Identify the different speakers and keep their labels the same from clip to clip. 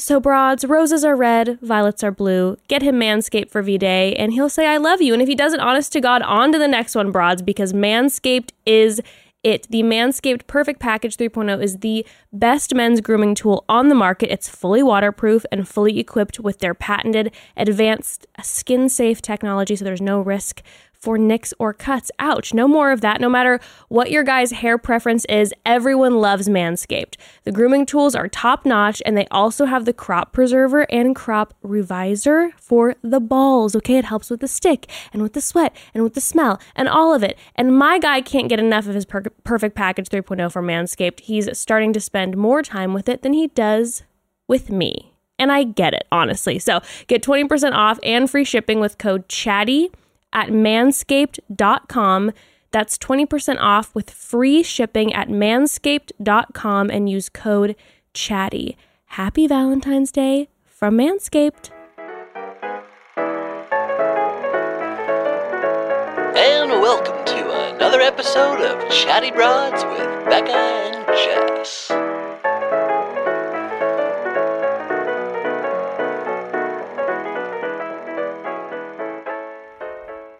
Speaker 1: So, broads, roses are red, violets are blue. Get him Manscaped for V Day, and he'll say, I love you. And if he doesn't, honest to God, on to the next one, broads, because Manscaped is it. The Manscaped Perfect Package 3.0 is the best men's grooming tool on the market. It's fully waterproof and fully equipped with their patented advanced skin safe technology, so there's no risk for nicks or cuts. Ouch, no more of that. No matter what your guy's hair preference is, everyone loves Manscaped. The grooming tools are top notch and they also have the crop preserver and crop reviser for the balls. Okay, it helps with the stick and with the sweat and with the smell and all of it. And my guy can't get enough of his per- perfect package 3.0 for Manscaped. He's starting to spend more time with it than he does with me. And I get it, honestly. So get 20% off and free shipping with code CHATTY at manscaped.com. That's 20% off with free shipping at manscaped.com and use code CHATTY. Happy Valentine's Day from Manscaped.
Speaker 2: And welcome to another episode of Chatty Broads with Bekah and Jess.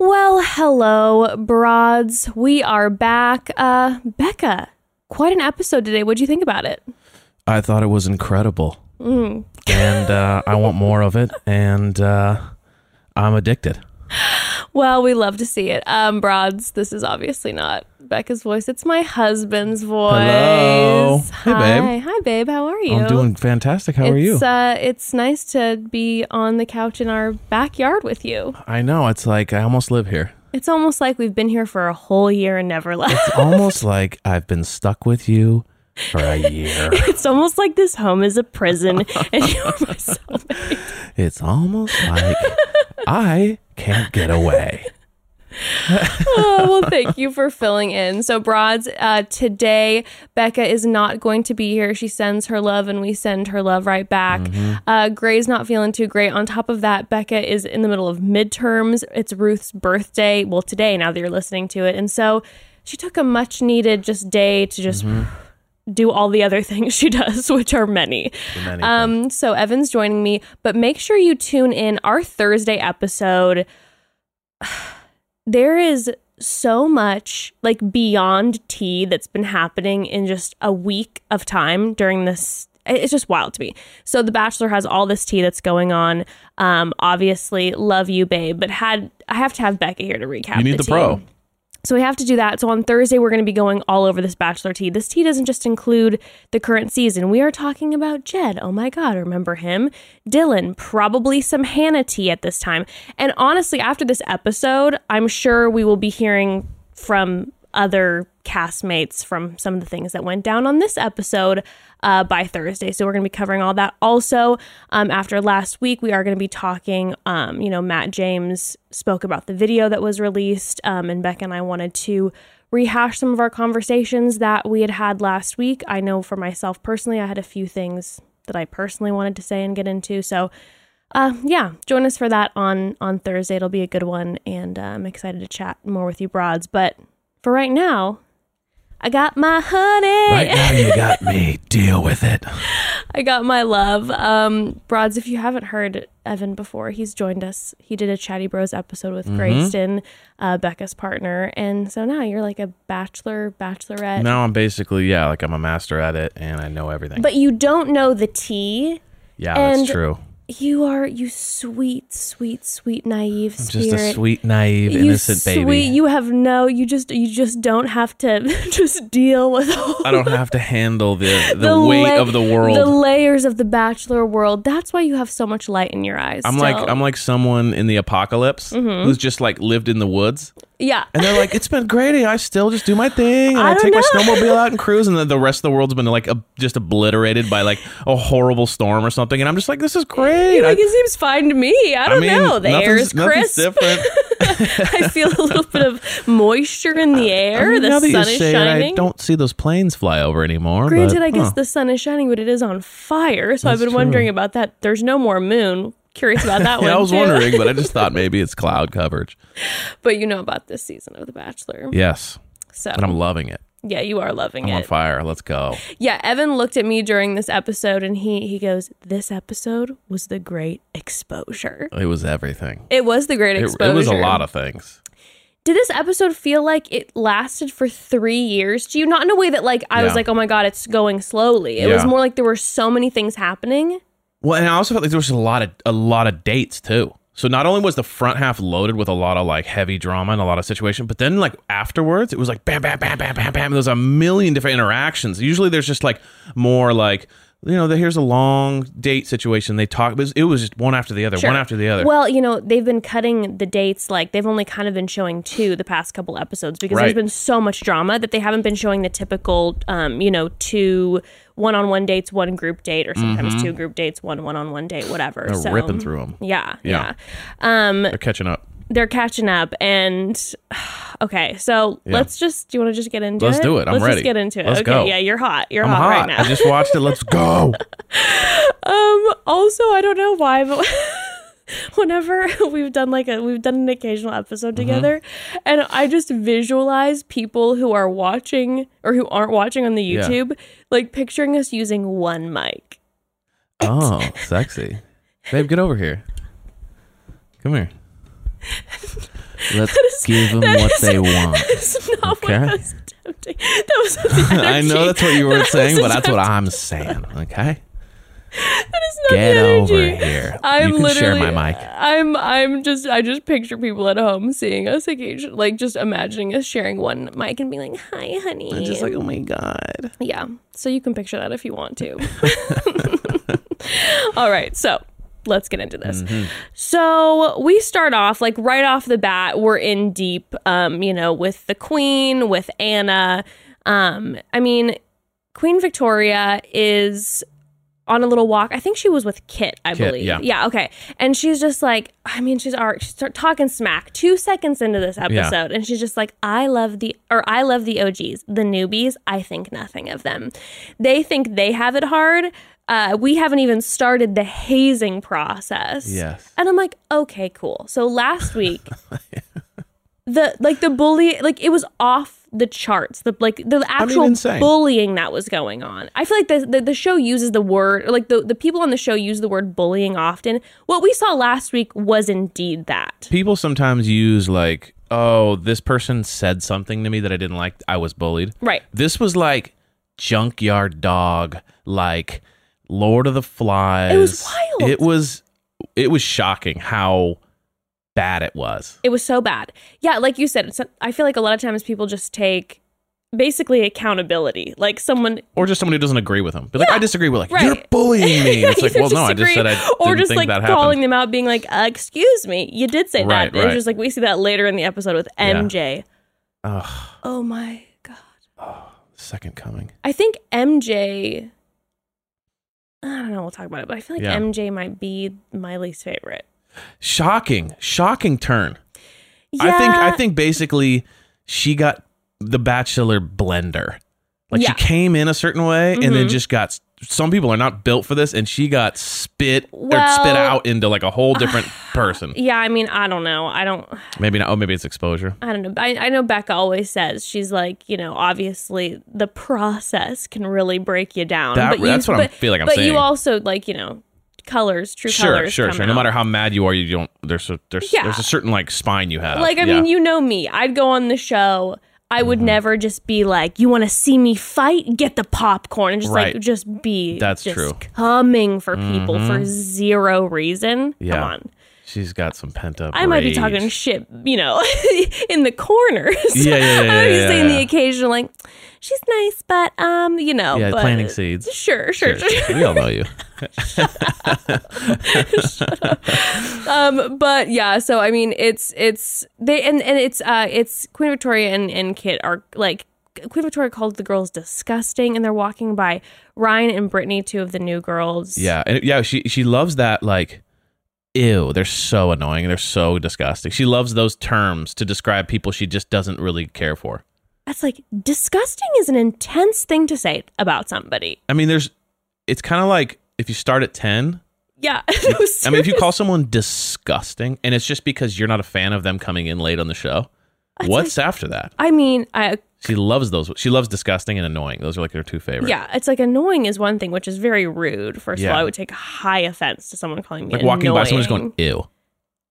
Speaker 1: Well, hello, broads. We are back. Uh, Bekah, quite an episode today. What'd you think about it?
Speaker 3: I thought it was incredible.
Speaker 1: Mm.
Speaker 3: And uh, I want more of it. And uh, I'm addicted.
Speaker 1: Well, we love to see it. Um, broads, this is obviously not Bekah's voice. It's my husband's voice.
Speaker 3: Hello. Hey,
Speaker 1: Hi.
Speaker 3: babe.
Speaker 1: Hi, babe. How are you?
Speaker 3: I'm doing fantastic. How are you?
Speaker 1: Uh, it's nice to be on the couch in our backyard with you.
Speaker 3: I know. It's like I almost live here.
Speaker 1: It's almost like we've been here for a whole year and never left.
Speaker 3: It's almost like I've been stuck with you for a year.
Speaker 1: it's almost like this home is a prison and you're my soulmate.
Speaker 3: It's almost like I can't get away.
Speaker 1: oh, well, thank you for filling in. So, Broads, uh, today, Bekah is not going to be here. She sends her love and we send her love right back. Uh, Gray's not feeling too great. On top of that, Bekah is in the middle of midterms. It's Ruth's birthday. Well, today, now that you're listening to it. And so she took a much needed just day to just. Do all the other things she does, which are many.
Speaker 3: many
Speaker 1: Um, so Evan's joining me, but make sure you tune in our Thursday episode there is so much like beyond tea that's been happening in just a week of time during this it's just wild to me so the bachelor has all this tea that's going on um obviously love you babe but had i have to have bekah here to recap
Speaker 3: You need the
Speaker 1: tea.
Speaker 3: pro.
Speaker 1: So we have to do that. So on Thursday, we're going to be going all over this Bachelor tea. This tea doesn't just include the current season. We are talking about Jed. Oh my God, remember him? Dylan, probably some Hannah tea at this time. And honestly, after this episode, I'm sure we will be hearing from other castmates from some of the things that went down on this episode uh, by Thursday. So we're going to be covering all that. Also, um, after last week, we are going to be talking. Um, you know, Matt James spoke about the video that was released, um, and Bekah and I wanted to rehash some of our conversations that we had had last week. I know for myself personally, I had a few things that I personally wanted to say and get into. So. Uh, yeah, join us for that on on Thursday. It'll be a good one, and uh, I'm excited to chat more with you, broads. But for right now, I got my honey.
Speaker 3: Right now, you got me. Deal with it.
Speaker 1: I got my love. Um, Broads, if you haven't heard Evan before, he's joined us. He did a Chatty Bros episode with Grayston, uh, Bekah's partner. And so now you're like a bachelor, bachelorette.
Speaker 3: Now I'm basically, yeah, like I'm a master at it and I know everything.
Speaker 1: But you don't know the tea.
Speaker 3: yeah,
Speaker 1: and-
Speaker 3: that's true.
Speaker 1: You are, you sweet, sweet, sweet, naive
Speaker 3: I'm
Speaker 1: spirit.
Speaker 3: just a sweet, naive,
Speaker 1: you
Speaker 3: innocent
Speaker 1: sweet,
Speaker 3: baby.
Speaker 1: You have no, you just, you just don't have to just deal with all
Speaker 3: I don't have to handle the the,
Speaker 1: the
Speaker 3: weight
Speaker 1: la-
Speaker 3: of the world.
Speaker 1: the layers of the bachelor world. That's why you have so much light in your eyes.
Speaker 3: I'm
Speaker 1: still. Mm-hmm.
Speaker 3: like I'm like someone in the apocalypse who's just like lived in the woods,
Speaker 1: yeah.
Speaker 3: and they're like, "It's been great. I still just do my thing, and
Speaker 1: I
Speaker 3: I, take my snowmobile out and cruise, and then the rest of the world's been like a, just obliterated by like a horrible storm or something." And I'm just like, "This is great."
Speaker 1: You're
Speaker 3: I,
Speaker 1: like, it seems fine to me. I
Speaker 3: I
Speaker 1: don't
Speaker 3: mean,
Speaker 1: know. The air is crisp.
Speaker 3: different.
Speaker 1: I feel a little bit of moisture in the air.
Speaker 3: I mean,
Speaker 1: the
Speaker 3: now that
Speaker 1: sun
Speaker 3: you
Speaker 1: is
Speaker 3: say
Speaker 1: shining.
Speaker 3: it, I don't see those planes fly over anymore.
Speaker 1: Granted,
Speaker 3: but,
Speaker 1: I guess
Speaker 3: huh.
Speaker 1: the sun is shining, but it is on fire. So I've
Speaker 3: That's
Speaker 1: been wondering about that. There's no more moon. Curious about that one.
Speaker 3: yeah, I was
Speaker 1: too.
Speaker 3: wondering, but I just thought maybe it's cloud coverage.
Speaker 1: But you know about this season of The Bachelor.
Speaker 3: Yes,
Speaker 1: So
Speaker 3: and I'm loving it.
Speaker 1: Yeah, you are loving
Speaker 3: I'm
Speaker 1: it.
Speaker 3: on fire. Let's go.
Speaker 1: Yeah, Evan looked at me during this episode and he he goes, "This episode was the great exposure."
Speaker 3: It was everything.
Speaker 1: It was the great
Speaker 3: It,
Speaker 1: exposure.
Speaker 3: it was a lot of things.
Speaker 1: Did this episode feel like it lasted for three years to you? Not in a way that like I was
Speaker 3: Yeah.
Speaker 1: like, oh my god, it's going slowly. It was
Speaker 3: Yeah.
Speaker 1: more like there were so many things happening.
Speaker 3: Well, and I also felt like there was a lot of a lot of dates too. So not only was the front half loaded with a lot of like heavy drama and a lot of situation, but then like afterwards it was like bam, bam, bam, bam, bam, bam. There's a million different interactions. Usually there's just like more like you know, here's a long date situation. They talk, but it was just one after the other,
Speaker 1: Sure.
Speaker 3: one after the other.
Speaker 1: Well, you know, they've been cutting the dates like they've only kind of been showing two the past couple episodes because there's been so much drama that they haven't been showing the typical, um, you know, two one-on-one dates, one group date, or sometimes two group dates, one one-on-one date, whatever.
Speaker 3: Mm-hmm. They're
Speaker 1: so,
Speaker 3: ripping through them.
Speaker 1: Yeah,
Speaker 3: Yeah.
Speaker 1: yeah. Um,
Speaker 3: They're catching up.
Speaker 1: They're catching up, and okay, so let's just. Do you want to just get into
Speaker 3: Let's
Speaker 1: it?
Speaker 3: do it. I'm
Speaker 1: let's
Speaker 3: ready.
Speaker 1: just get into it.
Speaker 3: Let's
Speaker 1: okay,
Speaker 3: go.
Speaker 1: yeah, you're hot. You're hot,
Speaker 3: hot.
Speaker 1: right now.
Speaker 3: I just watched it. Let's go.
Speaker 1: Um. Also, I don't know why, but whenever we've done like a we've done an occasional episode
Speaker 3: Mm-hmm.
Speaker 1: together, and I just visualize people who are watching or who aren't watching on the
Speaker 3: Yeah.
Speaker 1: YouTube, like picturing us using one mic.
Speaker 3: Oh, sexy. Babe, get over here. Come here. Let's give them what they want.
Speaker 1: It's not
Speaker 3: Okay.
Speaker 1: what I was attempting. That was
Speaker 3: I know that's what you were
Speaker 1: That
Speaker 3: saying, but that's what I'm saying. Okay,
Speaker 1: That is not
Speaker 3: get over here.
Speaker 1: I'm
Speaker 3: you can share
Speaker 1: literally,
Speaker 3: my mic.
Speaker 1: I'm I'm just I just picture people at home seeing us occasionally, like just imagining us sharing one mic and being like, "Hi, honey."
Speaker 3: I'm just like, oh my god.
Speaker 1: Yeah. So you can picture that if you want to. All right. So let's get into this. So we start off like right off the bat, we're in deep, um, you know, with the queen, with Anna. Um, I mean, Queen Victoria is on a little walk. I think she was with Kit, I
Speaker 3: Kit,
Speaker 1: believe.
Speaker 3: yeah.
Speaker 1: Yeah, okay. And she's just like, I mean, she's art. She's start talking smack two seconds into this episode, and she's just like, I love the or I love the OGs, the newbies. I think nothing of them. They think they have it hard. Uh, we haven't even started the hazing process.
Speaker 3: Yes.
Speaker 1: And I'm like, okay, cool. So last week, the like the bully, like it was off the charts. The like the actual bullying that was going on. I feel like the, the the show uses the word, or like the the people on the show use the word bullying often. What we saw last week was indeed that.
Speaker 3: People sometimes use like, oh, this person said something to me that I didn't like. I was bullied.
Speaker 1: Right.
Speaker 3: This was like junkyard dog, like Lord of the Flies.
Speaker 1: It was wild.
Speaker 3: It was it was shocking how bad it was.
Speaker 1: It was so bad. Yeah, like you said, it's, I feel like a lot of times people just take basically accountability. Like someone
Speaker 3: Or just someone who doesn't agree with them. But like,
Speaker 1: Yeah,
Speaker 3: I disagree with like,
Speaker 1: right.
Speaker 3: you're bullying me. It's like, well, no, I just said I didn't
Speaker 1: or just like calling them out, being like, uh, "Excuse me, you did say
Speaker 3: Right,
Speaker 1: that." It's
Speaker 3: right.
Speaker 1: just like we see that later in the episode with
Speaker 3: Yeah.
Speaker 1: MJ.
Speaker 3: Ugh,
Speaker 1: Oh my god!
Speaker 3: second coming.
Speaker 1: I think MJ. I don't know. We'll talk about it, but I feel like
Speaker 3: Yeah.
Speaker 1: MJ might be my least favorite.
Speaker 3: Shocking, shocking turn.
Speaker 1: Yeah,
Speaker 3: I think I think basically she got the bachelor blender. Like
Speaker 1: Yeah.
Speaker 3: she came in a certain way and then
Speaker 1: Mhm.
Speaker 3: just got some people are not built for this and she got spit or spit out into like a whole different person.
Speaker 1: Yeah, I mean, I don't know. I don't.
Speaker 3: Maybe not oh maybe it's exposure.
Speaker 1: I don't know. I, I know Bekah always says she's like, you know, obviously the process can really break you down.
Speaker 3: That-
Speaker 1: but you,
Speaker 3: that's what I
Speaker 1: but,
Speaker 3: feel like I'm
Speaker 1: but
Speaker 3: saying.
Speaker 1: you also like, you know, colors, true
Speaker 3: Sure,
Speaker 1: colors.
Speaker 3: sure, sure. No
Speaker 1: out.
Speaker 3: matter how mad you are, you don't there's a there's
Speaker 1: Yeah.
Speaker 3: there's a certain like spine you have.
Speaker 1: Like, I
Speaker 3: Yeah.
Speaker 1: mean, you know me. I'd go on the show. I
Speaker 3: Mm-hmm.
Speaker 1: would never just be like, "You want to see me fight? Get the popcorn," and just like just be
Speaker 3: That's
Speaker 1: just
Speaker 3: true. Mm-hmm.
Speaker 1: coming for people for zero reason.
Speaker 3: Yeah.
Speaker 1: Come on,
Speaker 3: She's got some pent up.
Speaker 1: I might be talking shit, you know, in the corners.
Speaker 3: Yeah, yeah, yeah,
Speaker 1: I might be
Speaker 3: yeah,
Speaker 1: saying
Speaker 3: yeah.
Speaker 1: the occasional like, "She's nice," but um, you know,
Speaker 3: Yeah,
Speaker 1: but,
Speaker 3: planting seeds.
Speaker 1: Sure, sure,
Speaker 3: Sure,
Speaker 1: sure.
Speaker 3: we all know you.
Speaker 1: um but yeah so i mean it's it's they and and it's uh it's queen victoria and and kit are like queen victoria called the girls disgusting and they're walking by ryan and brittany two of the new girls
Speaker 3: Yeah, and yeah, she she loves that like ew, they're so annoying, they're so disgusting. She loves those terms to describe people she just doesn't really care for.
Speaker 1: That's like disgusting is an intense thing to say about somebody
Speaker 3: I mean, there's it's kind of like if you start at 10,
Speaker 1: yeah
Speaker 3: I mean, if you call someone disgusting and it's just because you're not a fan of them coming in late on the show, what's after that?
Speaker 1: i mean i
Speaker 3: She loves those. She loves disgusting and annoying. Those are like her two favorite.
Speaker 1: Yeah, it's like annoying is one thing, which is very rude. First of all, I would take high offense to someone calling me
Speaker 3: Like walking by
Speaker 1: someone's
Speaker 3: going, ew.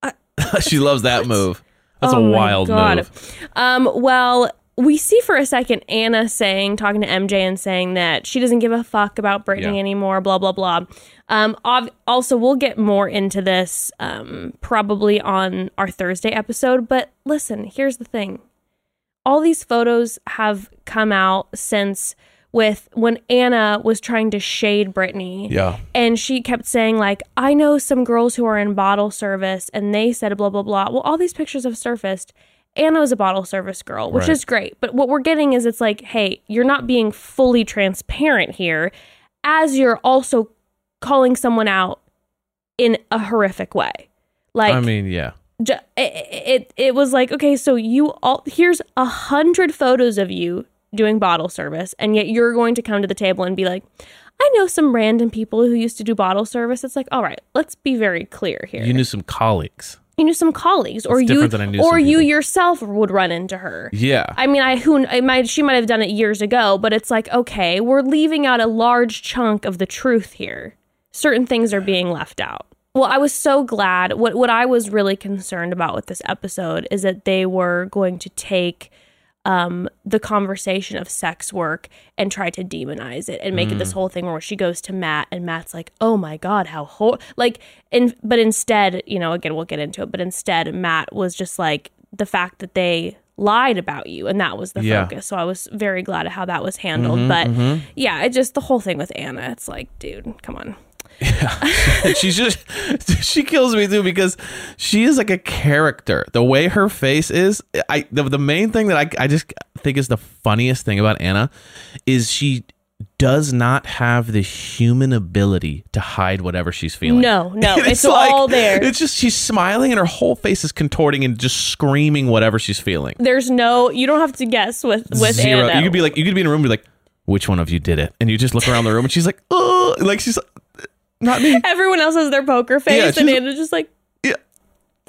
Speaker 3: she loves that move. That's
Speaker 1: Oh
Speaker 3: a wild
Speaker 1: God.
Speaker 3: move.
Speaker 1: Um, well, we see for a second Anna saying, talking to MJ and saying that she doesn't give a fuck about Brittany
Speaker 3: Yeah.
Speaker 1: anymore, blah, blah, blah. Um, ob- also, we'll get more into this um, probably on our Thursday episode. But listen, here's the thing all these photos have come out since with when Anna was trying to shade Brittany
Speaker 3: Yeah.
Speaker 1: and she kept saying like i know some girls who are in bottle service and they said blah blah blah well all these pictures have surfaced anna was a bottle service girl which
Speaker 3: Right.
Speaker 1: is great but what we're getting is it's like hey you're not being fully transparent here as you're also calling someone out in a horrific way like
Speaker 3: I mean, yeah.
Speaker 1: ju- it, it it was like okay so you all here's a hundred photos of you doing bottle service and yet you're going to come to the table and be like i know some random people who used to do bottle service it's like all right let's be very clear here
Speaker 3: You knew some colleagues.
Speaker 1: You knew some colleagues or
Speaker 3: That's
Speaker 1: you
Speaker 3: than I knew
Speaker 1: or you
Speaker 3: people.
Speaker 1: yourself would run into her
Speaker 3: Yeah.
Speaker 1: I mean, I who I might she might have done it years ago, but it's like okay, we're leaving out a large chunk of the truth here. Certain things are being left out. Well, I was so glad. What what I was really concerned about with this episode is that they were going to take um, the conversation of sex work and try to demonize it and make it
Speaker 3: Mm.
Speaker 1: this whole thing where she goes to Matt and Matt's like, "Oh my god, how hor-" like," and but instead, you know, again, we'll get into it, but instead, Matt was just like the fact that they lied about you and that was the
Speaker 3: Yeah.
Speaker 1: focus. So I was very glad at how that was handled.
Speaker 3: Mm-hmm,
Speaker 1: but yeah, it just the whole thing with Anna, it's like, dude, come on.
Speaker 3: she's just she kills me too because she is like a character. The way her face is i the, the main thing that I, I just think is the funniest thing about anna is she does not have the human ability to hide whatever she's feeling.
Speaker 1: No, no,
Speaker 3: And
Speaker 1: it's,
Speaker 3: like-
Speaker 1: all there.
Speaker 3: it's just she's smiling and her whole face is contorting and just screaming whatever she's feeling.
Speaker 1: There's no, you don't have to guess with with
Speaker 3: zero.
Speaker 1: Anna.
Speaker 3: you could be like you could be in a room and be like which one of you did it? And you just look around the room and she's like oh like she's not me
Speaker 1: Everyone else has their poker face,
Speaker 3: Yeah,
Speaker 1: and Anna's just like,
Speaker 3: yeah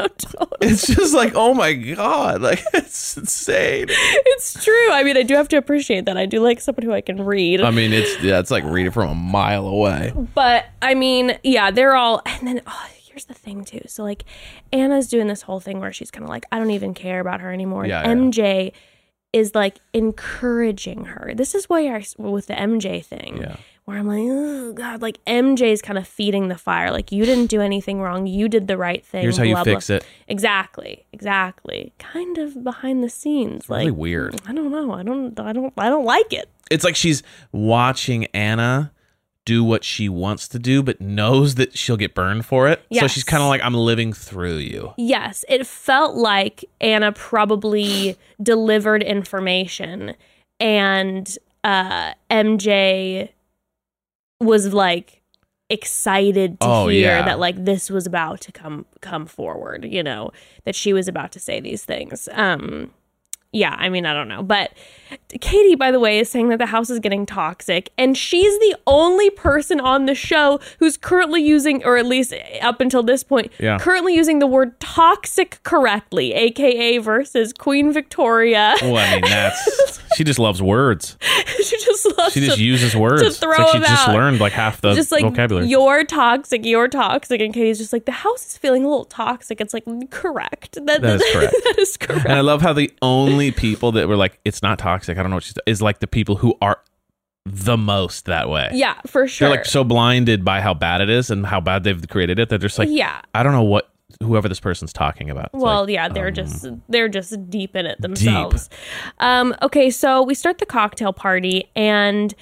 Speaker 1: no, don't.
Speaker 3: it's just like oh my god like it's insane
Speaker 1: It's true. I mean, I do have to appreciate that. I do like someone who I can read.
Speaker 3: i mean it's yeah it's like reading from a mile away
Speaker 1: But I mean, yeah, they're all. And then oh, here's the thing too. So like, Anna's doing this whole thing where she's kind of like, I don't even care about her anymore.
Speaker 3: Yeah,
Speaker 1: and MJ is like encouraging her. This is why I with the MJ thing.
Speaker 3: Yeah.
Speaker 1: Where I'm like, oh god, like MJ's kind of feeding the fire. Like you didn't do anything wrong. You did the right thing.
Speaker 3: here's how you
Speaker 1: blah, blah.
Speaker 3: fix it
Speaker 1: Exactly, exactly. Kind of behind the scenes, like
Speaker 3: really weird
Speaker 1: I don't know. I don't. I don't. I don't like it.
Speaker 3: it's like she's watching anna do what she wants to do but knows that she'll get burned for it so she's kind of like i'm living through you
Speaker 1: Yes, it felt like Anna probably delivered information and uh MJ was like excited to
Speaker 3: Oh,
Speaker 1: hear
Speaker 3: yeah.
Speaker 1: that like this was about to come come forward, you know, that she was about to say these things. Um yeah, I mean, I don't know. But Katie, by the way, is saying that the house is getting toxic. And she's the only person on the show who's currently using, or at least up until this point,
Speaker 3: Yeah.
Speaker 1: currently using the word toxic correctly, aka versus Queen Victoria.
Speaker 3: well i mean that's she just loves words
Speaker 1: she just loves
Speaker 3: she just
Speaker 1: to,
Speaker 3: uses words
Speaker 1: to
Speaker 3: it's
Speaker 1: throw
Speaker 3: like she just
Speaker 1: out.
Speaker 3: learned like half the
Speaker 1: just like
Speaker 3: vocabulary
Speaker 1: you're toxic, you're toxic, and Katie's just like the house is feeling a little toxic. It's like correct. That,
Speaker 3: That is correct.
Speaker 1: that is correct.
Speaker 3: And I love how the only people that were like, it's not toxic. I don't know what she's is like the people who are the most that way.
Speaker 1: yeah, for sure.
Speaker 3: They're like so blinded by how bad it is and how bad they've created it. They're just like,
Speaker 1: yeah.
Speaker 3: I don't know what whoever this person's talking about. It's
Speaker 1: Well,
Speaker 3: like,
Speaker 1: yeah, they're
Speaker 3: um,
Speaker 1: just they're just deep in it themselves. Um, okay, so we start the cocktail party and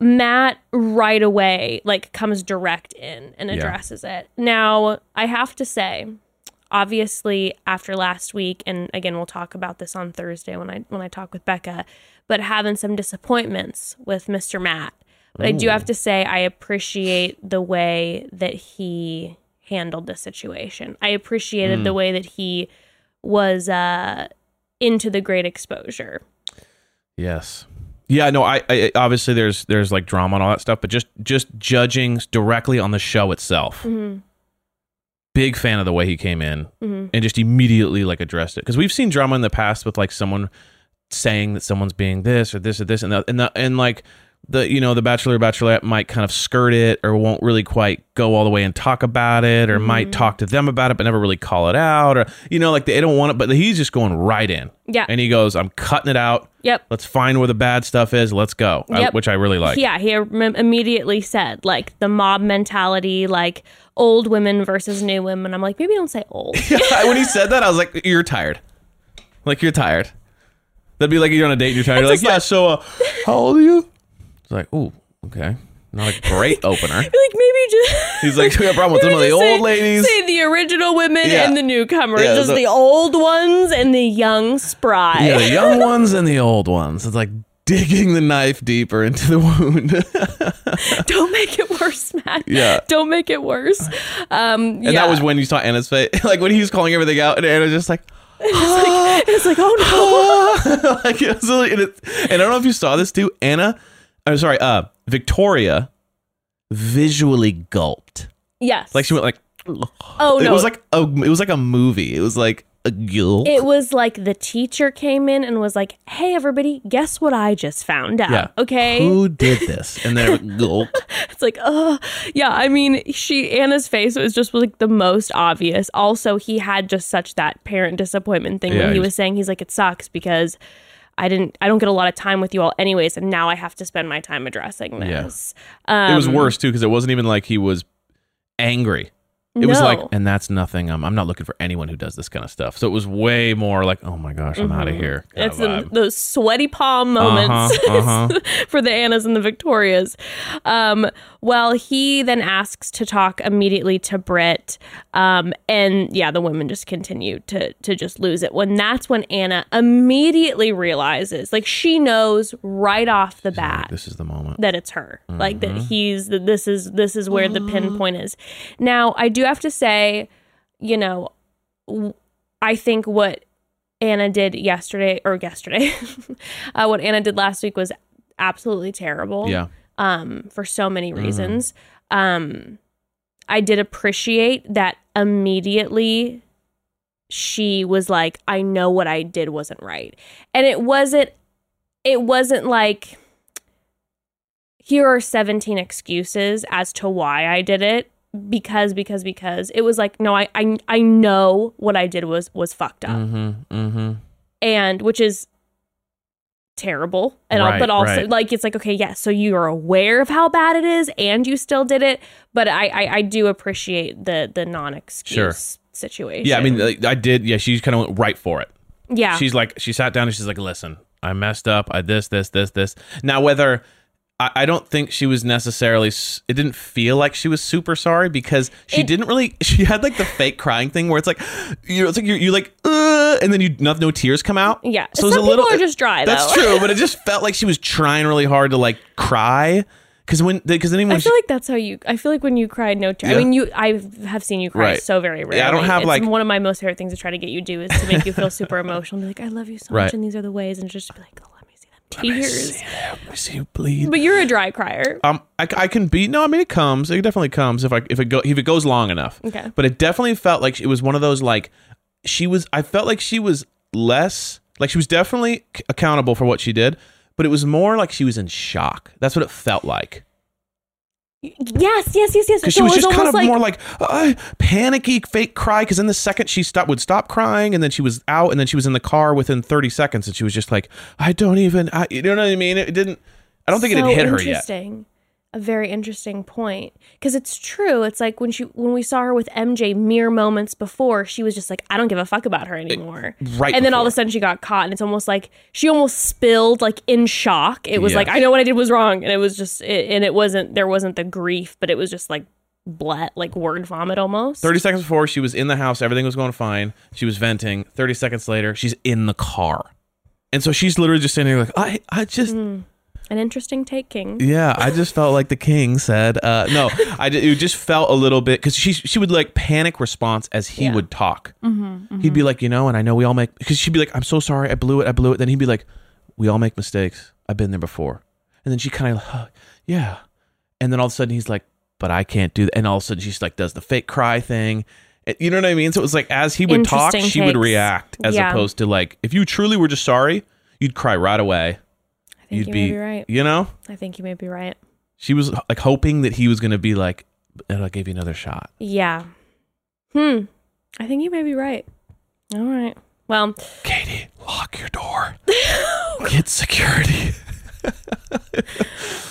Speaker 1: Matt right away like comes direct in and
Speaker 3: Yeah.
Speaker 1: addresses it. Now, I have to say, obviously after last week and again we'll talk about this on Thursday when I when I talk with Bekah, but having some disappointments with Mr. Matt. But I do have to say I appreciate the way that he handled the situation. I appreciated the way that he was uh into the great exposure.
Speaker 3: Yes. Yeah, no, I, I obviously there's there's like drama and all that stuff, but just just judging directly on the show itself.
Speaker 1: Mhm.
Speaker 3: Big fan of the way he came in
Speaker 1: Mhm.
Speaker 3: and just immediately like addressed it because we've seen drama in the past with like someone saying that someone's being this or this or this and that, and the, and like the you know the bachelor or bachelorette might kind of skirt it or won't really quite go all the way and talk about it or might talk to them about it but never really call it out or you know like they don't want it but he's just going right in.
Speaker 1: Yeah.
Speaker 3: and he goes i'm cutting it out.
Speaker 1: Yep.
Speaker 3: let's find where the bad stuff is. Let's go. I- which i really like.
Speaker 1: Yeah, he im- immediately said like the mob mentality, like old women versus new women. I'm like, maybe don't say old.
Speaker 3: when he said that i was like you're tired. Like you're tired. That'd be like you're on a date and you're tired. You're like yeah
Speaker 1: like-
Speaker 3: so uh, how old are you it's like ooh okay not a great opener
Speaker 1: like maybe just
Speaker 3: he's like we got a problem with some of the old
Speaker 1: say,
Speaker 3: ladies
Speaker 1: Say the original women
Speaker 3: Yeah.
Speaker 1: and the newcomers,
Speaker 3: Yeah,
Speaker 1: just
Speaker 3: the-
Speaker 1: the old ones and the young spry.
Speaker 3: Yeah, the young ones and the old ones. It's like digging the knife deeper into the wound.
Speaker 1: Don't make it worse, Matt.
Speaker 3: Yeah.
Speaker 1: Don't make it worse. Um,
Speaker 3: and that was when you saw Anna's face. like when he was calling everything out, and Anna's just like,
Speaker 1: it's like, oh
Speaker 3: like it was really, and, it, and I don't know if you saw this too. Anna, I'm sorry, uh, Victoria visually gulped.
Speaker 1: Yes.
Speaker 3: Like she went like,
Speaker 1: oh
Speaker 3: it
Speaker 1: no.
Speaker 3: was like a, it was like a movie. It was like a gulp.
Speaker 1: it was like the teacher came in and was like, "Hey, everybody, guess what I just found out?"
Speaker 3: yeah.
Speaker 1: Okay.
Speaker 3: Who did this? And then it gulp.
Speaker 1: It's like, oh, yeah. I mean, she Anna's face was just like the most obvious. Also, he had just such that parent disappointment thing
Speaker 3: Yeah,
Speaker 1: when he was- saying he's like, it sucks because I didn't, I don't get a lot of time with you all, anyways, and now I have to spend my time addressing
Speaker 3: Yeah.
Speaker 1: this. Um,
Speaker 3: it was worse too because it wasn't even like he was angry. It was like, and that's nothing. I'm, I'm not looking for anyone who does this kind of stuff. So it was way more like, oh my gosh, I'm out of here.
Speaker 1: It's
Speaker 3: of
Speaker 1: the, those sweaty palm moments
Speaker 3: Uh-huh,
Speaker 1: for the Annas and the Victorias. Um, well, he then asks to talk immediately to Britt, um, and yeah, the women just continue to to just lose it. When that's when Anna immediately realizes, like she knows right off the bat
Speaker 3: this is the moment.
Speaker 1: that it's her like that he's that this is this is where the pinpoint is now i do have to say you know I think what anna did yesterday or yesterday uh, what anna did last week was absolutely terrible
Speaker 3: Yeah.
Speaker 1: um for so many reasons. Um i did appreciate that immediately she was like i know what i did wasn't right. And it wasn't it wasn't like here are 17 excuses as to why I did it because because because it was like no I I, I know what I did was was fucked up
Speaker 3: Mm-hmm. Mm-hmm.
Speaker 1: and which is terrible and all,
Speaker 3: Right,
Speaker 1: but also
Speaker 3: right.
Speaker 1: like it's like okay yes so you're aware of how bad it is and you still did it but I I, I do appreciate the the non-excuse situation
Speaker 3: Yeah, I mean, like, I did. Yeah, she kind of went right for it.
Speaker 1: yeah
Speaker 3: She's like, she sat down and she's like, listen, I messed up. I this, this, this, this. Now, whether I, I don't think she was necessarily, it didn't feel like she was super sorry because she
Speaker 1: It-
Speaker 3: didn't really, she had like the fake crying thing where it's like, you know, it's like you're, you like, uh, and then you, no, no tears come out.
Speaker 1: Yeah.
Speaker 3: So it's a little,
Speaker 1: are just dry,
Speaker 3: That's true, but it just felt like she was trying really hard to like cry. Cause when, because then
Speaker 1: I feel like that's how you. I feel like when you cried, no tears.
Speaker 3: Yeah.
Speaker 1: I mean, you. I have seen you cry
Speaker 3: Right.
Speaker 1: so very rarely.
Speaker 3: Yeah, I don't have,
Speaker 1: it's
Speaker 3: like-
Speaker 1: one of my most favorite things to try to get you do is to make you feel super emotional. And be like, I love you so
Speaker 3: Right.
Speaker 1: much, and these are the ways, and just be like, tears.
Speaker 3: Me see you bleed.
Speaker 1: But you're a dry crier.
Speaker 3: Um, I, I can be no. I mean, it comes. It definitely comes if I if it go if it goes long enough.
Speaker 1: Okay.
Speaker 3: But it definitely felt like it was one of those like she was. I felt like she was less like she was definitely accountable for what she did, but it was more like she was in shock. That's what it felt like
Speaker 1: Yes, yes, yes, yes.
Speaker 3: because she was
Speaker 1: it
Speaker 3: just kind of
Speaker 1: like,
Speaker 3: more like uh, panicky, fake cry. Because then the second she stopped would stop crying, and then she was out, and then she was in the car within thirty seconds, and she was just like, I don't even. I, you know what I mean? It didn't. I don't think it
Speaker 1: so
Speaker 3: had hit her yet.
Speaker 1: interesting. A very interesting point because it's true. It's like when she when we saw her with MJ mere moments before, she was just like, I don't give a fuck about her anymore.
Speaker 3: Eh, right
Speaker 1: and then all of a sudden she got caught, and it's almost like she almost spilled like in shock. It was like I know what I did was wrong, and it was just it, and it wasn't there wasn't the grief, but it was just like blet like word vomit almost.
Speaker 3: 30 seconds before she was in the house everything was going fine she was venting 30 seconds later she's in the car and so she's literally just sitting there like i i just mm.
Speaker 1: An interesting take, King.
Speaker 3: yeah i just felt like the king said uh no i ju- it just felt a little bit because she she would like panic response as he
Speaker 1: Yeah.
Speaker 3: would talk mm-hmm, mm-hmm. he'd be like you know and i know we all make because she'd be like i'm so sorry i blew it i blew it then he'd be like we all make mistakes i've been there before and then she kind of huh, yeah and then all of a sudden he's like but i can't do that and all of a sudden she's like does the fake cry thing It- you know what i mean so it was like as he would talk
Speaker 1: Interesting
Speaker 3: she would react as
Speaker 1: Yeah.
Speaker 3: opposed to like if you truly were just sorry you'd cry right away.
Speaker 1: I think
Speaker 3: you'd
Speaker 1: you
Speaker 3: be,
Speaker 1: be right.
Speaker 3: you know,
Speaker 1: I think you may be right.
Speaker 3: she was like hoping that he was going to be like, and I'll give you another shot.
Speaker 1: Yeah. Hmm. I think you may be right. All right. Well,
Speaker 3: Katie, lock your door. Get security.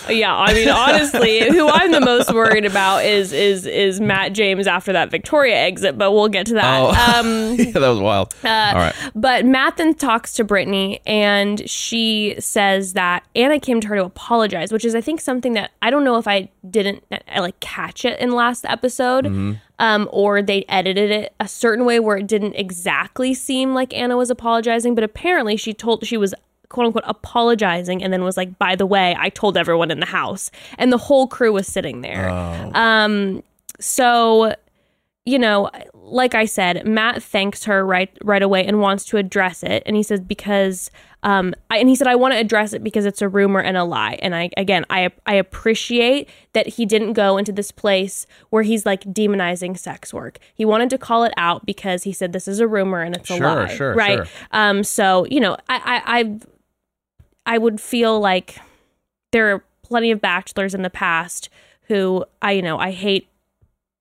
Speaker 1: Yeah. I mean, honestly, who I'm the most worried about is is is Matt James after that Victoria exit. But we'll get to that.
Speaker 3: Oh.
Speaker 1: Um,
Speaker 3: yeah, that was wild.
Speaker 1: Uh,
Speaker 3: All right.
Speaker 1: But Matt then talks to Brittany and she says that Anna came to her to apologize, which is, I think, something that I don't know if I didn't I, like catch it in last episode um, or they edited it a certain way where it didn't exactly seem like Anna was apologizing. But apparently she told she was quote unquote apologizing and then was like, by the way, I told everyone in the house. And the whole crew was sitting there. Um, so you know, like I said, Matt thanks her right right away and wants to address it. And he says because um I, and he said I want to address it because it's a rumor and a lie. And I again, I I appreciate that he didn't go into this place where he's like demonizing sex work. He wanted to call it out because he said this is a rumor and it's a
Speaker 3: Sure,
Speaker 1: lie.
Speaker 3: sure,
Speaker 1: right?
Speaker 3: sure.
Speaker 1: Um so, you know, I I I I would feel like there are plenty of bachelors in the past who I you know, I hate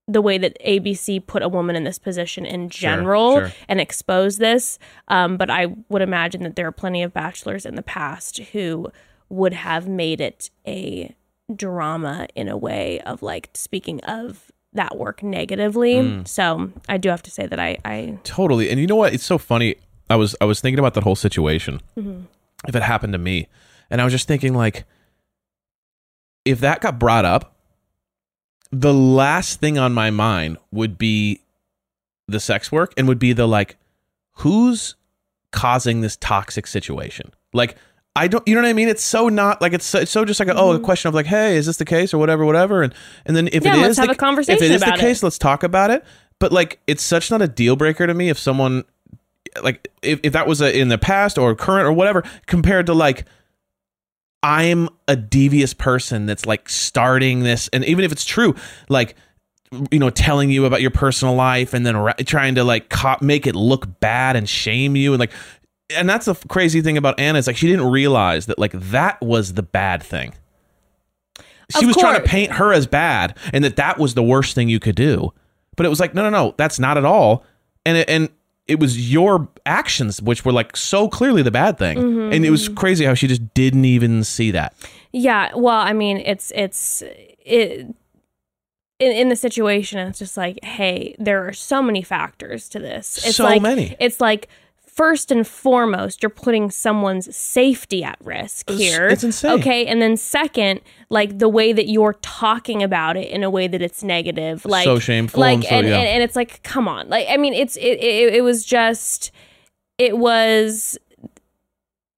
Speaker 1: the way that ABC put a woman in this position in general
Speaker 3: sure.
Speaker 1: and expose this. Um, but I would imagine that there are plenty of bachelors in the past who would have made it a drama in a way of like speaking of that work negatively.
Speaker 3: Mm.
Speaker 1: So I do have to say that I, I
Speaker 3: Totally. And you know what? It's so funny. I was I was thinking about that whole situation. If it happened to me, and I was just thinking like, if that got brought up, the last thing on my mind would be the sex work, and would be the like, who's causing this toxic situation? Like. I don't, you know what I mean? It's so not like it's so, it's so just like a, oh, a mm-hmm. question of like, hey, is this the case or whatever, whatever, and and then if
Speaker 1: Yeah,
Speaker 3: it
Speaker 1: let's
Speaker 3: is
Speaker 1: have
Speaker 3: the,
Speaker 1: a conversation
Speaker 3: if it is the
Speaker 1: it.
Speaker 3: case, let's talk about it. But like, it's such not a deal breaker to me if someone like if, if that was a, in the past or current or whatever compared to like i'm a devious person that's like starting this and even if it's true like you know telling you about your personal life and then ra- trying to like co- make it look bad and shame you and like and that's the crazy thing about anna is like she didn't realize that like that was the bad thing. She
Speaker 1: Of
Speaker 3: was trying to paint her as bad and that that was the worst thing you could do. But it was like no no no that's not at all. And it, and it was your actions which were like so clearly the bad thing
Speaker 1: Mm-hmm,
Speaker 3: and it was crazy how she just didn't even see that
Speaker 1: Yeah, well, I mean, it's it's it in, in the situation. It's just like, hey, there are so many factors to this. It's
Speaker 3: So
Speaker 1: like,
Speaker 3: many.
Speaker 1: It's like first and foremost, you're putting someone's safety at risk here.
Speaker 3: it's insane.
Speaker 1: Okay, and then second, like the way that you're talking about it in a way that it's negative, like
Speaker 3: So shameful
Speaker 1: like
Speaker 3: and so- yeah.
Speaker 1: and, and it's like, come on, like I mean, it's it it, it was just it was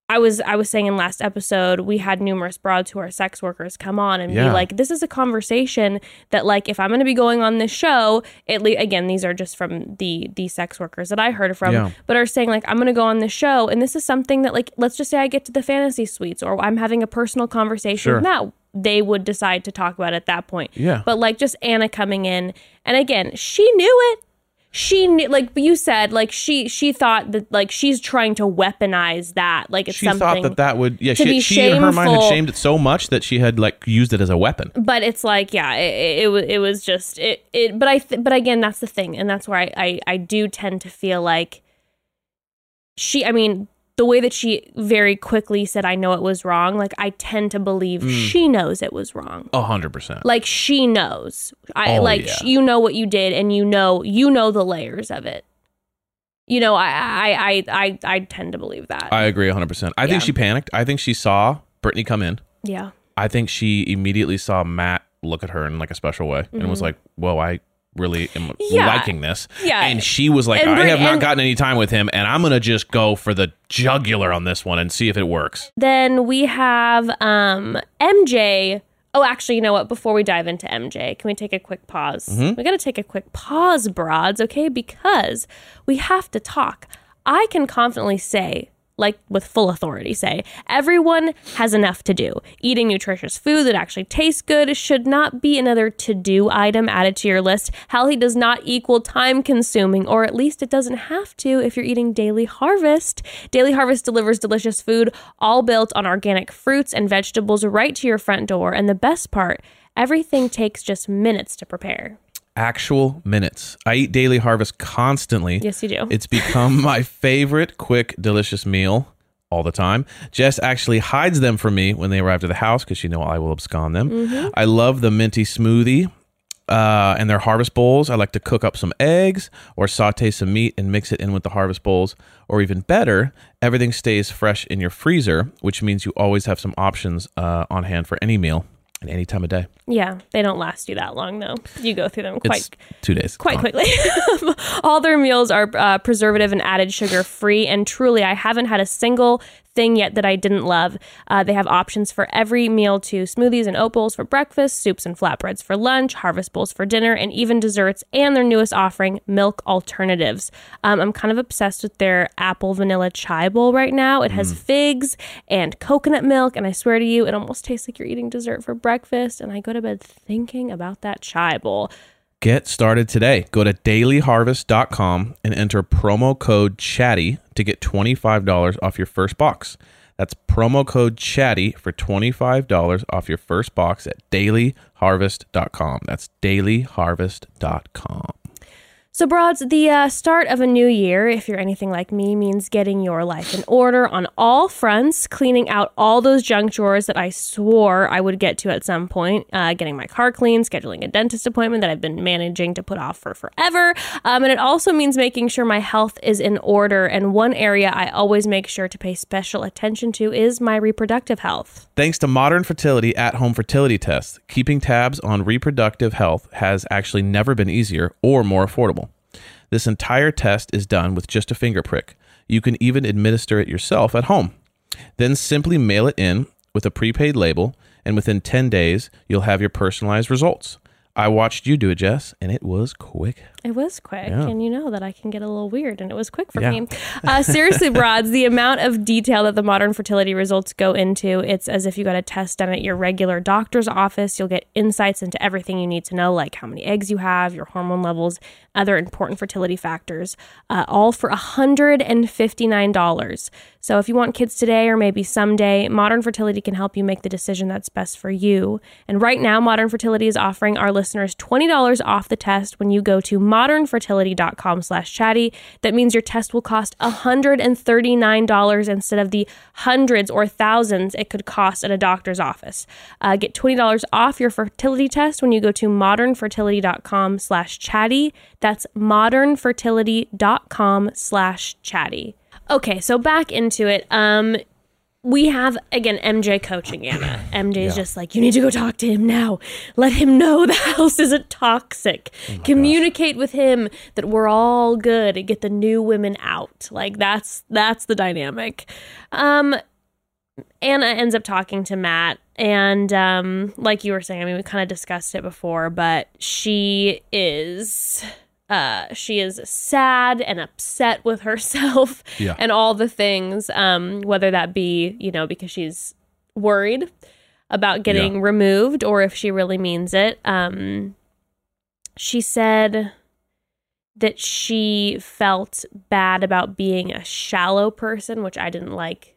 Speaker 1: I was I was saying in last episode we had numerous broads who are sex workers come on and be like this is a conversation that like if I'm going to be going on this show at least again these are just from the the sex workers that I heard from
Speaker 3: Yeah.
Speaker 1: but are saying like I'm going to go on this show and this is something that like let's just say I get to the fantasy suites or I'm having a personal conversation
Speaker 3: Sure.
Speaker 1: with they would decide to talk about at that point
Speaker 3: Yeah.
Speaker 1: but like just Anna coming in and again she knew it she knew like you said like she she thought that like she's trying to weaponize that like it's
Speaker 3: she
Speaker 1: something
Speaker 3: thought that that would yeah
Speaker 1: to
Speaker 3: she,
Speaker 1: be
Speaker 3: she in her mind had shamed it so much that she had like used it as a weapon.
Speaker 1: But it's like yeah it, it, it was just it, it but i th- but again that's the thing and that's where I, I i do tend to feel like she i mean the way that she very quickly said i know it was wrong like i tend to believe
Speaker 3: Mm.
Speaker 1: she knows it was wrong.
Speaker 3: A hundred percent.
Speaker 1: Like she knows. I
Speaker 3: Oh,
Speaker 1: like
Speaker 3: yeah.
Speaker 1: you know what you did and you know you know the layers of it. You know i i i i, I tend to believe that.
Speaker 3: I agree a hundred percent. I think she panicked. I think she saw brittany come in.
Speaker 1: Yeah.
Speaker 3: I think she immediately saw matt look at her in like a special way and was like whoa i really am.
Speaker 1: Yeah.
Speaker 3: liking this
Speaker 1: Yeah.
Speaker 3: and she was like
Speaker 1: And
Speaker 3: i have not
Speaker 1: and-
Speaker 3: gotten any time with him and i'm gonna just go for the jugular on this one and see if it works
Speaker 1: Then we have um, MJ. Oh, actually, you know what? Before we dive into MJ, can we take a quick pause? Mm-hmm. We got to take a quick pause, broads, okay? Because we have to talk. I can confidently say like with full authority, say, everyone has enough to do. Eating nutritious food that actually tastes good should not be another to do item added to your list. Healthy does not equal time consuming, or at least it doesn't have to if you're eating Daily Harvest. Daily Harvest delivers delicious food, all built on organic fruits and vegetables right to your front door. And the best part, everything takes just minutes to prepare.
Speaker 3: Actual minutes. I eat Daily Harvest constantly.
Speaker 1: Yes, you do.
Speaker 3: It's become my favorite quick, delicious meal all the time. Jess actually hides them from me when they arrive to the house because she know I will abscond them.
Speaker 1: Mm-hmm.
Speaker 3: I love the minty smoothie. Uh, and their harvest bowls. I like to cook up some eggs or saute some meat and mix it in with the harvest bowls. Or even better, everything stays fresh in your freezer, which means you always have some options uh, on hand for any meal at any time of day.
Speaker 1: Yeah, they don't last you that long though. You go through them quite
Speaker 3: It's two days.
Speaker 1: quite
Speaker 3: Gone.
Speaker 1: quickly. All their meals are uh, preservative and added sugar free, and truly, I haven't had a single thing yet that I didn't love. Uh, they have options for every meal to smoothies and oat bowls for breakfast, soups and flatbreads for lunch, harvest bowls for dinner, and even desserts. And their newest offering, milk alternatives. Um, I'm kind of obsessed with their apple vanilla chai bowl right now. It has figs and coconut milk, and I swear to you, it almost tastes like you're eating dessert for breakfast. And I go to bed thinking about that chai bowl.
Speaker 3: Get started today. Go to dailyharvest.com and enter promo code chatty to get $25 off your first box. That's promo code chatty for $25 off your first box at dailyharvest.com. That's dailyharvest.com.
Speaker 1: So, Broads, the uh, start of a new year, if you're anything like me, means getting your life in order on all fronts, cleaning out all those junk drawers that I swore I would get to at some point, uh, getting my car clean, scheduling a dentist appointment that I've been managing to put off for forever. Um, and it also means making sure my health is in order. And one area I always make sure to pay special attention to is my reproductive health.
Speaker 3: Thanks to modern fertility at home fertility tests, keeping tabs on reproductive health has actually never been easier or more affordable. This entire test is done with just a finger prick. You can even administer it yourself at home. Then simply mail it in with a prepaid label, and within 10 days, you'll have your personalized results. I watched you do it, Jess, and it was quick.
Speaker 1: It was quick,
Speaker 3: Yeah.
Speaker 1: and you know that I can get a little weird, and it was quick for
Speaker 3: Yeah.
Speaker 1: me. Uh, seriously, broads, the amount of detail that the modern fertility results go into, it's as if you got a test done at your regular doctor's office. You'll get insights into everything you need to know, like how many eggs you have, your hormone levels, other important fertility factors, uh, all for $159. So if you want kids today or maybe someday, Modern Fertility can help you make the decision that's best for you. And right now, Modern Fertility is offering our listeners $20 off the test when you go to modernfertility.com slash chatty. That means your test will cost $139 instead of the hundreds or thousands it could cost at a doctor's office. Uh, get $20 off your fertility test when you go to modernfertility.com slash chatty. That's modernfertility.com slash chatty. Okay, so back into it. Um, we have again MJ coaching Anna. MJ's just like, you need to go talk to him now. Let him know the house isn't toxic. Communicate with him that we're all good and get the new women out. Like that's that's the dynamic. Um Anna ends up talking to Matt and um like you were saying, I mean we kind of discussed it before, but she is uh she is sad and upset with herself
Speaker 3: Yeah.
Speaker 1: and all the things um whether that be you know because she's worried about getting
Speaker 3: Yeah.
Speaker 1: removed or if she really means it um she said that she felt bad about being a shallow person which i didn't like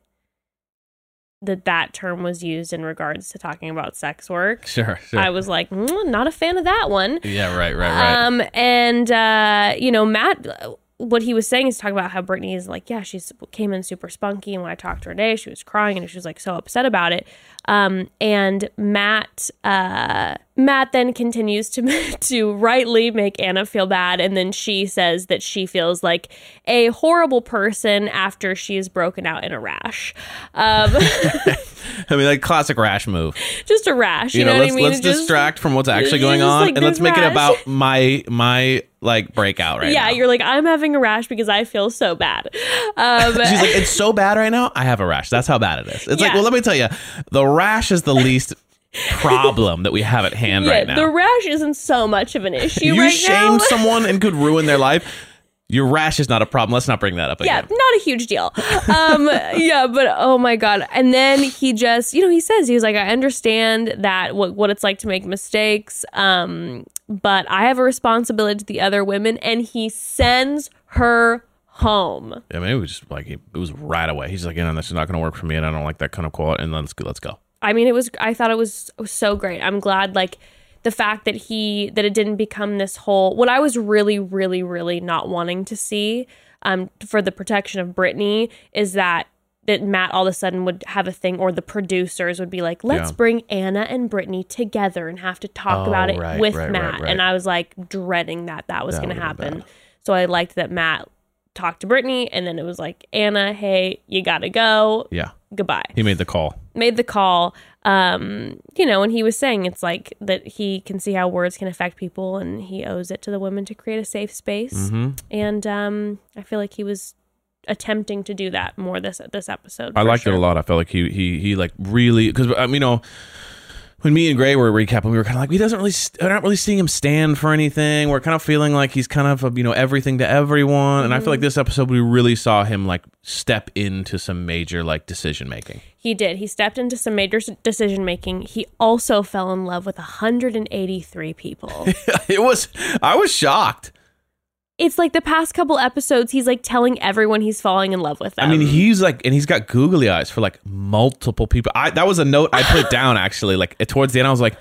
Speaker 1: that that term was used in regards to talking about sex work
Speaker 3: Sure, sure.
Speaker 1: i was like mm, not a fan of that one
Speaker 3: yeah, right, right, right.
Speaker 1: um, and uh, you know, Matt, what he was saying is talking about how Brittany is like, yeah, she's came in super spunky, and when I talked to her today, she was crying and she was like so upset about it. Um, and Matt, uh, Matt then continues to to rightly make Anna feel bad, and then she says that she feels like a horrible person after she is broken out in a rash. Um,
Speaker 3: I mean, like classic rash move.
Speaker 1: just a rash, you,
Speaker 3: You know,
Speaker 1: know,
Speaker 3: let's
Speaker 1: I mean?
Speaker 3: let's
Speaker 1: Just-
Speaker 3: distract from what's actually going on,
Speaker 1: like,
Speaker 3: and let's
Speaker 1: "There's
Speaker 3: make it about my my like breakout right
Speaker 1: yeah,
Speaker 3: now.
Speaker 1: you're like I'm having a rash because I feel so bad. Um,
Speaker 3: She's like, it's so bad right now. I have a rash. That's how bad it is. It's like, well, let me tell you, the rash is the least problem that we have at hand
Speaker 1: yeah,
Speaker 3: right now.
Speaker 1: the rash isn't so much of an issue
Speaker 3: you
Speaker 1: right
Speaker 3: shame
Speaker 1: now.
Speaker 3: someone and could ruin their life. Your rash is not a problem. Let's not bring that up again.
Speaker 1: yeah, not a huge deal. Um, yeah, but oh my god! And then he just, you know, he says he was like, I understand that what what it's like to make mistakes, um, but I have a responsibility to the other women, and he sends her home.
Speaker 3: I mean, it was just like it was right away. He's like, you know, this is not going to work for me, and I don't like that kind of quality. And let's go. Let's go.
Speaker 1: I mean, it was. I thought it was, it was so great. I'm glad, like the fact that he that it didn't become this whole. What I was really, really, really not wanting to see, um, for the protection of Brittany is that that Matt all of a sudden would have a thing, or the producers would be like, "Let's
Speaker 3: Yeah.
Speaker 1: bring Anna and Brittany together and have to talk
Speaker 3: Oh,
Speaker 1: about it
Speaker 3: right,
Speaker 1: with
Speaker 3: right,
Speaker 1: Matt."
Speaker 3: right.
Speaker 1: And I was like dreading that that was going to happen. So I liked that Matt talked to Brittany, and then it was like, "Anna, hey, you got to go.
Speaker 3: Yeah,
Speaker 1: Goodbye."
Speaker 3: he made the call.
Speaker 1: made the call um you know and he was saying it's like that he can see how words can affect people and he owes it to the women to create a safe space
Speaker 3: Mm-hmm.
Speaker 1: and um i feel like he was attempting to do that more this this episode
Speaker 3: I liked
Speaker 1: sure.
Speaker 3: it a lot. I felt like he he he like really because um, you know when me and Gray were recapping, we were kind of like he doesn't really st- we're not really seeing him stand for anything. We're kind of feeling like he's kind of a, you know everything to everyone, and I
Speaker 1: Mm-hmm.
Speaker 3: feel like this episode we really saw him like step into some major like decision making.
Speaker 1: he did he stepped into some major decision making he also fell in love with 183 people
Speaker 3: it was I was shocked.
Speaker 1: It's like the past couple episodes he's like telling everyone he's falling in love with them
Speaker 3: I mean, he's like, and he's got googly eyes for like multiple people. I that was a note I put down actually. Like towards the end, I was like,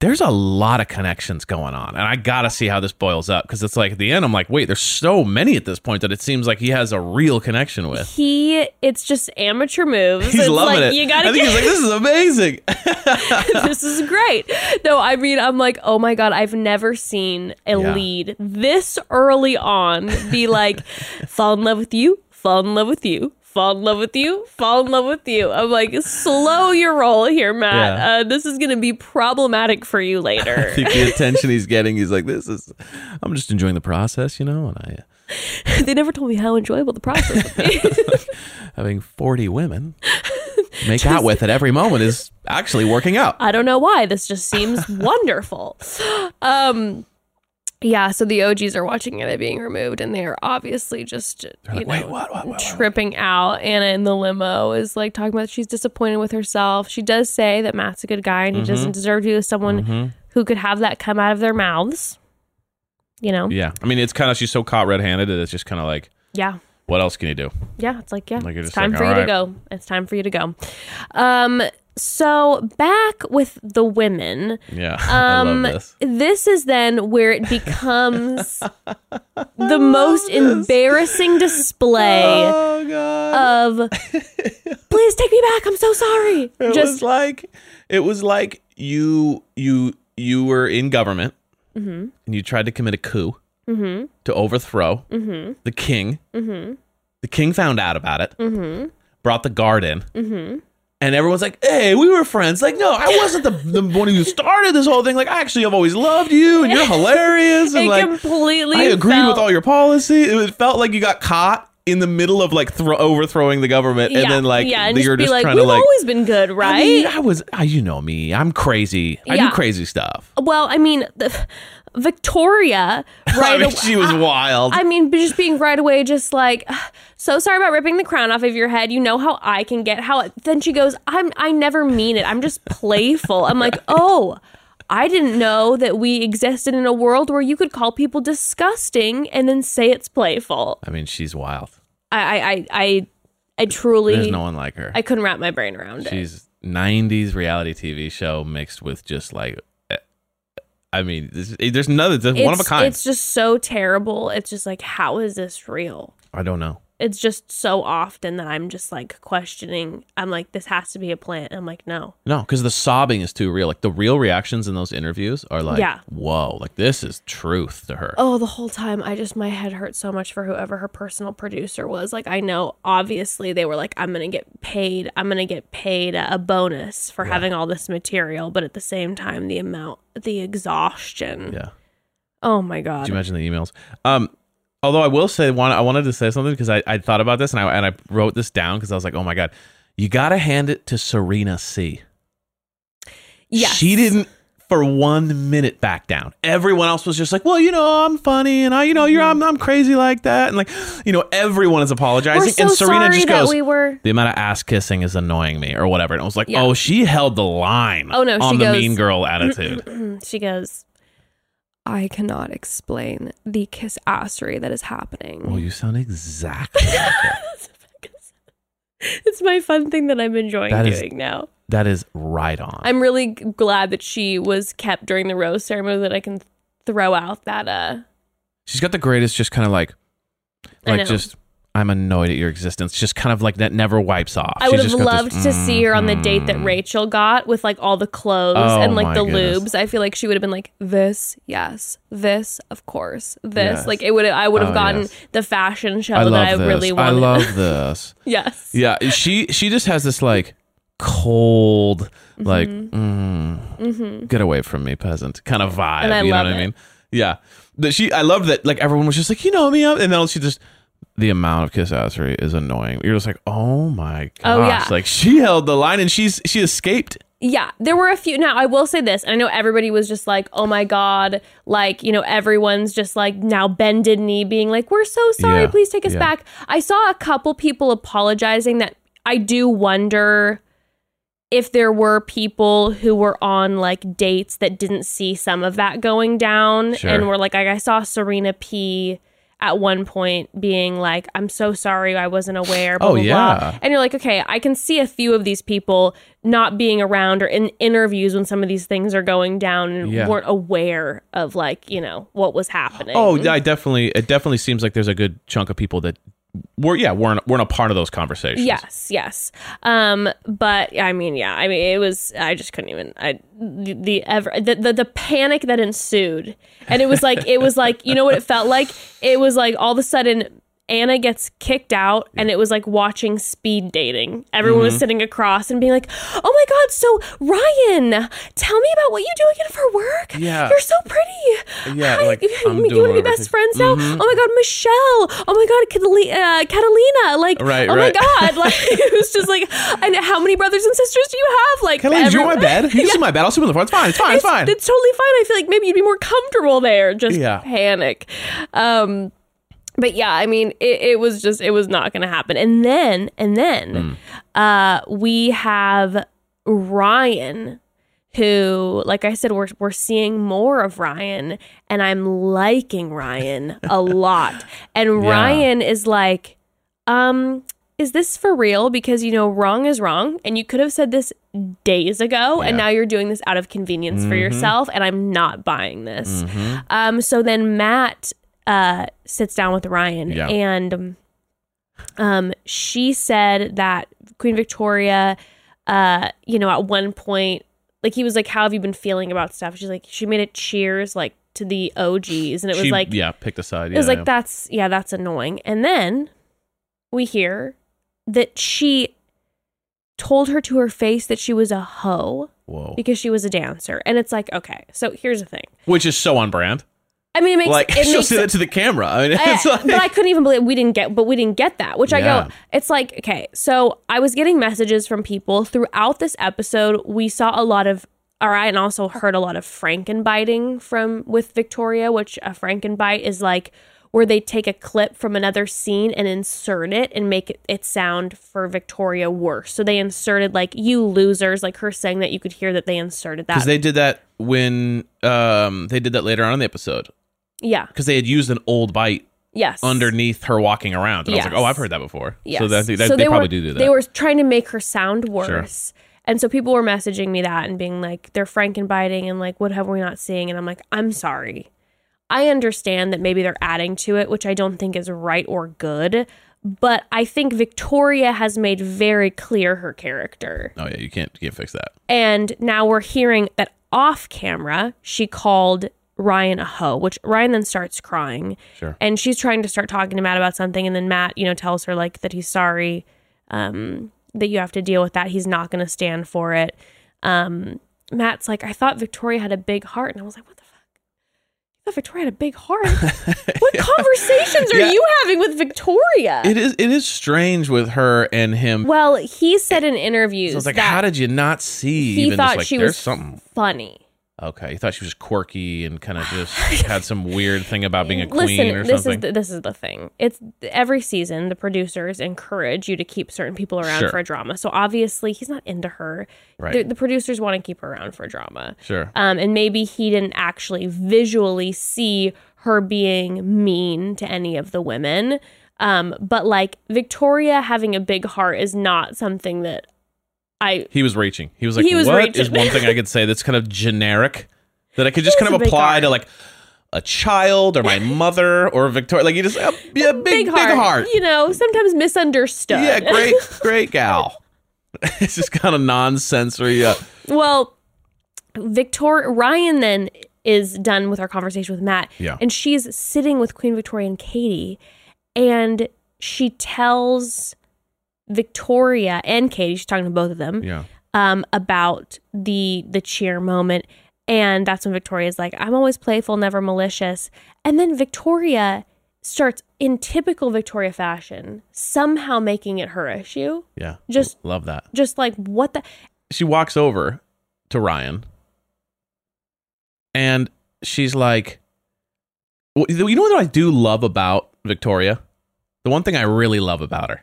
Speaker 3: "There's a lot of connections going on," and I gotta see how this boils up because it's like at the end, I'm like, "Wait, there's so many at this point that it seems like he has a real connection with."
Speaker 1: he it's just amateur moves
Speaker 3: He's
Speaker 1: it's
Speaker 3: loving
Speaker 1: like
Speaker 3: it.
Speaker 1: you gotta
Speaker 3: I think
Speaker 1: get
Speaker 3: he's like, "This is amazing."
Speaker 1: this is great. No, I mean, I'm like, oh my God, I've never seen a
Speaker 3: Yeah.
Speaker 1: lead this early on be like, fall in love with you, fall in love with you, fall in love with you, fall in love with you. I'm like, slow your roll here, Matt.
Speaker 3: Yeah.
Speaker 1: Uh, this is going to be problematic for you later.
Speaker 3: I think the attention he's getting, he's like, "This is." I'm just enjoying the process, you know, and I
Speaker 1: they never told me how enjoyable the process would be.
Speaker 3: having 40 women make out with at every moment is actually working out.
Speaker 1: I don't know why. This just seems wonderful. Um, yeah, so the OGs are watching it being removed, and they are obviously just you
Speaker 3: like,
Speaker 1: know
Speaker 3: "Wait, what, what, what, what?"
Speaker 1: tripping out. Anna in the limo is like talking about she's disappointed with herself. She does say that Matt's a good guy and he
Speaker 3: Mm-hmm.
Speaker 1: doesn't deserve to be with someone who could have that come out of their mouths. You know,
Speaker 3: Yeah, I mean, it's kind of she's so caught red-handed that it's just kind of like,
Speaker 1: yeah.
Speaker 3: what else can you do?
Speaker 1: Yeah, it's like yeah,
Speaker 3: Like,
Speaker 1: it's time
Speaker 3: like,
Speaker 1: for you
Speaker 3: all
Speaker 1: to go. It's time for you to go. Um, so back with the women.
Speaker 3: Yeah, I
Speaker 1: Um,
Speaker 3: love this.
Speaker 1: this is then where it becomes the most embarrassing display
Speaker 3: Oh
Speaker 1: of please take me back. I'm so sorry.
Speaker 3: it was
Speaker 1: Just
Speaker 3: like it was like you you you were in government
Speaker 1: Mm-hmm.
Speaker 3: and you tried to commit a coup to overthrow
Speaker 1: Mm-hmm.
Speaker 3: the king. The king found out about it,
Speaker 1: Mm-hmm.
Speaker 3: brought the guard in. And everyone's like, "Hey, we were friends." Like, no, I wasn't the, the one who started this whole thing. Like, I actually, I've always loved you, and you're hilarious. And like,
Speaker 1: completely
Speaker 3: I agreed
Speaker 1: felt-
Speaker 3: with all your policy. It felt like you got caught in the middle of like thro- overthrowing the government, and
Speaker 1: yeah,
Speaker 3: then like
Speaker 1: yeah, and
Speaker 3: you're
Speaker 1: just be
Speaker 3: just
Speaker 1: like,
Speaker 3: trying
Speaker 1: we've
Speaker 3: to like.
Speaker 1: always been good, right?
Speaker 3: I, mean, I was, I, you know me. I'm crazy. I
Speaker 1: Yeah.
Speaker 3: do crazy stuff.
Speaker 1: well, I mean, the, Victoria, right?
Speaker 3: I mean,
Speaker 1: aw-
Speaker 3: she was wild.
Speaker 1: I mean, just being right away, just like, so sorry about ripping the crown off of your head. You know how I can get how. Then she goes, I'm. I never mean it. I'm just playful. I'm like, oh, I didn't know that we existed in a world where you could call people disgusting and then say it's playful.
Speaker 3: I mean, she's wild.
Speaker 1: I, I, I, I, I truly,
Speaker 3: There's no one like her.
Speaker 1: I couldn't wrap my brain around it.
Speaker 3: She's 90s reality TV show mixed with just like, I mean, there's, eh, there's another, there's one of a kind.
Speaker 1: It's just so terrible. It's just like, how is this real?
Speaker 3: I don't know.
Speaker 1: It's just so often that I'm just like questioning. I'm like, this has to be a plant. I'm like, no.
Speaker 3: No, because the sobbing is too real. Like the real reactions in those interviews are like,
Speaker 1: Yeah.
Speaker 3: whoa, like this is truth to her.
Speaker 1: Oh, the whole time I just my head hurt so much for whoever her personal producer was. Like I know obviously they were like I'm going to get paid. I'm going to get paid a bonus for having all this material, but at the same time the amount the exhaustion.
Speaker 3: Yeah.
Speaker 1: Oh my god.
Speaker 3: Could you imagine the emails? Um, although I will say, one, I wanted to say something because I, I thought about this and I and I wrote this down because I was like, oh my god, you got to hand it to Serena C.
Speaker 1: yes.
Speaker 3: She didn't for one minute back down. Everyone else was just like, well, you know, I'm funny and I, you know, you're I'm, mm-hmm. I'm crazy like that, and like, you know, everyone is apologizing,
Speaker 1: so
Speaker 3: and Serena just goes,
Speaker 1: we were.
Speaker 3: the amount of ass kissing is annoying me, or whatever. And I was like,
Speaker 1: Yeah.
Speaker 3: oh, she held the line.
Speaker 1: Oh, no,
Speaker 3: on the
Speaker 1: goes-
Speaker 3: mean girl attitude.
Speaker 1: She goes, I cannot explain the kiss assery that is happening.
Speaker 3: well, you sound exactly. like her.
Speaker 1: It's my fun thing that I'm enjoying
Speaker 3: That is-
Speaker 1: doing now.
Speaker 3: That is right on.
Speaker 1: I'm really glad that she was kept during the rose ceremony that I can throw out that uh
Speaker 3: She's got the greatest, just kind of like, like just. I'm annoyed at your existence. Just kind of like that never wipes off.
Speaker 1: I
Speaker 3: She's
Speaker 1: would have loved
Speaker 3: this,
Speaker 1: to see her on the date that
Speaker 3: mm.
Speaker 1: Rachael got with like all the clothes
Speaker 3: Oh
Speaker 1: and like the
Speaker 3: goodness.
Speaker 1: lubes. I feel like she would have been like this, yes, this, of course, this.
Speaker 3: Yes.
Speaker 1: Like it would I would have
Speaker 3: Oh,
Speaker 1: gotten
Speaker 3: yes.
Speaker 1: the fashion show
Speaker 3: I
Speaker 1: that I
Speaker 3: this.
Speaker 1: really
Speaker 3: I
Speaker 1: wanted.
Speaker 3: love this.
Speaker 1: yes.
Speaker 3: Yeah, she she just has this like cold, like mm, get away from me, peasant kind of vibe.
Speaker 1: Mm-hmm. I
Speaker 3: you know what I mean? Yeah. That she I love that like everyone was just like, you know me, and then she just the amount of kiss assery is annoying. You're just like, oh my gosh.
Speaker 1: Oh, yeah.
Speaker 3: Like she held the line and she's she escaped.
Speaker 1: Yeah, there were a few. Now, I will say this, and I know everybody was just like, oh my God, like, you know, everyone's just like now bended knee being like, we're so sorry,
Speaker 3: Yeah,
Speaker 1: please take us
Speaker 3: yeah.
Speaker 1: back. I saw a couple people apologizing that I do wonder if there were people who were on like dates that didn't see some of that going down
Speaker 3: Sure.
Speaker 1: and were like, like, I saw Serena P at one point being like, I'm so sorry, I wasn't aware. Blah,
Speaker 3: Oh,
Speaker 1: blah,
Speaker 3: yeah.
Speaker 1: blah. And you're like, okay, I can see a few of these people not being around or in interviews when some of these things are going down and
Speaker 3: Yeah.
Speaker 1: weren't aware of like, you know, what was happening.
Speaker 3: Oh, I definitely it definitely seems like there's a good chunk of people that were yeah, weren't weren't a part of those conversations.
Speaker 1: Yes, yes. Um, but I mean, yeah, I mean, it was. I just couldn't even. I the, the ever the, the the panic that ensued, and it was like it was like you know what it felt like. It was like all of a sudden Anna gets kicked out, and it was like watching speed dating. Everyone
Speaker 3: Mm-hmm.
Speaker 1: was sitting across and being like, "Oh my god, so Ryan, tell me about what you do again for work.
Speaker 3: Yeah.
Speaker 1: you're so pretty.
Speaker 3: Yeah,
Speaker 1: Hi,
Speaker 3: like,
Speaker 1: you,
Speaker 3: I'm
Speaker 1: you want to be best friends now?
Speaker 3: Mhm.
Speaker 1: Oh my god, Michelle. Oh my god, Catalina. Uh, Catalina. Like,
Speaker 3: Right,
Speaker 1: oh
Speaker 3: right.
Speaker 1: my god, like it was just like, and how many brothers and sisters do you have? Like,
Speaker 3: Can I leave you on
Speaker 1: every-
Speaker 3: my bed? You can see my bed. I'll sleep on the floor. It's fine. It's fine. It's,
Speaker 1: it's,
Speaker 3: fine.
Speaker 1: it's totally fine. I feel like maybe you'd be more comfortable there. Just
Speaker 3: Yeah.
Speaker 1: panic. Um, but yeah, I mean, it, it was just it was not going to happen. And then and then,
Speaker 3: Hmm.
Speaker 1: uh, we have Ryan. Who, like I said, we're we're seeing more of Ryan, and I'm liking Ryan a lot. And
Speaker 3: Yeah.
Speaker 1: Ryan is like, um, is this for real? Because you know, wrong is wrong, and you could have said this days ago, and
Speaker 3: Yeah. Mm-hmm.
Speaker 1: now you're doing this out of convenience for yourself, and I'm not buying this. Um, so then Matt uh sits down with Ryan,
Speaker 3: Yeah.
Speaker 1: and um, um, she said that Queen Victoria, uh, you know, at one point, like he was like, "How have you been feeling about stuff?" She's like, she made it cheers like to the OGs, and it was
Speaker 3: She-
Speaker 1: like,
Speaker 3: yeah, picked a side.
Speaker 1: it was like
Speaker 3: yeah.
Speaker 1: that's yeah, that's annoying. And then we hear that she told her to her face that she was a hoe
Speaker 3: Whoa.
Speaker 1: because she was a dancer. And it's like, okay, so here's the thing.
Speaker 3: Which is so on brand.
Speaker 1: I mean, it makes
Speaker 3: Like
Speaker 1: it
Speaker 3: she'll
Speaker 1: makes
Speaker 3: say that to the camera. I mean,
Speaker 1: eh,
Speaker 3: I- like,
Speaker 1: but I couldn't even believe we didn't get, but we didn't get that. Which I
Speaker 3: Yeah.
Speaker 1: go, it's like okay. So I was getting messages from people throughout this episode. We saw a lot of, all right, and also heard a lot of frankenbiting from with Victoria, which a frankenbite is like where they take a clip from another scene and insert it and make it, it sound for Victoria worse. So they inserted like you losers, like her saying that you could hear that they inserted that.
Speaker 3: because they did that when um they did that later on in the episode
Speaker 1: yeah.
Speaker 3: because they had used an old bite
Speaker 1: Yes.
Speaker 3: underneath her walking around. And I was like, oh, I've heard that before.
Speaker 1: Yes.
Speaker 3: So that, they,
Speaker 1: So
Speaker 3: they, probably
Speaker 1: were,
Speaker 3: do do that.
Speaker 1: They were trying to make her sound worse. And so people were messaging me that and being like, they're frankenbiting and Biting and like, what have we not seeing? And I'm like, I'm sorry. I understand that maybe they're adding to it, which I don't think is right or good. But I think Victoria has made very clear her character.
Speaker 3: oh yeah, you can't you can't fix that.
Speaker 1: And now we're hearing that off camera, she called Ryan a hoe, which Ryan then starts crying.
Speaker 3: Sure.
Speaker 1: And she's trying to start talking to Matt about something. And then Matt, you know, tells her like that he's sorry, um, that you have to deal with that. He's not going to stand for it. Um, Matt's like, I thought Victoria had a big heart. And I was like, what the I thought Victoria had a big heart. what conversations are
Speaker 3: Yeah.
Speaker 1: you having with Victoria?
Speaker 3: It is it is strange with her and him.
Speaker 1: well, he said eh, in interviews
Speaker 3: so it's like,
Speaker 1: that
Speaker 3: how did you not see?
Speaker 1: he
Speaker 3: even
Speaker 1: thought
Speaker 3: like
Speaker 1: she
Speaker 3: there's
Speaker 1: was
Speaker 3: something.
Speaker 1: funny.
Speaker 3: Okay, you thought she was quirky and kind of just had some weird thing about being a queen
Speaker 1: Listen,
Speaker 3: or
Speaker 1: this
Speaker 3: something.
Speaker 1: is the, this is the thing. It's every season the producers encourage you to keep certain people around
Speaker 3: Sure.
Speaker 1: for a drama. So obviously he's not into her.
Speaker 3: Right.
Speaker 1: The, the producers want to keep her around for drama.
Speaker 3: sure.
Speaker 1: Um, and maybe he didn't actually visually see her being mean to any of the women. Um, but like Victoria having a big heart is not something that I
Speaker 3: He was reaching. He was like,
Speaker 1: He was
Speaker 3: "What is
Speaker 1: reaching.
Speaker 3: one thing I could say that's kind of generic that I could just kind of apply
Speaker 1: heart.
Speaker 3: to like a child or my mother or Victoria? Like you just uh, yeah, big big heart.
Speaker 1: You know, sometimes misunderstood.
Speaker 3: Yeah, great great gal. it's just kind of nonsensory. you. Uh,
Speaker 1: Well, Victoria Ryan then is done with our conversation with Matt.
Speaker 3: Yeah.
Speaker 1: And she's sitting with Queen Victoria and Katie, and she tells Victoria and Katie, she's talking to both of them,
Speaker 3: yeah.
Speaker 1: um, about the the cheer moment. And that's when Victoria's like, I'm always playful, never malicious. And then Victoria starts in typical Victoria fashion, somehow making it her issue.
Speaker 3: Yeah.
Speaker 1: Just-
Speaker 3: love that.
Speaker 1: Just like what the
Speaker 3: She walks over to Ryan and she's like, you know what I do love about Victoria? The one thing I really love about her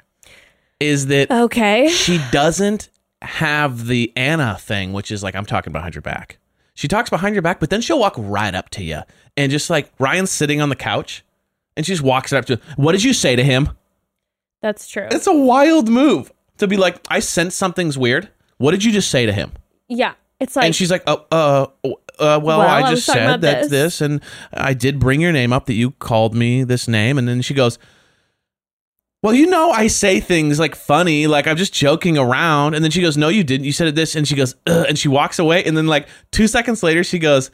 Speaker 3: is that
Speaker 1: Okay.
Speaker 3: she doesn't have the Anna thing, which is like I'm talking behind your back. She talks behind your back, but then she'll walk right up to you and just like Ryan's sitting on the couch, and she just walks up to. What did you say to him?
Speaker 1: That's true.
Speaker 3: It's a wild move to be like, I sense something's weird. What did you just say to him?
Speaker 1: Yeah, it's like
Speaker 3: and she's like, oh, uh, uh, well,
Speaker 1: Well,
Speaker 3: I just said that
Speaker 1: this.
Speaker 3: this, and I did bring your name up that you called me this name, and then she goes, well, you know, I say things like funny, like I'm just joking around, and then she goes, no, you didn't. You said it this, and she goes, Ugh, and she walks away, and then like two seconds later, she goes,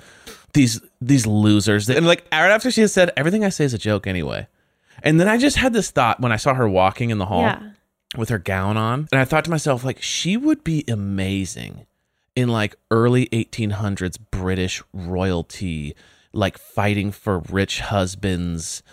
Speaker 3: these these losers, and like right after she has said everything I say is a joke anyway. And then I just had this thought when I saw her walking in the hall
Speaker 1: yeah,
Speaker 3: with her gown on. And I thought to myself, like, she would be amazing in like early 1800s British royalty, like fighting for rich husbands,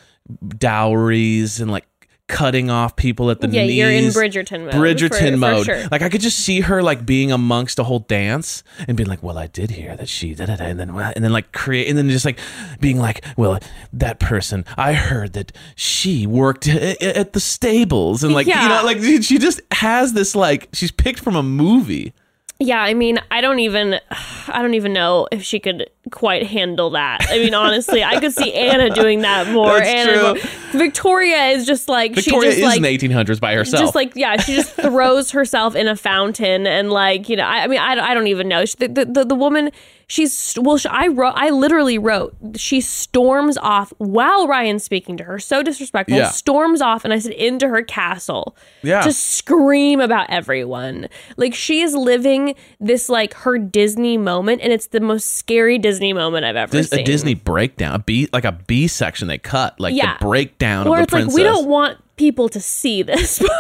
Speaker 3: dowries, and like cutting off people at the
Speaker 1: yeah.
Speaker 3: knees.
Speaker 1: You're in Bridgerton mode.
Speaker 3: Bridgerton
Speaker 1: for- for sure.
Speaker 3: Like I could just see her like being amongst a whole dance and being like, "Well, I did hear that she da da da," and then and then like create and then just like being like, "Well, that person, I heard that she worked a- a- at the stables," and like you know, like she just has this like she's picked from a movie.
Speaker 1: Yeah, I mean, I don't even, I don't even know if she could quite handle that. I mean, honestly, I could see Anna doing that more.
Speaker 3: That's
Speaker 1: Anna,
Speaker 3: true.
Speaker 1: Victoria is just like
Speaker 3: Victoria
Speaker 1: she just
Speaker 3: is
Speaker 1: like
Speaker 3: in the 1800s by herself.
Speaker 1: just like yeah, she just throws herself in a fountain and like you know, I, I mean, I, I don't even know. She, the, the the the woman, she's well, she, I wrote, I literally wrote, she storms off while Ryan's speaking to her, so disrespectful.
Speaker 3: Yeah.
Speaker 1: Storms off, and I said into her castle,
Speaker 3: Yeah.
Speaker 1: to scream about everyone. Like she is living this like her Disney moment, and it's the most scary Disney moment I've ever
Speaker 3: Dis-
Speaker 1: seen.
Speaker 3: a Disney breakdown, a B like a B section they cut, like
Speaker 1: Yeah.
Speaker 3: the breakdown
Speaker 1: where
Speaker 3: of
Speaker 1: it's
Speaker 3: the
Speaker 1: like
Speaker 3: princess.
Speaker 1: we don't want people to see this part.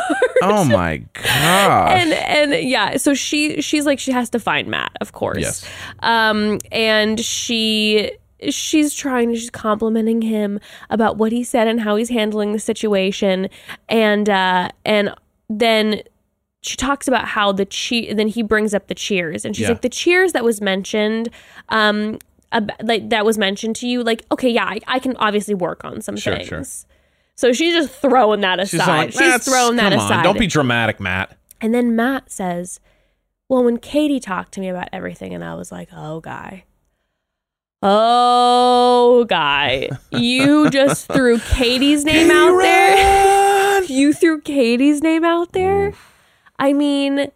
Speaker 3: oh my god!
Speaker 1: and and yeah so she she's like she has to find matt of course
Speaker 3: Yes.
Speaker 1: um and she she's trying to she's complimenting him about what he said and how he's handling the situation and uh and then she talks about how the cheer then he brings up the cheers and she's
Speaker 3: Yeah.
Speaker 1: like the cheers that was mentioned um ab- like that was mentioned to you like okay yeah I, I can obviously work on some
Speaker 3: Sure,
Speaker 1: things
Speaker 3: sure.
Speaker 1: So she's just throwing that
Speaker 3: she's
Speaker 1: aside
Speaker 3: like,
Speaker 1: she's
Speaker 3: "That's-
Speaker 1: throwing that
Speaker 3: come on,
Speaker 1: aside
Speaker 3: Don't be dramatic, Matt.
Speaker 1: and then Matt says, Well, when Katie talked to me about everything, and I was like, Oh, guy. Oh, guy. You just threw Katie's name out there. You threw Katie's name out there. I mean,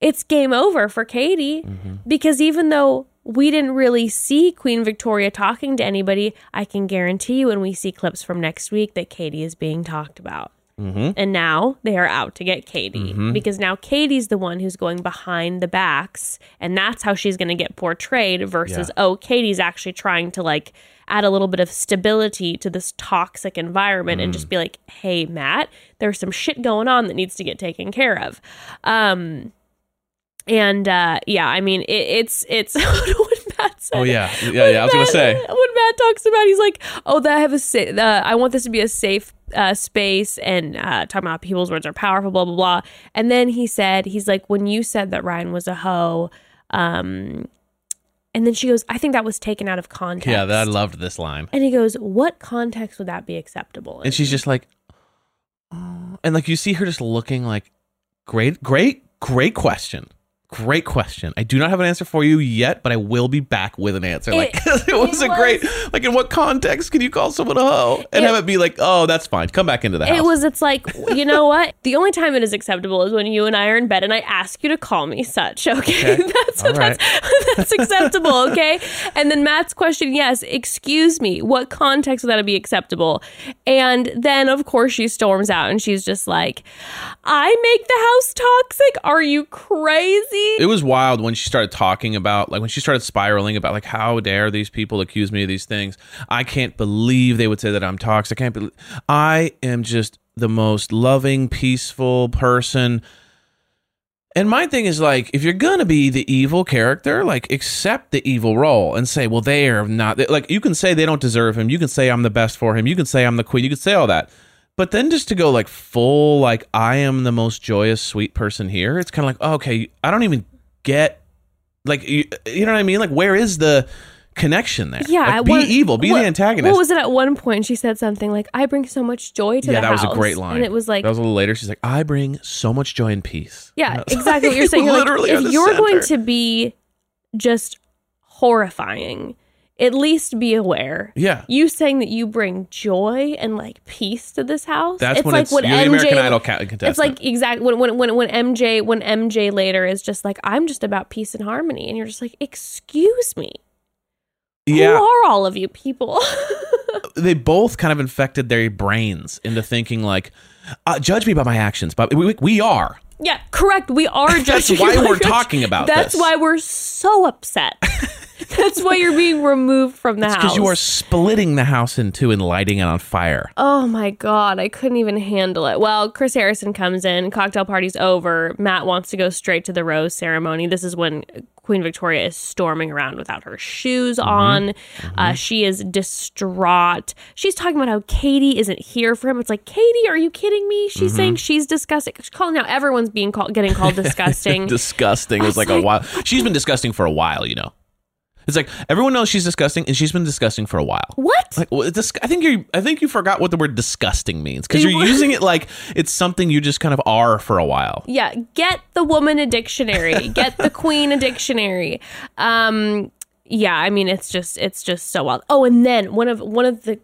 Speaker 1: it's game over for Katie
Speaker 3: Mm-hmm.
Speaker 1: because even though we didn't really see Queen Victoria talking to anybody, I can guarantee you when we see clips from next week that Katie is being talked about.
Speaker 3: Mm-hmm.
Speaker 1: And now they are out to get Katie because now Katie's the one who's going behind the backs, and that's how she's going to get portrayed. Versus,
Speaker 3: Yeah.
Speaker 1: oh, Katie's actually trying to like add a little bit of stability to this toxic environment and
Speaker 3: Mm.
Speaker 1: just be like, hey, Matt, there's some shit going on that needs to get taken care of. Um, and uh, yeah, I mean, it, it's it's what Matt said.
Speaker 3: Oh yeah, yeah, yeah. I was gonna say.
Speaker 1: when Matt talks about, he's like, "Oh, that I have a sa- uh, I want this to be a safe uh, space," and uh, talking about people's words are powerful, blah blah blah. And then he said, "He's like, when you said that Ryan was a hoe, um, And then she goes, I think that was taken out of context.
Speaker 3: Yeah, that, I loved this line.
Speaker 1: And he goes, What context would that be acceptable? in?"
Speaker 3: And she's just like, oh. and like you see her just looking like, great, great, great question. Great question. I do not have an answer for you yet, but I will be back with an answer. Like
Speaker 1: It-
Speaker 3: it, was
Speaker 1: it
Speaker 3: a great. Like in what context can you call someone a hoe and
Speaker 1: It-
Speaker 3: have it be like, oh, that's fine. Come back into the house.
Speaker 1: It was, it's like, you know what? The only time it is acceptable is when you and I are in bed and I ask you to call me such, okay?
Speaker 3: Okay.
Speaker 1: that's,
Speaker 3: right.
Speaker 1: that's, that's acceptable, okay? And then Matt's question, yes, excuse me, what context would that be acceptable? And then, of course, she storms out and she's just like, I make the house toxic? Are you crazy?
Speaker 3: It was wild when she started talking about like when she started spiraling about like how dare these people accuse me of these things. I can't believe they would say that i'm toxic. I can't believe i am just the most loving peaceful person. And my thing is like if you're gonna be the evil character like accept the evil role and say well they are not like you can say they don't deserve him. You can say i'm the best for him. You can say i'm the queen. You can say all that but then just to go like full like I am the most joyous sweet person here, it's kind of like oh, okay, I don't even get like you, you know what I mean? Like where is the connection there?
Speaker 1: Yeah,
Speaker 3: Like, be
Speaker 1: one-
Speaker 3: evil, be
Speaker 1: what-
Speaker 3: the antagonist.
Speaker 1: What was it at one point? She said something like, I bring so much joy to
Speaker 3: yeah,
Speaker 1: the
Speaker 3: that was a great line.
Speaker 1: And it was like,
Speaker 3: that was a little later. She's like, I bring so much joy and peace.
Speaker 1: Yeah,
Speaker 3: And
Speaker 1: exactly what you're saying. You're
Speaker 3: literally are
Speaker 1: if you're going to be just horrifying, at least be aware.
Speaker 3: yeah.
Speaker 1: You saying that you bring joy and like peace to this house.
Speaker 3: That's
Speaker 1: it's
Speaker 3: when
Speaker 1: like
Speaker 3: it's the
Speaker 1: MJ.
Speaker 3: American Idol contestant.
Speaker 1: it's like exactly when when when when MJ when MJ later is just like I'm just about peace and harmony, and you're just like, excuse me,
Speaker 3: yeah,
Speaker 1: who are all of you people?
Speaker 3: they both kind of infected their brains into thinking like, uh, judge me by my actions, but we, we are.
Speaker 1: yeah, correct. We are
Speaker 3: That's why we're talking about
Speaker 1: That's
Speaker 3: this.
Speaker 1: why we're so upset. That's why you're being removed from the house.
Speaker 3: Because you are splitting the house in two and lighting it on fire.
Speaker 1: Oh my god, I couldn't even handle it. Well, Chris Harrison comes in, cocktail party's over. Matt wants to go straight to the rose ceremony. This is when Queen Victoria is storming around without her shoes
Speaker 3: Mm-hmm.
Speaker 1: on. Uh, she is distraught. She's talking about how Katie isn't here for him. It's like, Katie, are you kidding me?
Speaker 3: Mm-hmm.
Speaker 1: She's saying she's disgusting. She's calling out everyone's being called, getting called disgusting.
Speaker 3: disgusting. It was
Speaker 1: was
Speaker 3: like a while. She's been disgusting for a while, you know. It's like everyone knows she's disgusting, and she's been disgusting for a while.
Speaker 1: what?
Speaker 3: Like, well, dis- I think you, I think you forgot what the word disgusting means because
Speaker 1: You
Speaker 3: you're using it like it's something you just kind of are for a while.
Speaker 1: Yeah, get the woman a dictionary. get the queen a dictionary. Um yeah, I mean it's just it's just so wild. Oh, and then one of one of the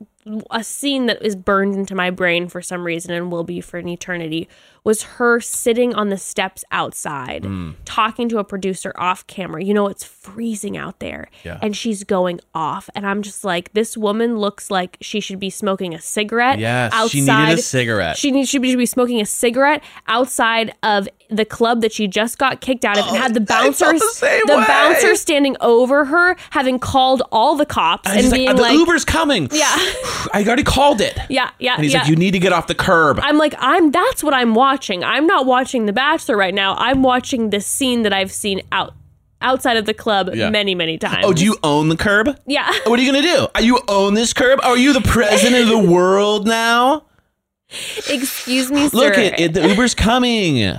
Speaker 1: a scene that is burned into my brain for some reason and will be for an eternity was her sitting on the steps outside
Speaker 3: Hmm.
Speaker 1: talking to a producer off camera. You know it's freezing out there
Speaker 3: Yeah.
Speaker 1: and she's going off and I'm just like this woman looks like she should be smoking a cigarette
Speaker 3: Yes,
Speaker 1: outside
Speaker 3: she needed a cigarette.
Speaker 1: she needs she should be smoking a cigarette outside of the club that she just got kicked out of and had the
Speaker 3: Oh, felt
Speaker 1: bouncers
Speaker 3: the
Speaker 1: bouncer standing over her having called all the cops
Speaker 3: And
Speaker 1: and,
Speaker 3: like,
Speaker 1: being
Speaker 3: "Uh, the
Speaker 1: like
Speaker 3: Uber's coming.
Speaker 1: yeah
Speaker 3: I already called it.
Speaker 1: yeah yeah
Speaker 3: And he's
Speaker 1: yeah
Speaker 3: like, you need to get off the curb.
Speaker 1: I'm like I'm that's what I'm watching I'm not watching The Bachelor right now I'm watching this scene that I've seen out outside of the club
Speaker 3: Yeah.
Speaker 1: many many times
Speaker 3: oh, do you own the curb?
Speaker 1: yeah
Speaker 3: What are you gonna do? Are you own this curb? Are you the president of the world now?
Speaker 1: excuse me sir
Speaker 3: Look at it. The Uber's coming.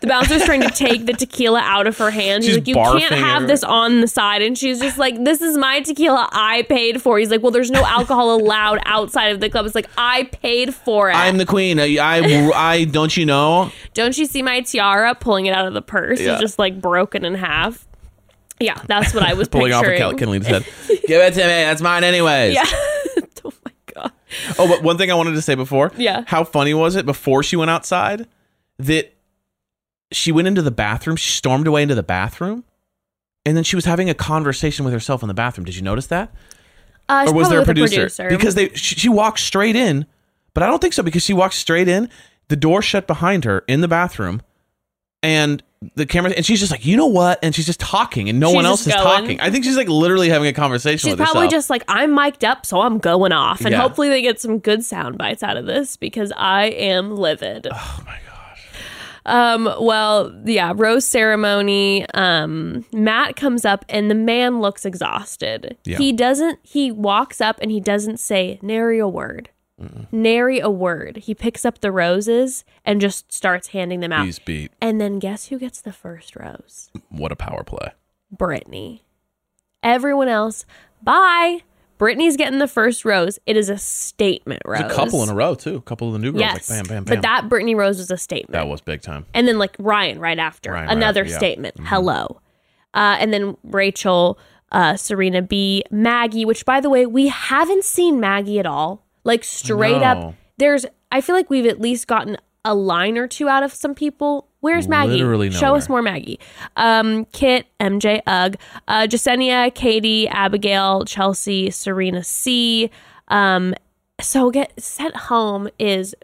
Speaker 1: The bouncer's trying to take the tequila out of her hand. He's
Speaker 3: She's
Speaker 1: like, You can't have this on the side. And she's just like, This is my tequila I paid for. He's like, Well, there's no alcohol allowed outside of the club. It's like, I paid for it.
Speaker 3: I'm the queen. I, I, I don't you know?
Speaker 1: Don't you see my tiara pulling it out of the purse?
Speaker 3: Yeah.
Speaker 1: It's just like broken in half. Yeah, that's what I was
Speaker 3: Pulling off of
Speaker 1: picturing.
Speaker 3: Kenley's head. Give it to me. That's mine, anyways.
Speaker 1: yeah. oh my God.
Speaker 3: Oh, but one thing I wanted to say before.
Speaker 1: Yeah.
Speaker 3: How funny was it before she went outside that she went into the bathroom? She stormed away into the bathroom, and then she was having a conversation with herself in the bathroom. Did you notice that?
Speaker 1: Uh,
Speaker 3: or was there a
Speaker 1: with
Speaker 3: producer? Because they she, she walked straight in, but I don't think so because she walked straight in. The door shut behind her in the bathroom, and the camera and she's just like, you know what? And she's just talking, and no
Speaker 1: She's
Speaker 3: one else is
Speaker 1: going.
Speaker 3: talking. I think she's like literally having a conversation
Speaker 1: She's probably
Speaker 3: herself.
Speaker 1: just like, I'm mic'd up, so I'm going off. And
Speaker 3: Yeah.
Speaker 1: hopefully they get some good sound bites out of this because I am livid.
Speaker 3: oh my gosh.
Speaker 1: Um, well, yeah, rose ceremony. Um, Matt comes up and the man looks exhausted.
Speaker 3: Yeah.
Speaker 1: He doesn't, he walks up and he doesn't say nary a word. Nary a word. He picks up the roses and just starts handing them out.
Speaker 3: He's beat.
Speaker 1: And then guess who gets the first rose?
Speaker 3: What a power play.
Speaker 1: Brittany. Everyone else, bye. Brittany's getting the first rose. It is a statement rose.
Speaker 3: There's a couple in a row too. A couple of the new girls
Speaker 1: Yes,
Speaker 3: like bam, bam, bam.
Speaker 1: but that Brittany rose was a statement.
Speaker 3: that was big time.
Speaker 1: and then like Ryan right after
Speaker 3: Ryan right
Speaker 1: another
Speaker 3: after, yeah.
Speaker 1: statement. Hello, uh, and then Rachael, uh, Serena B, Maggie. Which by the way, we haven't seen Maggie at all. Like straight up, there's. I feel like we've at least gotten a line or two out of some people. Where's Maggie?
Speaker 3: Literally
Speaker 1: Show us more Maggie. Um, Kit, MJ, Ugg, uh, Jessenia, Katie, Abigail, Chelsea, Serena C. Um, so get sent home is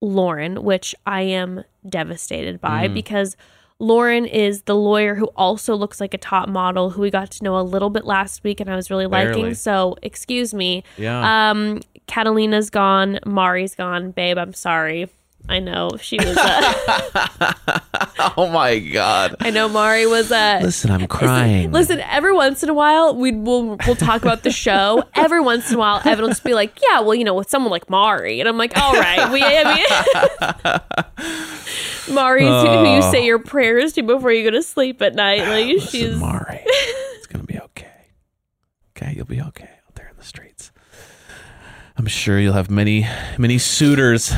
Speaker 1: Lauren, which I am devastated by
Speaker 3: Mm.
Speaker 1: because Lauren is the lawyer who also looks like a top model who we got to know a little bit last week and I was really liking. So, excuse me.
Speaker 3: Yeah.
Speaker 1: Um, Catalina's gone. Mari's gone. Babe, I'm sorry. I know she was. Uh,
Speaker 3: oh my god.
Speaker 1: I know Mari was. Uh,
Speaker 3: Listen, I'm crying.
Speaker 1: Listen, every once in a while, we will we'll talk about the show. Every once in a while, Evan will just be like, "Yeah, well, you know, with someone like Mari," and I'm like, "All right, we." I mean, Mari's who, who you say your prayers to before you go to sleep at night. Like
Speaker 3: Listen,
Speaker 1: she's
Speaker 3: Mari, it's gonna be okay. Okay, you'll be okay out there in the streets. I'm sure you'll have many, many suitors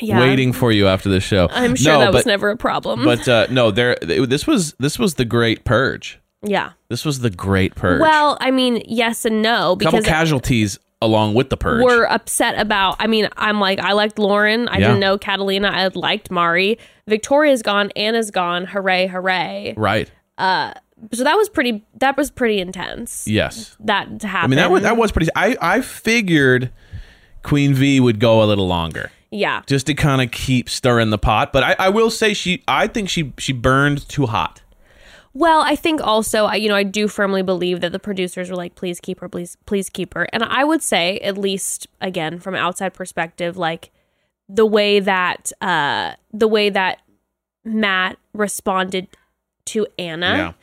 Speaker 1: Yeah.
Speaker 3: waiting for you after the show.
Speaker 1: I'm sure
Speaker 3: no,
Speaker 1: that was never a problem.
Speaker 3: But uh, no, there. This was this was the great purge.
Speaker 1: yeah.
Speaker 3: This was the great purge.
Speaker 1: Well, I mean, yes and no
Speaker 3: couple
Speaker 1: because
Speaker 3: casualties along with the purge.
Speaker 1: we're upset about. I mean, I'm like, I liked Lauren. I
Speaker 3: Yeah.
Speaker 1: didn't know Catalina. I liked Mari. Victoria's gone. Anna's gone. Hooray! Hooray!
Speaker 3: right.
Speaker 1: Uh, So that was pretty. That was pretty intense.
Speaker 3: Yes.
Speaker 1: That to happen.
Speaker 3: I mean that was that was pretty. I I figured Queen V would go a little longer.
Speaker 1: Yeah.
Speaker 3: just to kind of keep stirring the pot. But I, I will say she, I think she she burned too hot.
Speaker 1: Well, I think also, I you know, I do firmly believe that the producers were like, "Please keep her, please, please keep her." And I would say, at least again from an outside perspective, like the way that uh the way that Matt responded to Anna.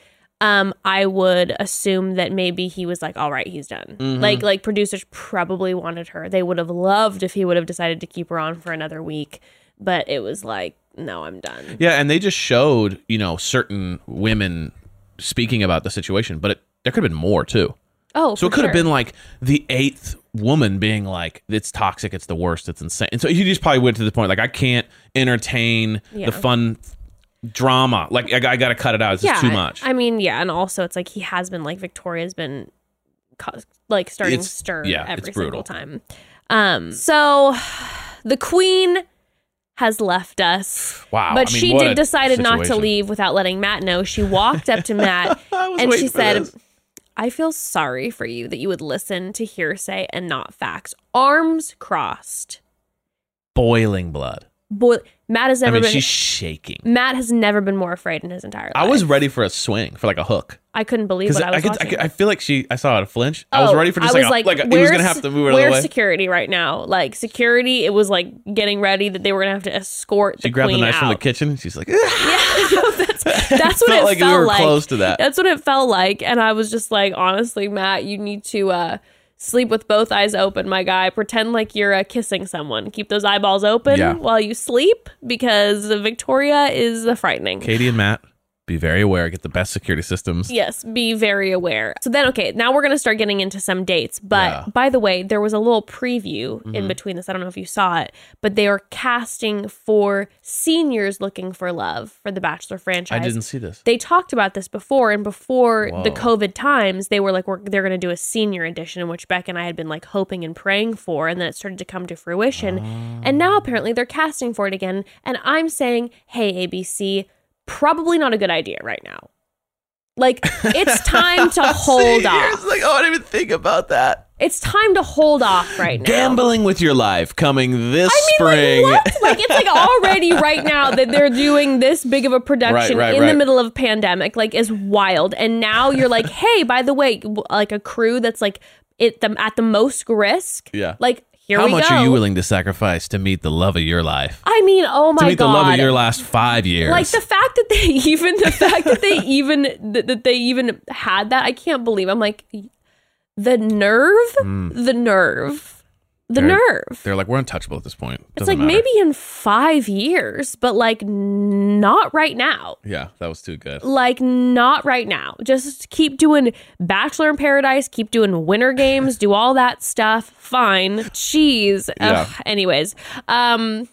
Speaker 1: Um, I would assume that maybe he was like, "All right, he's done." Like, like producers probably wanted her. They would have loved if he would have decided to keep her on for another week, but it was like, "No, I'm done."
Speaker 3: Yeah, and they just showed you know certain women speaking about the situation, but it, there could have been more too.
Speaker 1: Oh,
Speaker 3: So it could have
Speaker 1: sure.
Speaker 3: been like the eighth woman being like, "It's toxic, it's the worst, it's insane." And so he just probably went to the point like, "I can't entertain
Speaker 1: Yeah.
Speaker 3: the fun drama. Like I, I got to cut it out. It's just too much."
Speaker 1: I mean, yeah, and also it's like he has been like Victoria's been like starting
Speaker 3: It's-
Speaker 1: stir
Speaker 3: yeah,
Speaker 1: every
Speaker 3: it's
Speaker 1: single
Speaker 3: brutal.
Speaker 1: time. Um, so the queen has left us.
Speaker 3: Wow,
Speaker 1: But
Speaker 3: I mean,
Speaker 1: she did decided not to leave without letting Matt know. She walked up to Matt and she said,
Speaker 3: this.
Speaker 1: I feel sorry for you that you would listen to hearsay and not facts. Arms crossed.
Speaker 3: "Boiling blood."
Speaker 1: Boy, Matt has never I
Speaker 3: mean,
Speaker 1: been
Speaker 3: she's shaking.
Speaker 1: Matt has never been more afraid in his entire life.
Speaker 3: I was ready for a swing, for like a hook.
Speaker 1: I couldn't believe what I was
Speaker 3: I, could, I,
Speaker 1: watching.
Speaker 3: could, I feel like she, I saw it flinch. Oh, I was
Speaker 1: Oh,
Speaker 3: ready for just
Speaker 1: I
Speaker 3: like,
Speaker 1: was
Speaker 3: a,
Speaker 1: like,
Speaker 3: like, he was gonna have to move it.
Speaker 1: Where's security right now? Like security, it was like getting ready that they were gonna have to escort
Speaker 3: She
Speaker 1: the
Speaker 3: grabbed the knife
Speaker 1: out.
Speaker 3: from the kitchen. She's like,
Speaker 1: Yeah, no, that's that's what
Speaker 3: felt
Speaker 1: it
Speaker 3: like we
Speaker 1: felt
Speaker 3: were
Speaker 1: like.
Speaker 3: close to that.
Speaker 1: That's what it felt like, and I was just like, honestly, Matt, you need to uh, sleep with both eyes open, my guy. Pretend like you're uh, kissing someone. Keep those eyeballs open
Speaker 3: Yeah.
Speaker 1: while you sleep, because Victoria is uh, frightening.
Speaker 3: Katie and Matt, be very aware. Get the best security systems.
Speaker 1: Yes, be very aware. So then, okay, now we're going to start getting into some dates. But
Speaker 3: Yeah. Mm-hmm.
Speaker 1: by the way, there was a little preview in between this. I don't know if you saw it, but they are casting for seniors looking for love for the Bachelor franchise.
Speaker 3: I didn't see this.
Speaker 1: They talked about this before, and before the COVID times, they were like, we're, they're going to do a senior edition, which Beck and I had been like hoping and praying for, and then it started to come to fruition. And now apparently they're casting for it again. And I'm saying, hey, ABC, probably not a good idea right now. Like, it's time to hold off.
Speaker 3: Like, oh, I didn't even think about that.
Speaker 1: It's time to hold off right now.
Speaker 3: Gambling with your life coming this
Speaker 1: I mean,
Speaker 3: spring.
Speaker 1: like what? Like it's like already right now that they're doing this big of a production
Speaker 3: Right, right,
Speaker 1: in the middle of a pandemic, like is wild. And now you're like, hey, by the way, like a crew that's like it the, at the most risk.
Speaker 3: Yeah.
Speaker 1: Like here
Speaker 3: How much
Speaker 1: go.
Speaker 3: are you willing to sacrifice to meet the love of your life?
Speaker 1: I mean, oh my god.
Speaker 3: to meet
Speaker 1: god.
Speaker 3: the love of your last five years.
Speaker 1: like the fact that they even the fact that they even that, that they even had that, I can't believe. I'm like the nerve,
Speaker 3: Mm.
Speaker 1: the nerve. The
Speaker 3: They're-
Speaker 1: nerve.
Speaker 3: They're like, we're untouchable at this point.
Speaker 1: It's
Speaker 3: Doesn't
Speaker 1: like
Speaker 3: matter.
Speaker 1: maybe in five years, but like not right now.
Speaker 3: Yeah, that was too good.
Speaker 1: Like not right now. Just keep doing Bachelor in Paradise, keep doing Winter Games, do all that stuff. Fine. Jeez. Ugh. Anyways, um,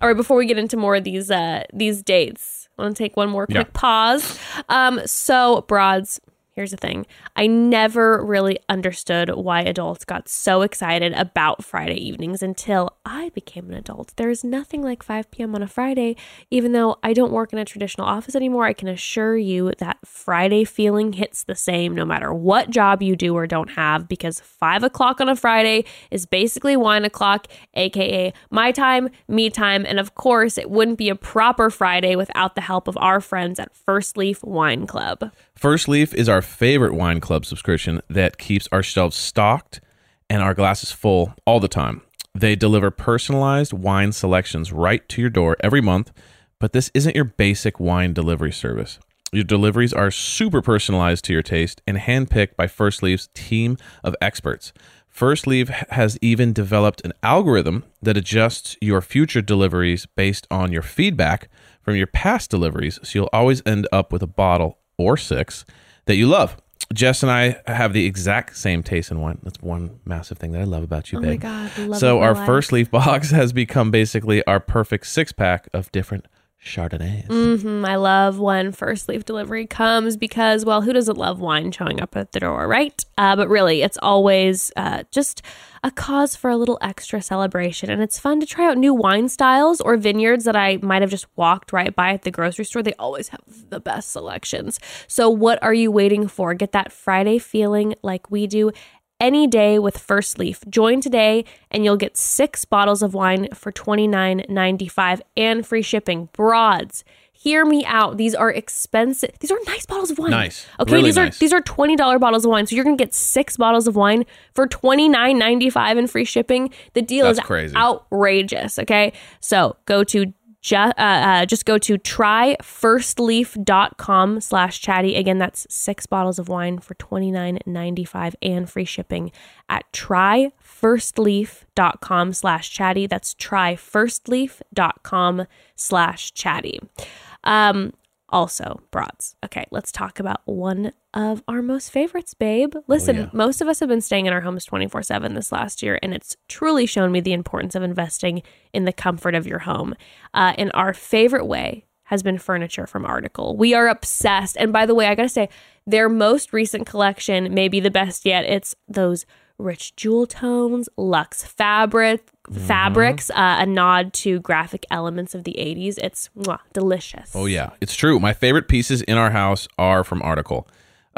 Speaker 1: all right. Before we get into more of these uh these dates, I want to take one more quick
Speaker 3: Yeah.
Speaker 1: pause. Um, so broads. Here's the thing. I never really understood why adults got so excited about Friday evenings until I became an adult. There's nothing like 5 p.m. on a Friday. Even though I don't work in a traditional office anymore, I can assure you that Friday feeling hits the same no matter what job you do or don't have because 5 o'clock on a Friday is basically wine o'clock, aka my time, me time. And of course, it wouldn't be a proper Friday without the help of our friends at First Leaf Wine Club.
Speaker 3: First Leaf is our favorite wine club subscription that keeps our shelves stocked and our glasses full all the time. They deliver personalized wine selections right to your door every month, but this isn't your basic wine delivery service. Your deliveries are super personalized to your taste and handpicked by First Leaf's team of experts. First Leaf has even developed an algorithm that adjusts your future deliveries based on your feedback from your past deliveries, so you'll always end up with a bottle or six that you love. Jess and I have the exact same taste in wine. That's one massive thing that I love about you,
Speaker 1: Oh
Speaker 3: babe.
Speaker 1: my God. Love
Speaker 3: so our
Speaker 1: life.
Speaker 3: first leaf box has become basically our perfect six pack of different Chardonnays.
Speaker 1: hmm I love when first leaf delivery comes because, well, who doesn't love wine showing up at the door, right? Uh, but really, it's always uh, just a cause for a little extra celebration. And it's fun to try out new wine styles or vineyards that I might have just walked right by at the grocery store. They always have the best selections. So, what are you waiting for? Get that Friday feeling like we do any day with First Leaf. Join today and you'll get six bottles of wine for $29.95 and free shipping. Broads. Hear me out. These are expensive. These are nice bottles of wine.
Speaker 3: Nice.
Speaker 1: Okay,
Speaker 3: Really
Speaker 1: these are
Speaker 3: nice.
Speaker 1: these are $20 bottles of wine. So you're going to get 6 bottles of wine for $29.95 and free shipping. The deal
Speaker 3: That's
Speaker 1: is
Speaker 3: crazy.
Speaker 1: outrageous, okay? So, go to uh, uh, just go to tryfirstleaf.com slash chatty. Again, that's six bottles of wine for $29.95 and free shipping at tryfirstleaf.com slash chatty. That's tryfirstleaf.com slash chatty. Um, also, broads. Okay, let's talk about one of our most favorites, babe. Listen,
Speaker 3: yeah.
Speaker 1: most of us have been staying in our homes 24 7 this last year, and it's truly shown me the importance of investing in the comfort of your home. Uh, and our favorite way has been furniture from Article. We are obsessed. And by the way, I gotta say, their most recent collection may be the best yet. It's those rich jewel tones, luxe fabric, fabrics, uh, a nod to graphic elements of the 80s. It's mwah, delicious.
Speaker 3: Oh yeah, it's true. My favorite pieces in our house are from Article.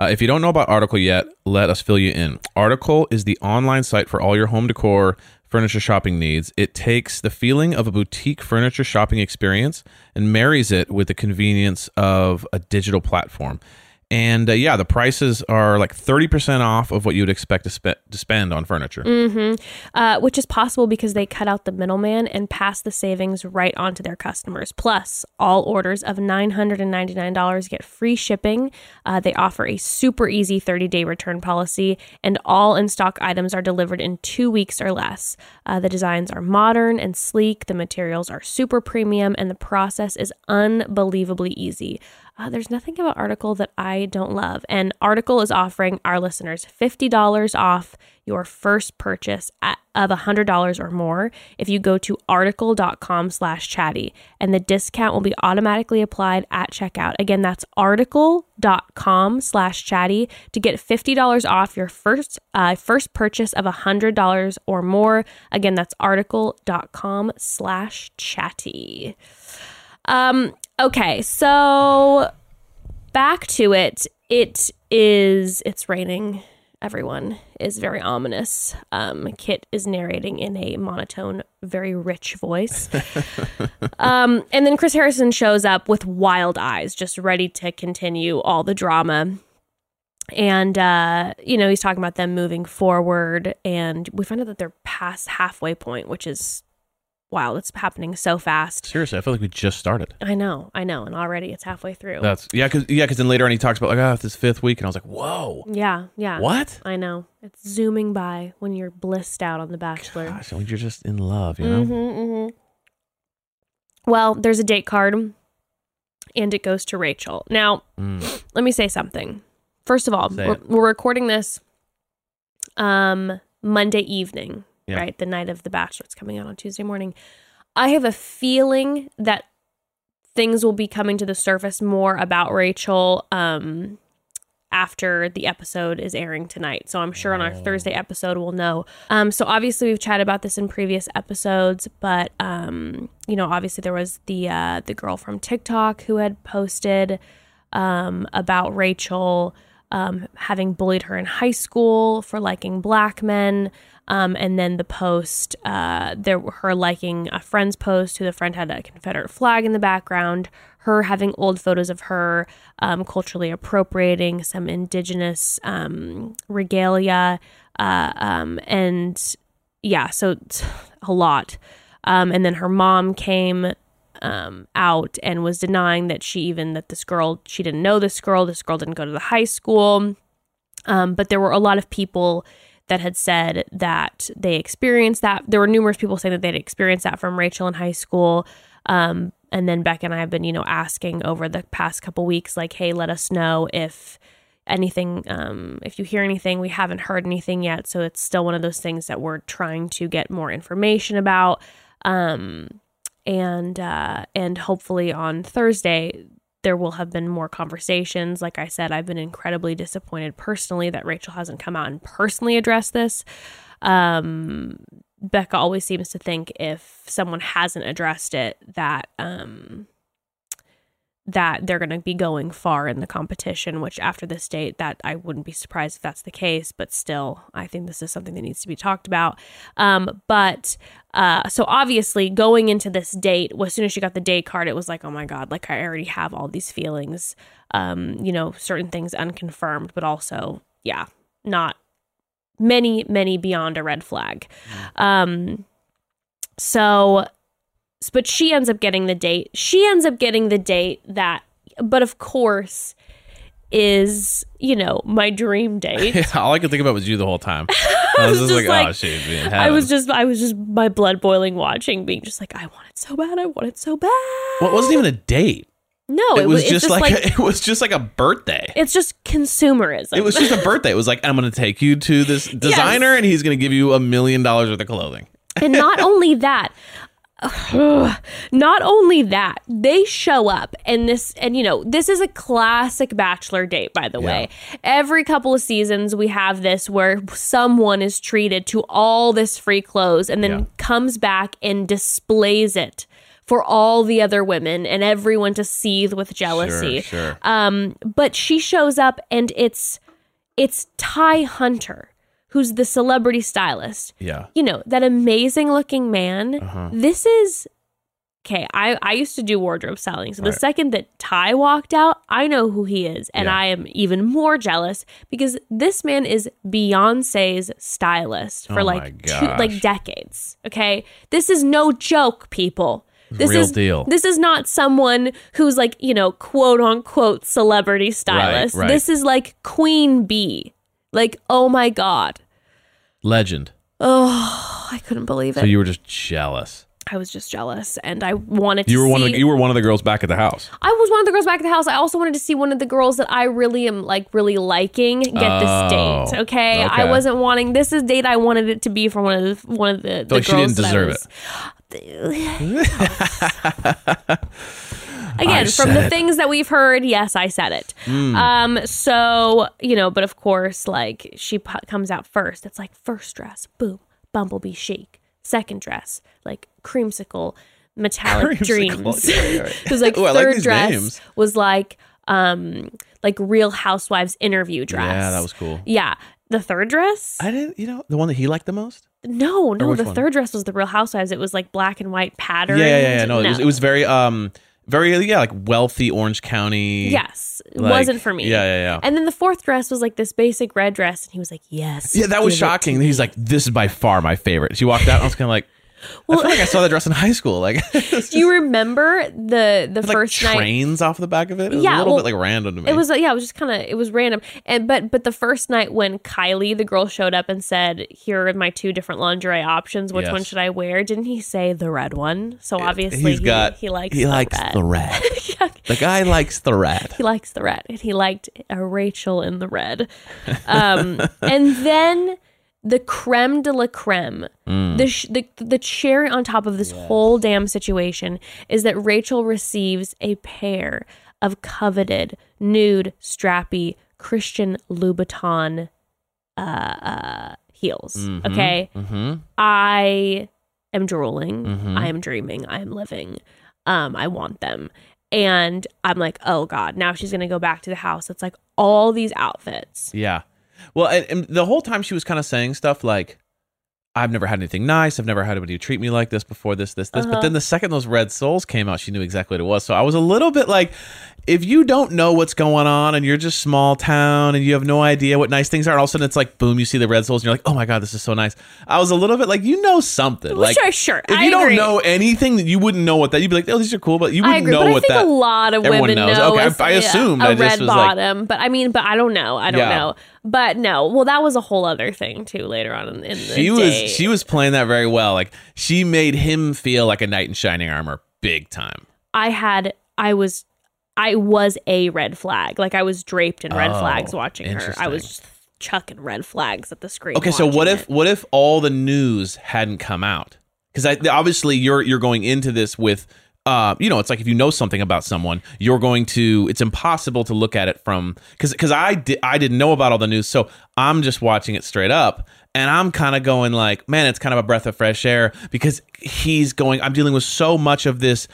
Speaker 3: Uh, if you don't know about Article yet, let us fill you in. Article is the online site for all your home decor, furniture shopping needs. It takes the feeling of a boutique furniture shopping experience and marries it with the convenience of a digital platform. And uh, yeah, the prices are like 30% off of what you would expect to, spe- to spend on furniture.
Speaker 1: uh, which is possible because they cut out the middleman and pass the savings right on to their customers. Plus, all orders of $999 get free shipping. Uh, they offer a super easy 30 day return policy, and all in stock items are delivered in two weeks or less. Uh, the designs are modern and sleek, the materials are super premium, and the process is unbelievably easy. Uh, there's nothing about Article that I don't love. And Article is offering our listeners $50 off your first purchase at, of $100 or more if you go to article.com slash chatty. And the discount will be automatically applied at checkout. Again, that's article.com slash chatty to get $50 off your first, uh, first purchase of $100 or more. Again, that's article.com slash chatty. Um, okay, so back to it. It is it's raining. Everyone is very ominous. Um, Kit is narrating in a monotone, very rich voice. um, and then Chris Harrison shows up with wild eyes, just ready to continue all the drama. And uh, you know, he's talking about them moving forward, and we find out that they're past halfway point, which is wow, it's happening so fast.
Speaker 3: Seriously, I feel like we just started.
Speaker 1: I know, I know, and already it's halfway through.
Speaker 3: That's yeah, because yeah, because then later on he talks about like, oh, it's this fifth week, and I was like, whoa,
Speaker 1: yeah, yeah.
Speaker 3: what?
Speaker 1: I know. It's zooming by when you're blissed out on The Bachelor.
Speaker 3: Gosh, when you're just in love, you know.
Speaker 1: Mm-hmm, Well, there's a date card, and it goes to Rachael. Now,
Speaker 3: Mm.
Speaker 1: let me say something. First of all, we're, we're recording this um Monday evening,
Speaker 3: Yeah.
Speaker 1: right? The night of The Bachelor. It's coming out on Tuesday morning. I have a feeling that things will be coming to the surface more about Rachael um after the episode is airing tonight. So I'm sure on our Thursday episode we'll know. Um so obviously we've chatted about this in previous episodes, but um you know, obviously there was the uh the girl from TikTok who had posted um about Rachael um having bullied her in high school for liking black men. Um, and then the post, uh, there her liking a friend's post who the friend had a Confederate flag in the background, her having old photos of her um, culturally appropriating some indigenous um, regalia, uh, um, and yeah, so a lot. Um, and then her mom came um, out and was denying that she even that this girl she didn't know this girl. This girl didn't go to the high school. Um, but there were a lot of people that had said that they experienced that. There were numerous people saying that they'd experienced that from Rachael in high school. Um, and then Beck and I have been, you know, asking over the past couple weeks, like, hey, let us know if anything, um, if you hear anything. We haven't heard anything yet. So it's still one of those things that we're trying to get more information about. Um, and uh, and hopefully on Thursday there will have been more conversations. Like I said, I've been incredibly disappointed personally that Rachael hasn't come out and personally addressed this. Um, Bekah always seems to think if someone hasn't addressed it, that um, that they're going to be going far in the competition. Which after this date, that I wouldn't be surprised if that's the case. But still, I think this is something that needs to be talked about. Um, but uh, so obviously, going into this date, as soon as she got the date card, it was like, oh my god, like I already have all these feelings. Um, you know, certain things unconfirmed, but also, yeah, not many, many beyond a red flag. Um, so, but she ends up getting the date. She ends up getting the date that, but of course, is you know my dream date.
Speaker 3: Yeah, all I could think about was you the whole time. I was,
Speaker 1: was
Speaker 3: just
Speaker 1: just
Speaker 3: like, oh,
Speaker 1: like-
Speaker 3: she's being
Speaker 1: I was just, I was just my blood boiling watching, being just like, I want it so bad, I want it so bad.
Speaker 3: Well, it wasn't even a date.
Speaker 1: No,
Speaker 3: it, was
Speaker 1: it's
Speaker 3: just, like, it was just like a birthday.
Speaker 1: it's just consumerism.
Speaker 3: It was just a birthday. It was like I'm going to take you to this designer, and he's going to give you a million dollars worth of clothing.
Speaker 1: and not only that not only that they show up and this and you know this is a classic bachelor date by the way every couple of seasons we have this where someone is treated to all this free clothes and then
Speaker 3: Yeah.
Speaker 1: comes back and displays it for all the other women and everyone to seethe with jealousy
Speaker 3: Sure, sure.
Speaker 1: um but she shows up and it's it's ty hunter who's the celebrity stylist
Speaker 3: Yeah.
Speaker 1: you know that amazing looking man
Speaker 3: Uh-huh.
Speaker 1: this is okay I, I used to do wardrobe styling so the
Speaker 3: Right.
Speaker 1: second that ty walked out i know who he is and
Speaker 3: Yeah.
Speaker 1: i am even more jealous because this man is beyonce's stylist for
Speaker 3: Oh
Speaker 1: like two, like decades okay this is no joke people this
Speaker 3: Real
Speaker 1: is
Speaker 3: deal.
Speaker 1: this is not someone who's like you know quote unquote celebrity stylist
Speaker 3: right.
Speaker 1: this is like queen bee like oh my god
Speaker 3: Legend.
Speaker 1: oh i couldn't believe it
Speaker 3: So you were just jealous.
Speaker 1: I was just jealous, and I wanted to.
Speaker 3: You were one of
Speaker 1: see-
Speaker 3: the, you were one of the girls back at the house.
Speaker 1: I was one of the girls back at the house. I also wanted to see one of the girls that I really am like really liking get
Speaker 3: Oh,
Speaker 1: this date. Okay? I wasn't wanting this is date I wanted it to be for one of the one of the, the
Speaker 3: like she
Speaker 1: girls
Speaker 3: didn't
Speaker 1: that I
Speaker 3: deserve
Speaker 1: was- Again, from the
Speaker 3: it.
Speaker 1: Things that we've heard, yes, I said it. Um, so you know, but of course, like she pu- comes out first. It's like first dress, boom, bumblebee chic. Second dress, like creamsicle, metallic
Speaker 3: Creamsicle,
Speaker 1: dreams.
Speaker 3: yeah, yeah, right.
Speaker 1: it was like
Speaker 3: Ooh, I like
Speaker 1: third dress
Speaker 3: names.
Speaker 1: was like um like Real Housewives interview dress.
Speaker 3: Yeah, that was cool.
Speaker 1: Yeah, the third dress.
Speaker 3: I didn't, you know, the one that he liked the most.
Speaker 1: no, no, the
Speaker 3: one?
Speaker 1: third dress was the Real Housewives. It was like black and white pattern.
Speaker 3: Yeah, yeah, yeah. yeah. No, It, was, it was very, um, very, yeah, like wealthy Orange County.
Speaker 1: Yes, it
Speaker 3: like-
Speaker 1: wasn't for me.
Speaker 3: Yeah, yeah, yeah.
Speaker 1: And then the fourth dress was like this basic red dress, and he was like, "Yes."
Speaker 3: yeah, that was
Speaker 1: give it to
Speaker 3: shocking. He's like, this is by far my favorite. She walked out, and I was kind of like, I feel like I saw that dress in high school. Like
Speaker 1: Do you remember the the
Speaker 3: like
Speaker 1: first night?
Speaker 3: trains off the back of it. It was
Speaker 1: Yeah,
Speaker 3: a little
Speaker 1: well,
Speaker 3: bit like random to me.
Speaker 1: It was yeah, it was just kind of it was random. And but but the first night when Kylie the girl showed up and said, "Here are my two different lingerie options. Which
Speaker 3: Yes.
Speaker 1: one should I wear?" Didn't he say the red one? So obviously
Speaker 3: He's
Speaker 1: he,
Speaker 3: got
Speaker 1: he likes
Speaker 3: he
Speaker 1: the
Speaker 3: likes
Speaker 1: red.
Speaker 3: the red.
Speaker 1: Yeah,
Speaker 3: the guy likes the red.
Speaker 1: he likes the red. And he liked a Rachael in the red. Um, and then the creme de la creme,
Speaker 3: Mm.
Speaker 1: the, sh- the the cherry on top of this whole damn situation is that Rachael receives a pair of coveted nude strappy Christian Louboutin uh, uh, heels. Okay,
Speaker 3: Mm-hmm.
Speaker 1: I am drooling.
Speaker 3: Mhm.
Speaker 1: I am dreaming. I am living. Um, I want them. And I'm like, oh God, now she's gonna go back to the house. It's like all these outfits.
Speaker 3: Yeah. Well, and, and the whole time she was kind of saying stuff like, I've never had anything nice. I've never had anybody treat me like this before, this, this, this. But
Speaker 1: Uh-huh.
Speaker 3: then the second those red soles came out, she knew exactly what it was. So I was a little bit like, if you don't know what's going on and you're just small town and you have no idea what nice things are, all of a sudden it's like, boom, you see the red soles and you're like, oh my God, this is so nice. I was a little bit like, you know something. Like,
Speaker 1: sure, sure.
Speaker 3: If
Speaker 1: I
Speaker 3: you don't know anything, that you wouldn't know what that. You'd be like, oh, these are cool, but you wouldn't
Speaker 1: agree,
Speaker 3: know
Speaker 1: but I
Speaker 3: what
Speaker 1: think
Speaker 3: that.
Speaker 1: a lot of women
Speaker 3: knows.
Speaker 1: know.
Speaker 3: Okay, I- I assumed.
Speaker 1: a
Speaker 3: I just
Speaker 1: red
Speaker 3: was like-
Speaker 1: bottom, but I mean, but I don't know. I don't
Speaker 3: Yeah.
Speaker 1: know. But no, well, that was a whole other thing too. Later on in, in the
Speaker 3: she was she was playing that very well. Like she made him feel like a knight in shining armor, big time.
Speaker 1: I had I was I was a red flag. Like I was draped in red
Speaker 3: Oh,
Speaker 1: flags watching her. I was chucking red flags at the screen.
Speaker 3: Okay, so what if
Speaker 1: it.
Speaker 3: what if all the news hadn't come out? Because obviously you're you're going into this with. Uh, you know, it's like if you know something about someone, you're going to. It's impossible to look at it from because because I did I didn't know about all the news, so I'm just watching it straight up, and I'm kind of going like, man, it's kind of a breath of fresh air because he's going. I'm dealing with so much of this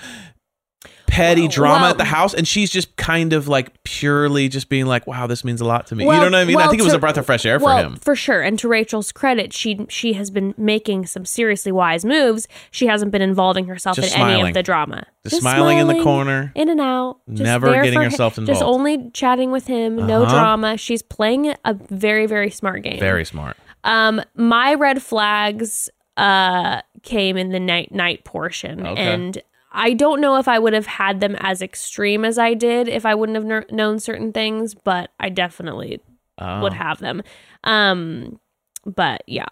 Speaker 3: petty drama
Speaker 1: well-
Speaker 3: at the house, and she's just kind of like purely just being like, wow, this means a lot to me.
Speaker 1: Well-
Speaker 3: you know what I mean? I
Speaker 1: well,
Speaker 3: think it was
Speaker 1: to-
Speaker 3: a breath of fresh air for him.
Speaker 1: for sure. And to Rachael's credit, she she has been making some seriously wise moves. She hasn't been involving herself
Speaker 3: Just
Speaker 1: in any of the drama.
Speaker 3: Just smiling in the corner.
Speaker 1: in and out, just
Speaker 3: Never getting herself
Speaker 1: him, Just only chatting with him, no
Speaker 3: Uh-huh.
Speaker 1: drama. She's playing a very very smart game.
Speaker 3: Very smart.
Speaker 1: Um, my red flags uh came in the night night portion,
Speaker 3: Okay.
Speaker 1: and I don't know if I would have had them as extreme as I did if I wouldn't have kn- known certain things, but I definitely
Speaker 3: Oh.
Speaker 1: would have them. Um, but yeah,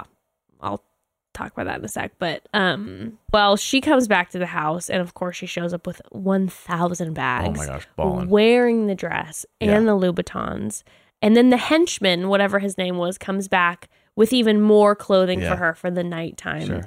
Speaker 1: I'll talk about that in a sec. But um, well, she comes back to the house, and of course, she shows up with one thousand bags.
Speaker 3: Oh my gosh, balling.
Speaker 1: wearing the dress and the Louboutins, and then the henchman, whatever his name was, comes back with even more clothing
Speaker 3: Yeah.
Speaker 1: for her for the nighttime.
Speaker 3: Sure.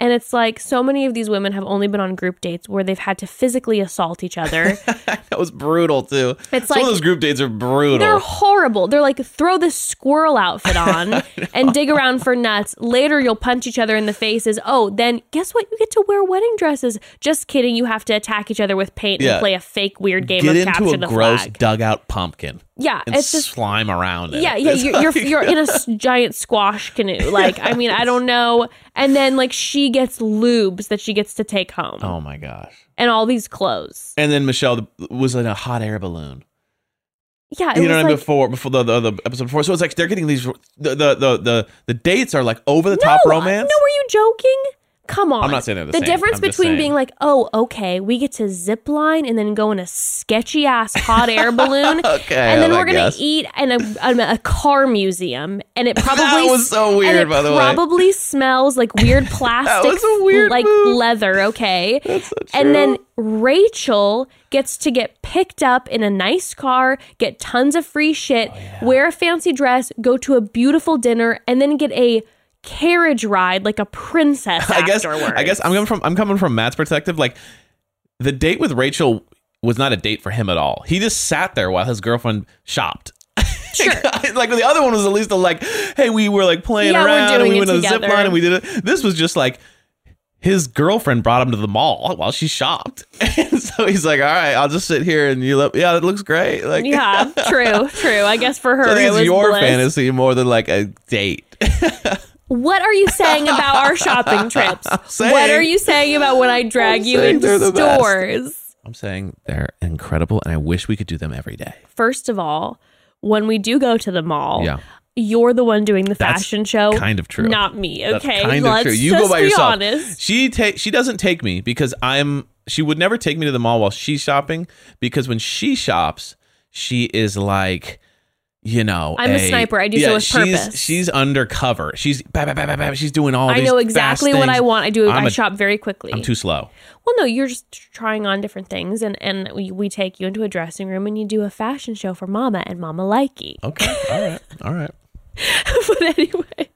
Speaker 1: And it's like so many of these women have only been on group dates where they've had to physically assault each other.
Speaker 3: that was brutal too.
Speaker 1: It's
Speaker 3: Some
Speaker 1: like-
Speaker 3: of those group dates are brutal.
Speaker 1: They're horrible. They're like throw this squirrel outfit on and dig around for nuts. Later you'll punch each other in the faces. Oh, then guess what? You get to wear wedding dresses. Just kidding. You have to attack each other with paint
Speaker 3: Yeah.
Speaker 1: and play a fake weird game
Speaker 3: Get
Speaker 1: of
Speaker 3: into
Speaker 1: capture
Speaker 3: a
Speaker 1: the
Speaker 3: gross
Speaker 1: flag.
Speaker 3: dugout pumpkin
Speaker 1: Yeah, it's just
Speaker 3: slime around it.
Speaker 1: yeah, yeah.
Speaker 3: It's
Speaker 1: You're you're, you're in a giant squash canoe. Like I mean, I don't know. And then like she gets Loubs that she gets to take home,
Speaker 3: oh my gosh.
Speaker 1: and all these clothes.
Speaker 3: And then Michelle was in a hot air balloon.
Speaker 1: Yeah, it
Speaker 3: you
Speaker 1: was
Speaker 3: know what I mean?
Speaker 1: like,
Speaker 3: Before before the, the, the episode before. So it's like they're getting these the the the the, the dates are like over the top
Speaker 1: no,
Speaker 3: romance.
Speaker 1: No, were you joking? Come on.
Speaker 3: I'm not saying they're the
Speaker 1: the
Speaker 3: same.
Speaker 1: difference
Speaker 3: I'm just
Speaker 1: between
Speaker 3: saying.
Speaker 1: being like, oh, okay, we get to zip line and then go in a sketchy ass hot air balloon,
Speaker 3: Okay,
Speaker 1: and then
Speaker 3: I
Speaker 1: we're gonna
Speaker 3: guess.
Speaker 1: eat in a, a, a car museum, and it probably
Speaker 3: That was so
Speaker 1: and
Speaker 3: weird,
Speaker 1: it
Speaker 3: by the way.
Speaker 1: probably smells like weird plastic,
Speaker 3: was a weird
Speaker 1: like
Speaker 3: move.
Speaker 1: leather. Okay, and then. Rachael gets to get picked up in a nice car, get tons of free shit,
Speaker 3: Oh,
Speaker 1: wear a fancy dress, go to a beautiful dinner, and then get a carriage ride like a princess
Speaker 3: I guess
Speaker 1: afterwards.
Speaker 3: I guess I'm coming from I'm coming from Matt's perspective. Like the date with Rachael was not a date for him at all. He just sat there while his girlfriend shopped.
Speaker 1: Sure.
Speaker 3: like the other one was at least a like, hey, we were like playing
Speaker 1: Yeah,
Speaker 3: around and we went to the zip line and we did it. This was just like his girlfriend brought him to the mall while she shopped. And so he's like, all right, I'll just sit here and you look, yeah, it looks great. Like
Speaker 1: yeah, true, true. I guess for her,
Speaker 3: So I think
Speaker 1: it
Speaker 3: it's
Speaker 1: was
Speaker 3: your
Speaker 1: bliss.
Speaker 3: fantasy more than like a date.
Speaker 1: What are you saying about our shopping trips?
Speaker 3: saying-
Speaker 1: what are you saying about when I drag
Speaker 3: I'm
Speaker 1: you into
Speaker 3: the best.
Speaker 1: stores?
Speaker 3: I'm saying they're incredible and I wish we could do them every day.
Speaker 1: First of all, when we do go to the mall,
Speaker 3: Yeah.
Speaker 1: you're the one doing the
Speaker 3: That's
Speaker 1: fashion show.
Speaker 3: kind of true.
Speaker 1: Not me.
Speaker 3: That's
Speaker 1: Okay.
Speaker 3: kind
Speaker 1: Let's
Speaker 3: of true. You go by yourself.
Speaker 1: honest.
Speaker 3: She take she doesn't take me because I'm she would never take me to the mall while she's shopping because when she shops, she is like you know,
Speaker 1: I'm a sniper. I do so with
Speaker 3: she's,
Speaker 1: purpose.
Speaker 3: She's undercover. She's bah, bah, bah, she's doing all.
Speaker 1: I know exactly what I want. I do.
Speaker 3: I'm
Speaker 1: I
Speaker 3: a-
Speaker 1: shop very quickly.
Speaker 3: I'm too slow.
Speaker 1: well, no, you're just trying on different things, and and we, we take you into a dressing room and you do a fashion show for Mama and Mama likey.
Speaker 3: Okay, all right, all right.
Speaker 1: but anyways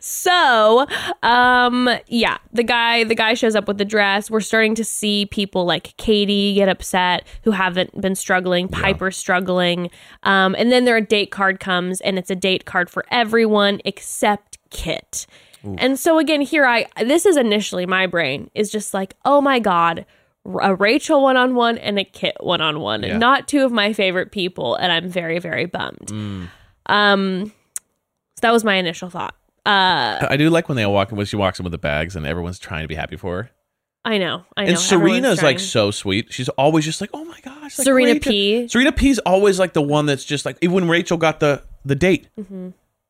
Speaker 1: so um yeah the guy the guy shows up with the dress. We're starting to see people like katie get upset who haven't been struggling piper struggling. Um and then their date card comes and it's a date card for everyone except kit. And so again here i this is initially my brain is just like oh my god a Rachael one on one and a Kit one on one,
Speaker 3: Yeah.
Speaker 1: not two of my favorite people, and I'm very, very bummed. Um, so that was my initial thought. Uh,
Speaker 3: I do like when they all walk in when she walks in with the bags and everyone's trying to be happy for her.
Speaker 1: I know, I know.
Speaker 3: And Serena's like so sweet. She's always just like, oh my gosh, like,
Speaker 1: Serena
Speaker 3: Rachael-
Speaker 1: P.
Speaker 3: Serena P. is always like the one that's just like even when Rachael got the the date.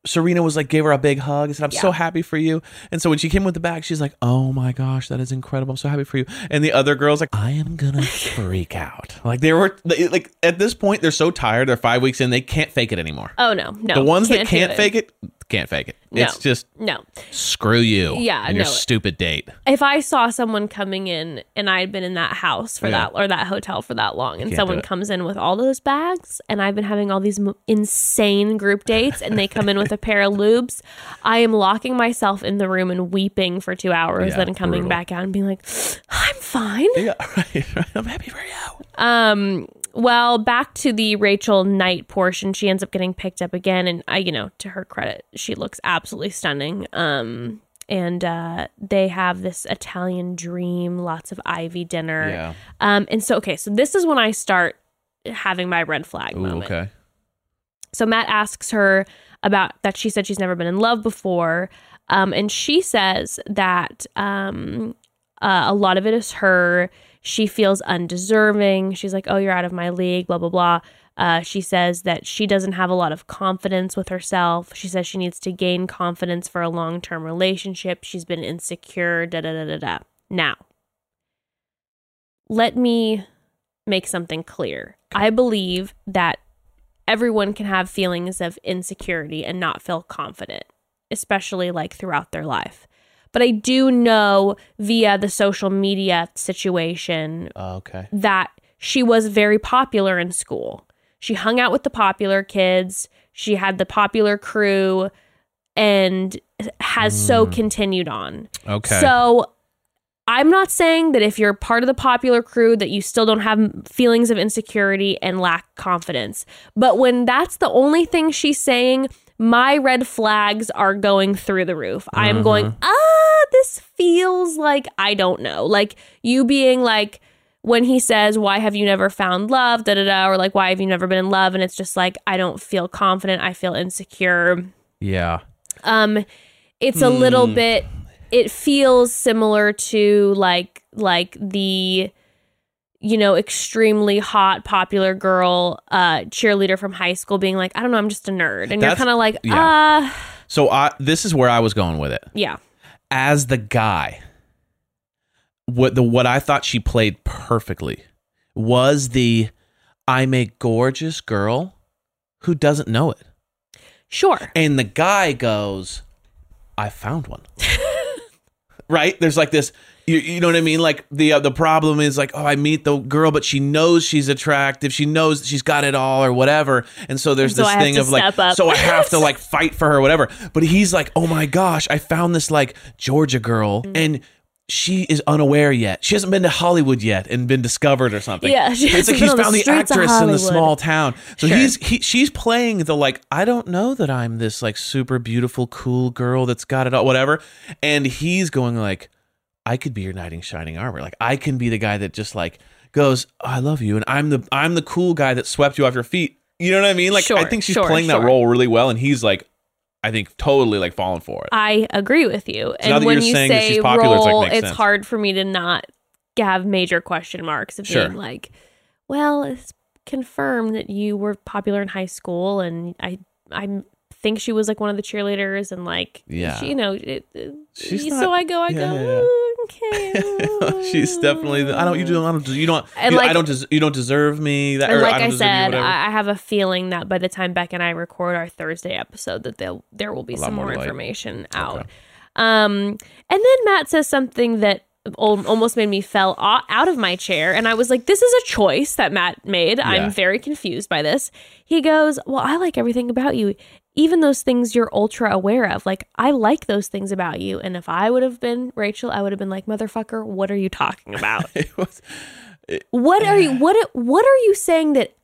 Speaker 3: Serena was like gave her a big hug and said, "I'm so
Speaker 1: Mm-hmm.
Speaker 3: Happy for you." And so when she came with the bag, she's like, "Oh my gosh, that is incredible! I'm so happy for you." And the other girls like, "I am gonna freak out." Like they were they- like at this point, they're so tired. They're five weeks in, they can't fake it anymore.
Speaker 1: Oh no, no.
Speaker 3: the ones that can't
Speaker 1: it.
Speaker 3: fake it can't fake it.
Speaker 1: No.
Speaker 3: It's just
Speaker 1: No.
Speaker 3: screw you.
Speaker 1: Yeah,
Speaker 3: and your
Speaker 1: no.
Speaker 3: stupid date.
Speaker 1: If I saw someone coming in and I had been in that house for
Speaker 3: Yeah.
Speaker 1: that or that hotel for that long, and someone comes in with all those bags, and I've been having all these insane group dates, and they come in with a pair of Loubs, I am locking myself in the room and weeping for two hours,
Speaker 3: Yeah,
Speaker 1: then coming
Speaker 3: brutal.
Speaker 1: back out and being like, "I'm fine."
Speaker 3: Yeah, right. right. I'm happy for you.
Speaker 1: Um, well, back to the Rachael night portion, she ends up getting picked up again, and I, you know, to her credit, she looks absolutely stunning. Um, and uh, they have this Italian dream, lots of Ivy dinner.
Speaker 3: Yeah.
Speaker 1: Um, and so okay, so this is when I start having my red flag
Speaker 3: Ooh,
Speaker 1: moment.
Speaker 3: okay.
Speaker 1: So Matt asks her about that. She said she's never been in love before. Um, and she says that um, uh, a lot of it is her. She feels undeserving. She's like, oh, you're out of my league, blah, blah, blah. Uh, she says that she doesn't have a lot of confidence with herself. She says she needs to gain confidence for a long term relationship. She's been insecure, da da da da da. Now, let me make something clear. I believe that everyone can have feelings of insecurity and not feel confident, especially like throughout their life. But I do know via the social media situation
Speaker 3: Oh, okay.
Speaker 1: that she was very popular in school. She hung out with the popular kids, she had the popular crew, and has so continued on.
Speaker 3: Okay.
Speaker 1: So I'm not saying that if you're part of the popular crew that you still don't have feelings of insecurity and lack confidence. But when that's the only thing she's saying, my red flags are going through the roof. I'm going, ah, this feels like I don't know. Like you being like when he says, Why have you never found love? Da da da, or like, Why have you never been in love? And it's just like, I don't feel confident. I feel insecure
Speaker 3: yeah.
Speaker 1: um it's a little
Speaker 3: Hmm.
Speaker 1: bit it feels similar to like like the you know extremely hot popular girl uh cheerleader from high school being like i don't know i'm just a nerd and you're kind of like
Speaker 3: yeah.
Speaker 1: uh
Speaker 3: So I this is where I was going with it.
Speaker 1: yeah
Speaker 3: As the guy, what the what I thought she played perfectly was the I'm a gorgeous girl who doesn't know it.
Speaker 1: sure
Speaker 3: And the guy goes, I found one. right? There's like this, you, you know what I mean? Like the uh, the problem is like, oh, I meet the girl, but she knows she's attractive. She knows she's got it all or whatever. And so there's
Speaker 1: So
Speaker 3: this thing of like,
Speaker 1: up.
Speaker 3: so I have to like fight for her, whatever. But he's like, oh my gosh, I found this like Georgia girl
Speaker 1: Mm.
Speaker 3: and. She is unaware yet. She hasn't been to Hollywood yet and been discovered or something.
Speaker 1: Yeah,
Speaker 3: it's like he's
Speaker 1: on the
Speaker 3: found the actress in the small town. So
Speaker 1: Sure.
Speaker 3: he's he, she's playing the like I don't know that I'm this like super beautiful cool girl that's got it all whatever and he's going like I could be your knight in shining armor. Like I can be the guy that just like goes oh, I love you and I'm the I'm the cool guy that swept you off your feet. You know what I mean? Like I think she's
Speaker 1: sure,
Speaker 3: playing that role really well and he's like I think totally like falling for it.
Speaker 1: I agree with you.
Speaker 3: Now
Speaker 1: and
Speaker 3: that
Speaker 1: when
Speaker 3: you're
Speaker 1: you
Speaker 3: saying that
Speaker 1: say
Speaker 3: she's popular, it's like,
Speaker 1: role it's hard for me to not have major question marks of
Speaker 3: Sure.
Speaker 1: being like well it's confirmed that you were popular in high school and i i think she was like one of the cheerleaders and like
Speaker 3: Yeah.
Speaker 1: she, you know it, it-
Speaker 3: She's
Speaker 1: so
Speaker 3: not-
Speaker 1: I go I
Speaker 3: yeah,
Speaker 1: go
Speaker 3: yeah, yeah.
Speaker 1: Okay
Speaker 3: She's definitely. The, I don't. You do. I don't. You don't.
Speaker 1: And
Speaker 3: You, I don't. Des, you don't deserve me. That.
Speaker 1: and like
Speaker 3: I,
Speaker 1: I,
Speaker 3: don't you,
Speaker 1: said. I, have a feeling that by the time Beck and I record our Thursday episode that there there will be some
Speaker 3: more light.
Speaker 1: information out um and then Matt says something that almost made me fell out of my chair and I was like this is a choice that Matt made
Speaker 3: Yeah.
Speaker 1: I'm very confused by this he goes well I like everything about you even those things you're ultra aware of like I like those things about you. And if I would have been Rachael I would have been like motherfucker what are you talking about?
Speaker 3: It was-
Speaker 1: what are you what what are you saying that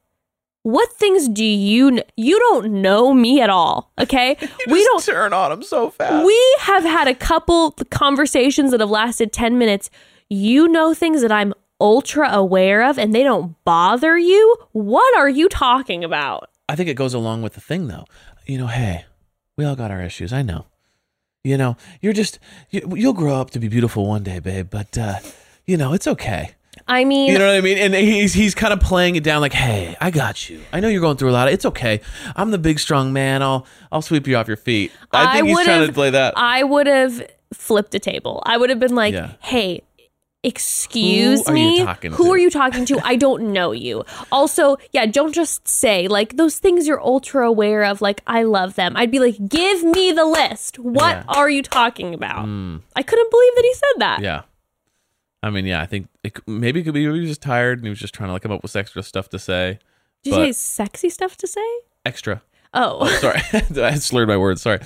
Speaker 1: what things do you kn- you don't know me at all okay? We
Speaker 3: Just
Speaker 1: don't
Speaker 3: turn on him so fast.
Speaker 1: we have had a couple conversations that have lasted 10 minutes. You know things that i'm ultra aware of and they don't bother you? What are you talking about?
Speaker 3: I think it goes along with the thing, though. You know, hey, we all got our issues. I know. You know, you're just you, you'll grow up to be beautiful one day, babe. But uh, you know, it's okay.
Speaker 1: i mean
Speaker 3: You know what I mean? And he's he's kind of playing it down like, "Hey, I got you. I know you're going through a lot. It's okay. I'm the big strong man. I'll I'll sweep you off your feet." I think he's trying to play that.
Speaker 1: I would have flipped a table. I would have been like,
Speaker 3: Yeah.
Speaker 1: "Hey, excuse
Speaker 3: Who are you
Speaker 1: me.
Speaker 3: talking
Speaker 1: Who
Speaker 3: to?"
Speaker 1: are you talking to? I don't know you." Also, yeah, don't just say like those things you're ultra aware of like I love them. I'd be like, "Give me the list. What
Speaker 3: Yeah.
Speaker 1: are you talking about?" I couldn't believe that he said that.
Speaker 3: yeah. I mean, yeah, I think it, maybe it could be he was just tired and he was just trying to like come up with extra stuff to say.
Speaker 1: Did you say sexy stuff to say?
Speaker 3: Extra.
Speaker 1: Oh.
Speaker 3: sorry i slurred my words sorry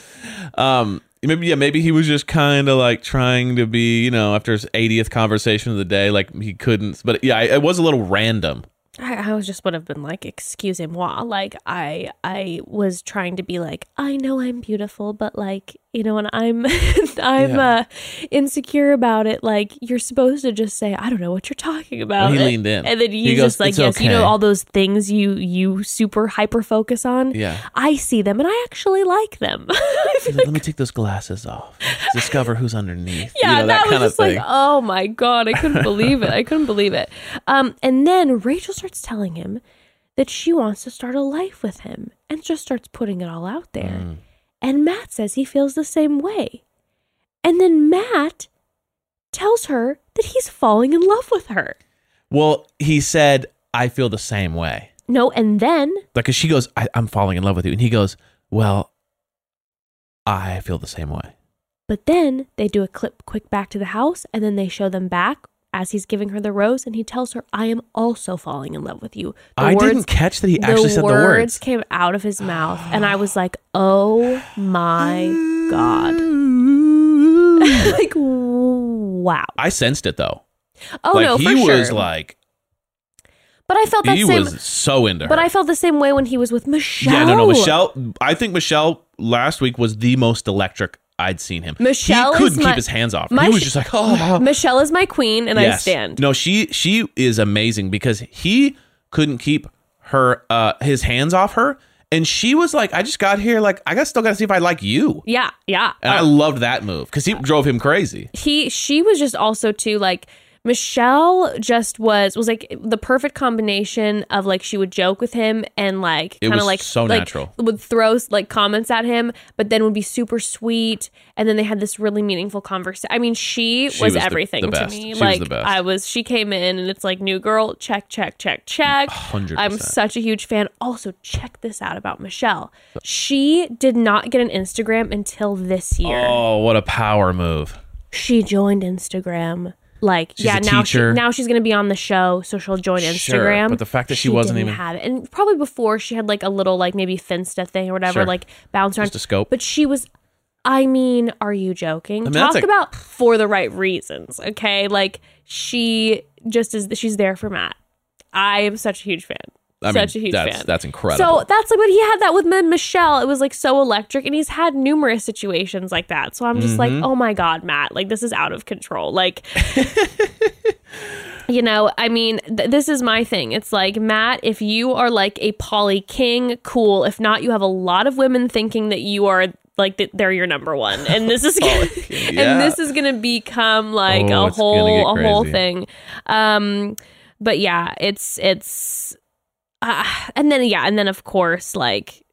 Speaker 3: um maybe yeah maybe he was just kind of like trying to be you know after his 80th conversation of the day like he couldn't but yeah it was a little random
Speaker 1: I, I was just would have been like, excuse moi. Like I I was trying to be like, I know I'm beautiful, but like, you know, and I'm I'm
Speaker 3: Yeah.
Speaker 1: uh insecure about it. Like you're supposed to just say, I don't know what you're talking about.
Speaker 3: he
Speaker 1: And-
Speaker 3: leaned in.
Speaker 1: And then
Speaker 3: He
Speaker 1: you
Speaker 3: goes,
Speaker 1: just like,
Speaker 3: "It's
Speaker 1: yes, you know all those things you you super hyper focus on.
Speaker 3: Yeah.
Speaker 1: I see them and I actually like them. Like
Speaker 3: let me take those glasses off discover who's underneath
Speaker 1: yeah,
Speaker 3: you know,
Speaker 1: that,
Speaker 3: that, kind
Speaker 1: was
Speaker 3: of
Speaker 1: just
Speaker 3: thing
Speaker 1: like, oh my god, I couldn't believe it. I couldn't believe it. Um, and then Rachael starts telling him that she wants to start a life with him, and just starts putting it all out there.
Speaker 3: Mm.
Speaker 1: And Matt says he feels the same way. And then Matt tells her that he's falling in love with her.
Speaker 3: well he said i feel the same way
Speaker 1: No, and then
Speaker 3: like 'cause she goes I, i'm falling in love with you and he goes well i feel the same way
Speaker 1: But then they do a clip quick back to the house, and then they show them back as he's giving her the rose, and he tells her, "I am also falling in love with you." The
Speaker 3: i
Speaker 1: words,
Speaker 3: didn't catch that he actually said the words
Speaker 1: came out of his mouth, and I was like, "Oh my god!" like, wow.
Speaker 3: i sensed it though
Speaker 1: Oh
Speaker 3: like
Speaker 1: no,
Speaker 3: he
Speaker 1: for sure.
Speaker 3: was like
Speaker 1: but I felt that
Speaker 3: he
Speaker 1: same.
Speaker 3: was so into her
Speaker 1: but I felt the same way when he was with Michelle.
Speaker 3: Yeah, no, no, Michelle. I think Michelle last week was the most electric I'd seen him.
Speaker 1: Michelle
Speaker 3: he couldn't
Speaker 1: my-
Speaker 3: keep his hands off. her.
Speaker 1: my
Speaker 3: He was just like, oh,
Speaker 1: Michelle is my queen, and I stand.
Speaker 3: No, she she is amazing because he couldn't keep her uh his hands off her, and she was like, I just got here, like I got still got to see if I like you.
Speaker 1: Yeah, yeah.
Speaker 3: And I
Speaker 1: Uh,
Speaker 3: loved that move because he drove him crazy.
Speaker 1: he she was just also too like Michelle just was was like the perfect combination of like she would joke with him and like kind of like
Speaker 3: so
Speaker 1: like,
Speaker 3: natural.
Speaker 1: would throw like comments at him but then would be super sweet and then they had this really meaningful conversation. I mean she,
Speaker 3: She
Speaker 1: was,
Speaker 3: was
Speaker 1: everything
Speaker 3: the
Speaker 1: to
Speaker 3: best.
Speaker 1: me.
Speaker 3: She was
Speaker 1: like
Speaker 3: the best.
Speaker 1: I was she came in and it's like new girl check check check check.
Speaker 3: 100%.
Speaker 1: I'm such a huge fan. Also check this out about Michelle. She did not get an Instagram until this year
Speaker 3: Oh, what a power move!
Speaker 1: she joined Instagram. Like,
Speaker 3: She's
Speaker 1: yeah, now she now she's gonna be on the show, so she'll join
Speaker 3: Sure,
Speaker 1: Instagram.
Speaker 3: but the fact that she wasn't
Speaker 1: didn't
Speaker 3: even-
Speaker 1: have it, and probably before she had like a little like maybe Finsta thing or whatever,
Speaker 3: Sure.
Speaker 1: like bounce around.
Speaker 3: Just a scope.
Speaker 1: But she was. I mean, are you joking?
Speaker 3: mean,
Speaker 1: Talk
Speaker 3: a-
Speaker 1: about for the right reasons, okay? Like she just is. She's there for Matt. I am such a huge fan.
Speaker 3: I
Speaker 1: such
Speaker 3: mean,
Speaker 1: a huge
Speaker 3: that's
Speaker 1: fan.
Speaker 3: that's incredible.
Speaker 1: So that's like when he had that with Michelle. It was like so electric, and he's had numerous situations like that. So I'm just like,
Speaker 3: Mm-hmm.
Speaker 1: oh my god, Matt, like this is out of control. Like, you know, I mean, th- this is my thing. It's like Matt, if you are like a poly king, cool. If not, you have a lot of women thinking that you are like that they're your number one, and this is gonna,
Speaker 3: yeah.
Speaker 1: and this is gonna become like
Speaker 3: Oh,
Speaker 1: a whole a whole thing. Um, but yeah, it's it's uh, and then yeah, and then of course like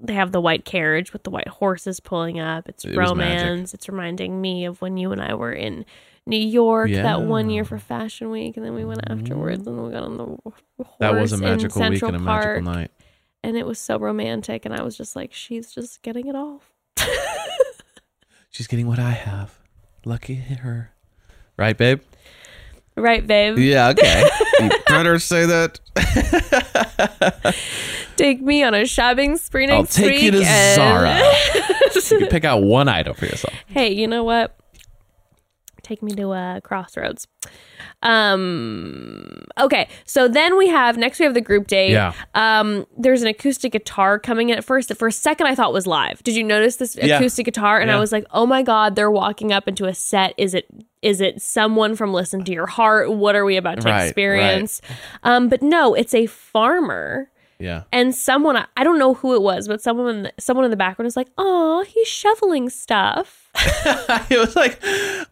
Speaker 1: they have the white carriage with the white horses pulling up. It's
Speaker 3: It
Speaker 1: romance. It's reminding me of when you and I were in New York that one year for Fashion Week, and then we went afterwards and we got on the horse
Speaker 3: That was a
Speaker 1: in
Speaker 3: magical week
Speaker 1: Central
Speaker 3: and a
Speaker 1: Park,
Speaker 3: magical night.
Speaker 1: and it was so romantic. And I was just like, she's just getting it off.
Speaker 3: She's getting what I have. Lucky her. Right, babe?
Speaker 1: Right, babe.
Speaker 3: Yeah, okay. you better say that.
Speaker 1: Take me on a shopping spree
Speaker 3: I'll
Speaker 1: next
Speaker 3: take you
Speaker 1: week
Speaker 3: to
Speaker 1: and-
Speaker 3: Zara. You can pick out one item for yourself.
Speaker 1: hey, you know what? Take me to a Crossroads. Um. Okay, so then we have next. We have the group date.
Speaker 3: Yeah.
Speaker 1: Um. There's an acoustic guitar coming in at first. For a second, I thought was live. Did you notice this
Speaker 3: Yeah.
Speaker 1: acoustic guitar? And I was like, oh my god, they're walking up into a set. Is it? Is it someone from Listen to Your Heart? What are we about to
Speaker 3: Right, right.
Speaker 1: experience? Um. But no, it's a farmer
Speaker 3: Yeah.
Speaker 1: and someone I don't know who it was, but someone someone in the background is like, "Oh, he's shoveling stuff."
Speaker 3: it was like,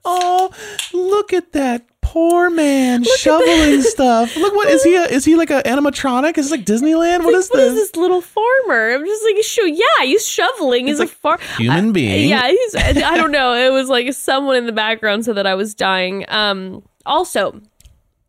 Speaker 3: oh, look at that poor man shoveling stuff. Look, what is he? A, is he like an animatronic? Is this like Disneyland? What
Speaker 1: Like,
Speaker 3: is
Speaker 1: what is
Speaker 3: this?
Speaker 1: this little farmer? I'm just like, "Sure, yeah, he's shoveling. He's
Speaker 3: like
Speaker 1: a far
Speaker 3: Human being.
Speaker 1: Yeah, he's. I don't know. It was like someone in the background said that I was dying. Um. Also,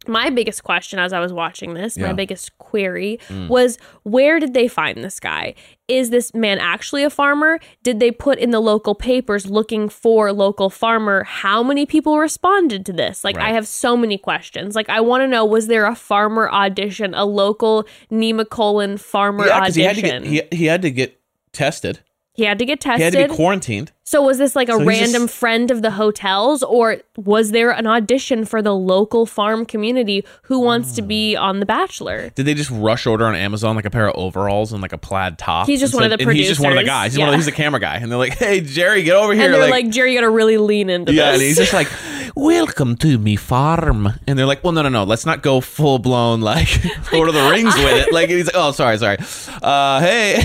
Speaker 1: my biggest question as I was watching this,
Speaker 3: Yeah.
Speaker 1: my biggest query was where did they find this guy? Is this man actually a farmer? Did they put in the local papers looking for local farmer? How many people responded to this? Like, I have so many questions. Like, I want to know was there a farmer audition, a local Nemacolin farmer
Speaker 3: Yeah, because he had to get he, he had to get tested.
Speaker 1: He had to get tested.
Speaker 3: He had to be quarantined.
Speaker 1: so was this like a
Speaker 3: So
Speaker 1: random
Speaker 3: just-
Speaker 1: friend of the hotels, or was there an audition for the local farm community who wants to
Speaker 3: Hmm.
Speaker 1: be on The Bachelor?
Speaker 3: Did they just rush order on Amazon like a pair of overalls and like a plaid top?
Speaker 1: He's just one of the
Speaker 3: he's just one of the guys. He's one of the, he's the camera guy, and they're like, "Hey, Jerry, get over here!"
Speaker 1: and they're like, Jerry, you got to really lean into
Speaker 3: Yeah,
Speaker 1: this.
Speaker 3: Yeah, and he's just like, "Welcome to me farm," and they're like, "Well, no, no, no, let's not go full blown like Lord of the Rings with it." Like he's like, "Oh, sorry, sorry, uh, hey,"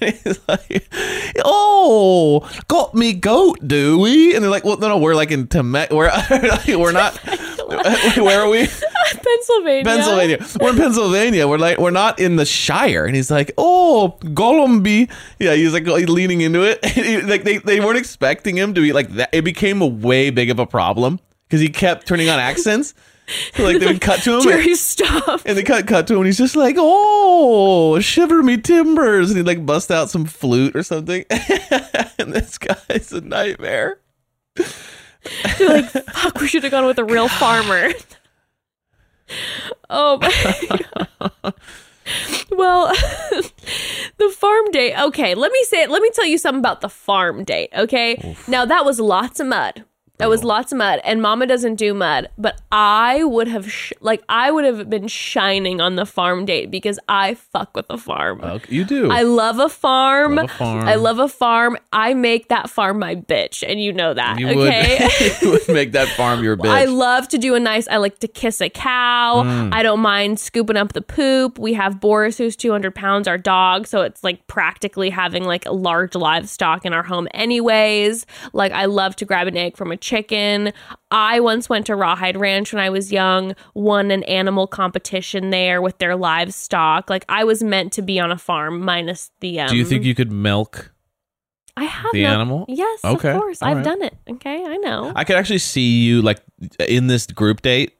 Speaker 3: like, "Oh, got me goat, do we?" And they're like, "Well, no, no, we're like in Teme- we're we're not. Where are we?
Speaker 1: Pennsylvania.
Speaker 3: Pennsylvania. We're in Pennsylvania. We're like we're not in the Shire." And he's like, "Oh, Gollumby." Yeah, he's like leaning into it. like they they weren't expecting him to be like that. It became a way big of a problem because he kept turning on accents. Like they would cut to him. and-
Speaker 1: Jerry, stop.
Speaker 3: and they cut cut to him and he's just like, Oh, shiver me timbers. And he like bust out some flute or something. and this guy's a nightmare.
Speaker 1: You're like, fuck, we should have gone with a real farmer. oh my God. Well, the farm date. Okay, let me say it. Let me tell you something about the farm date. Okay. Now that was lots of mud. That was lots of mud, and Mama doesn't do mud. But I would have, sh- like, I would have been shining on the farm date because I fuck with the farm.
Speaker 3: Okay, you do.
Speaker 1: I love a farm.
Speaker 3: Love a farm.
Speaker 1: I love a farm. I make that farm my bitch, and you know that.
Speaker 3: you
Speaker 1: okay.
Speaker 3: would you would make that farm your bitch.
Speaker 1: I love to do a nice. I like to kiss a cow.
Speaker 3: Mm.
Speaker 1: I don't mind scooping up the poop. We have Boris, who's two hundred pounds, our dog, so it's like practically having like a large livestock in our home, anyways. Like I love to grab an egg from a chicken. I once went to Rawhide Ranch when I was young, won an animal competition there with their livestock. Like I was meant to be on a farm, minus the. Um,
Speaker 3: do you think you could milk?
Speaker 1: I have
Speaker 3: the
Speaker 1: no-
Speaker 3: animal?
Speaker 1: Yes,
Speaker 3: Okay,
Speaker 1: of course.
Speaker 3: all
Speaker 1: I've
Speaker 3: right.
Speaker 1: done it. Okay, I know.
Speaker 3: I could actually see you like in this group date,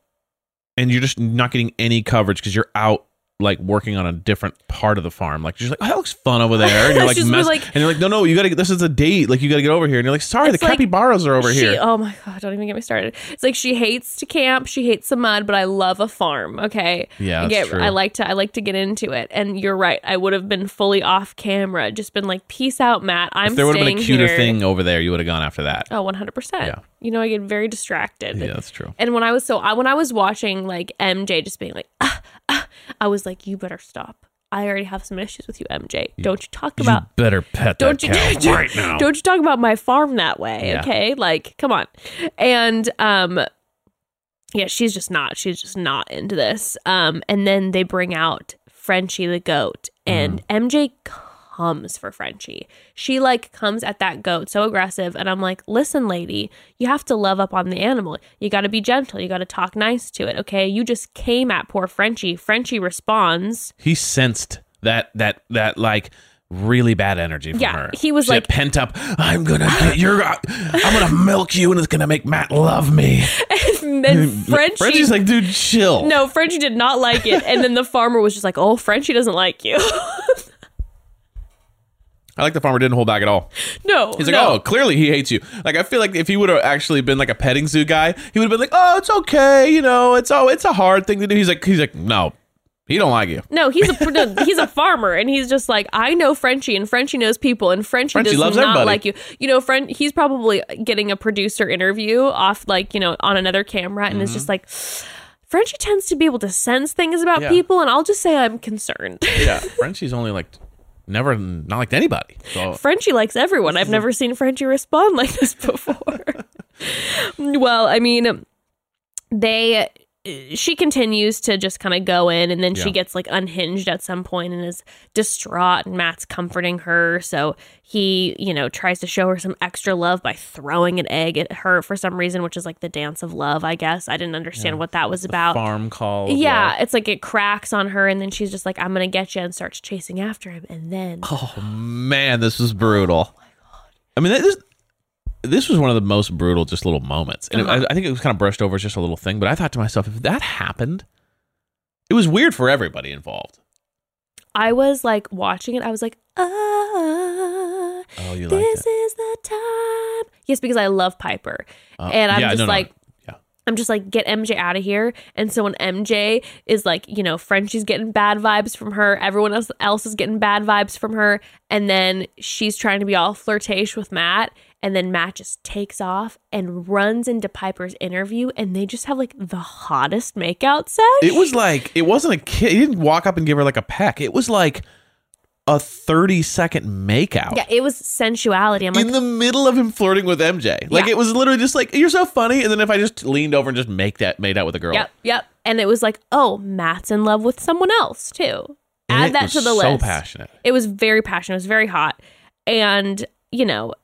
Speaker 3: and you're just not getting any coverage because you're out like working on a different part of the farm. Like you're like, oh, that looks fun over there, and you're like, mess-
Speaker 1: like-
Speaker 3: and you're like, no, no, you gotta. get This is a date. Like you gotta get over here, and you're like, sorry, the
Speaker 1: like
Speaker 3: capybaras are over
Speaker 1: she,
Speaker 3: here.
Speaker 1: Oh my god, don't even get me started. It's like she hates to camp, she hates the mud, but I love a farm. Okay,
Speaker 3: Yeah,
Speaker 1: I get,
Speaker 3: true.
Speaker 1: I like to, I like to get into it. And you're right, I would have been fully off camera, just been like, "Peace out, Matt. I'm
Speaker 3: if there would have been a cuter
Speaker 1: here."
Speaker 3: thing over there, you would have gone after that.
Speaker 1: Oh, 100.
Speaker 3: Yeah.
Speaker 1: percent You know, I get very distracted.
Speaker 3: Yeah, that's true.
Speaker 1: And when I was so, I, when I was watching like MJ just being like, ah, I was like, you better stop. I already have some issues with you, MJ. Don't you talk about
Speaker 3: you better pet
Speaker 1: don't you don't,
Speaker 3: right now.
Speaker 1: don't you talk about my farm that way
Speaker 3: Yeah.
Speaker 1: okay like come on and um yeah she's just not she's just not into this um and then they bring out frenchie the goat and
Speaker 3: Mm-hmm.
Speaker 1: mj comes for frenchie she like comes at that goat so aggressive and i'm like listen lady you have to love up on the animal you got to be gentle you got to talk nice to it okay you just came at poor frenchie frenchie responds
Speaker 3: he sensed that that that like really bad energy from
Speaker 1: Yeah,
Speaker 3: her.
Speaker 1: he was
Speaker 3: She
Speaker 1: like-
Speaker 3: pent up. I'm gonna get you're. I'm gonna milk you, and it's gonna make Matt love me.
Speaker 1: and then Frenchie.
Speaker 3: Frenchie's like, dude, chill.
Speaker 1: no, Frenchie did not like it. And then the farmer was just like, oh, Frenchie doesn't like you.
Speaker 3: I like the farmer didn't hold back at all.
Speaker 1: no.
Speaker 3: He's like,
Speaker 1: no.
Speaker 3: oh, clearly he hates you. Like, I feel like if he would have actually been like a petting zoo guy, he would have been like, oh, it's okay, you know, it's oh, it's a hard thing to do. He's like, he's like, no, he don't like you.
Speaker 1: No, he's a no, he's a farmer, and he's just like I know Frenchie, and Frenchie knows people, and Frenchie,
Speaker 3: Frenchie
Speaker 1: does not
Speaker 3: everybody.
Speaker 1: like you. You know, friend, he's probably getting a producer interview off like you know on another camera, and it's just like Frenchie tends to be able to sense things about
Speaker 3: Mm-hmm. Yeah.
Speaker 1: people, and I'll just say I'm concerned.
Speaker 3: Yeah, Frenchie's only like never not liked anybody. So
Speaker 1: Frenchie likes everyone. I've never seen Frenchie respond like this before. well, I mean, they she continues to just kind of go in and then she gets like unhinged at some point and is distraught and Matt's comforting her so he you know tries to show her some extra love by throwing an egg at her for some reason which is like the dance of love I guess I didn't understand what that was about
Speaker 3: farm call.
Speaker 1: yeah
Speaker 3: love.
Speaker 1: it's like it cracks on her and then she's just like I'm gonna get you and starts chasing after him and then
Speaker 3: Oh man, this was brutal. I mean, this this was one of the most brutal, just little moments, and
Speaker 1: Uh-huh.
Speaker 3: I, I think it was kind of brushed over as just a little thing. But I thought to myself, if that happened, it was weird for everybody involved.
Speaker 1: I was like watching it. I was like, ah,
Speaker 3: Oh, you like
Speaker 1: this
Speaker 3: it?
Speaker 1: is the time. Yes, because I love Piper,
Speaker 3: Uh,
Speaker 1: and I'm
Speaker 3: yeah,
Speaker 1: just
Speaker 3: no, no,
Speaker 1: like.
Speaker 3: yeah.
Speaker 1: I'm just like, get MJ out of here. And so when MJ is like, you know, Frenchie's getting bad vibes from her, everyone else, else is getting bad vibes from her. And then she's trying to be all flirtatious with Matt. And then Matt just takes off and runs into Piper's interview. And they just have like the hottest makeout sesh.
Speaker 3: It was like it wasn't a kid. He didn't walk up and give her like a peck. It was like a thirty second makeout.
Speaker 1: yeah, it was sensuality. I'm like,
Speaker 3: in the middle of him flirting with MJ. Like
Speaker 1: Yeah.
Speaker 3: it was literally just like you're so funny, and then if I just leaned over and just make that made out with a girl,
Speaker 1: Yep, yep. And it was like, oh, Matt's in love with someone else too.
Speaker 3: And
Speaker 1: Add
Speaker 3: it
Speaker 1: that
Speaker 3: was
Speaker 1: to the
Speaker 3: so
Speaker 1: list.
Speaker 3: passionate.
Speaker 1: It was very passionate. It was very hot. And, you know,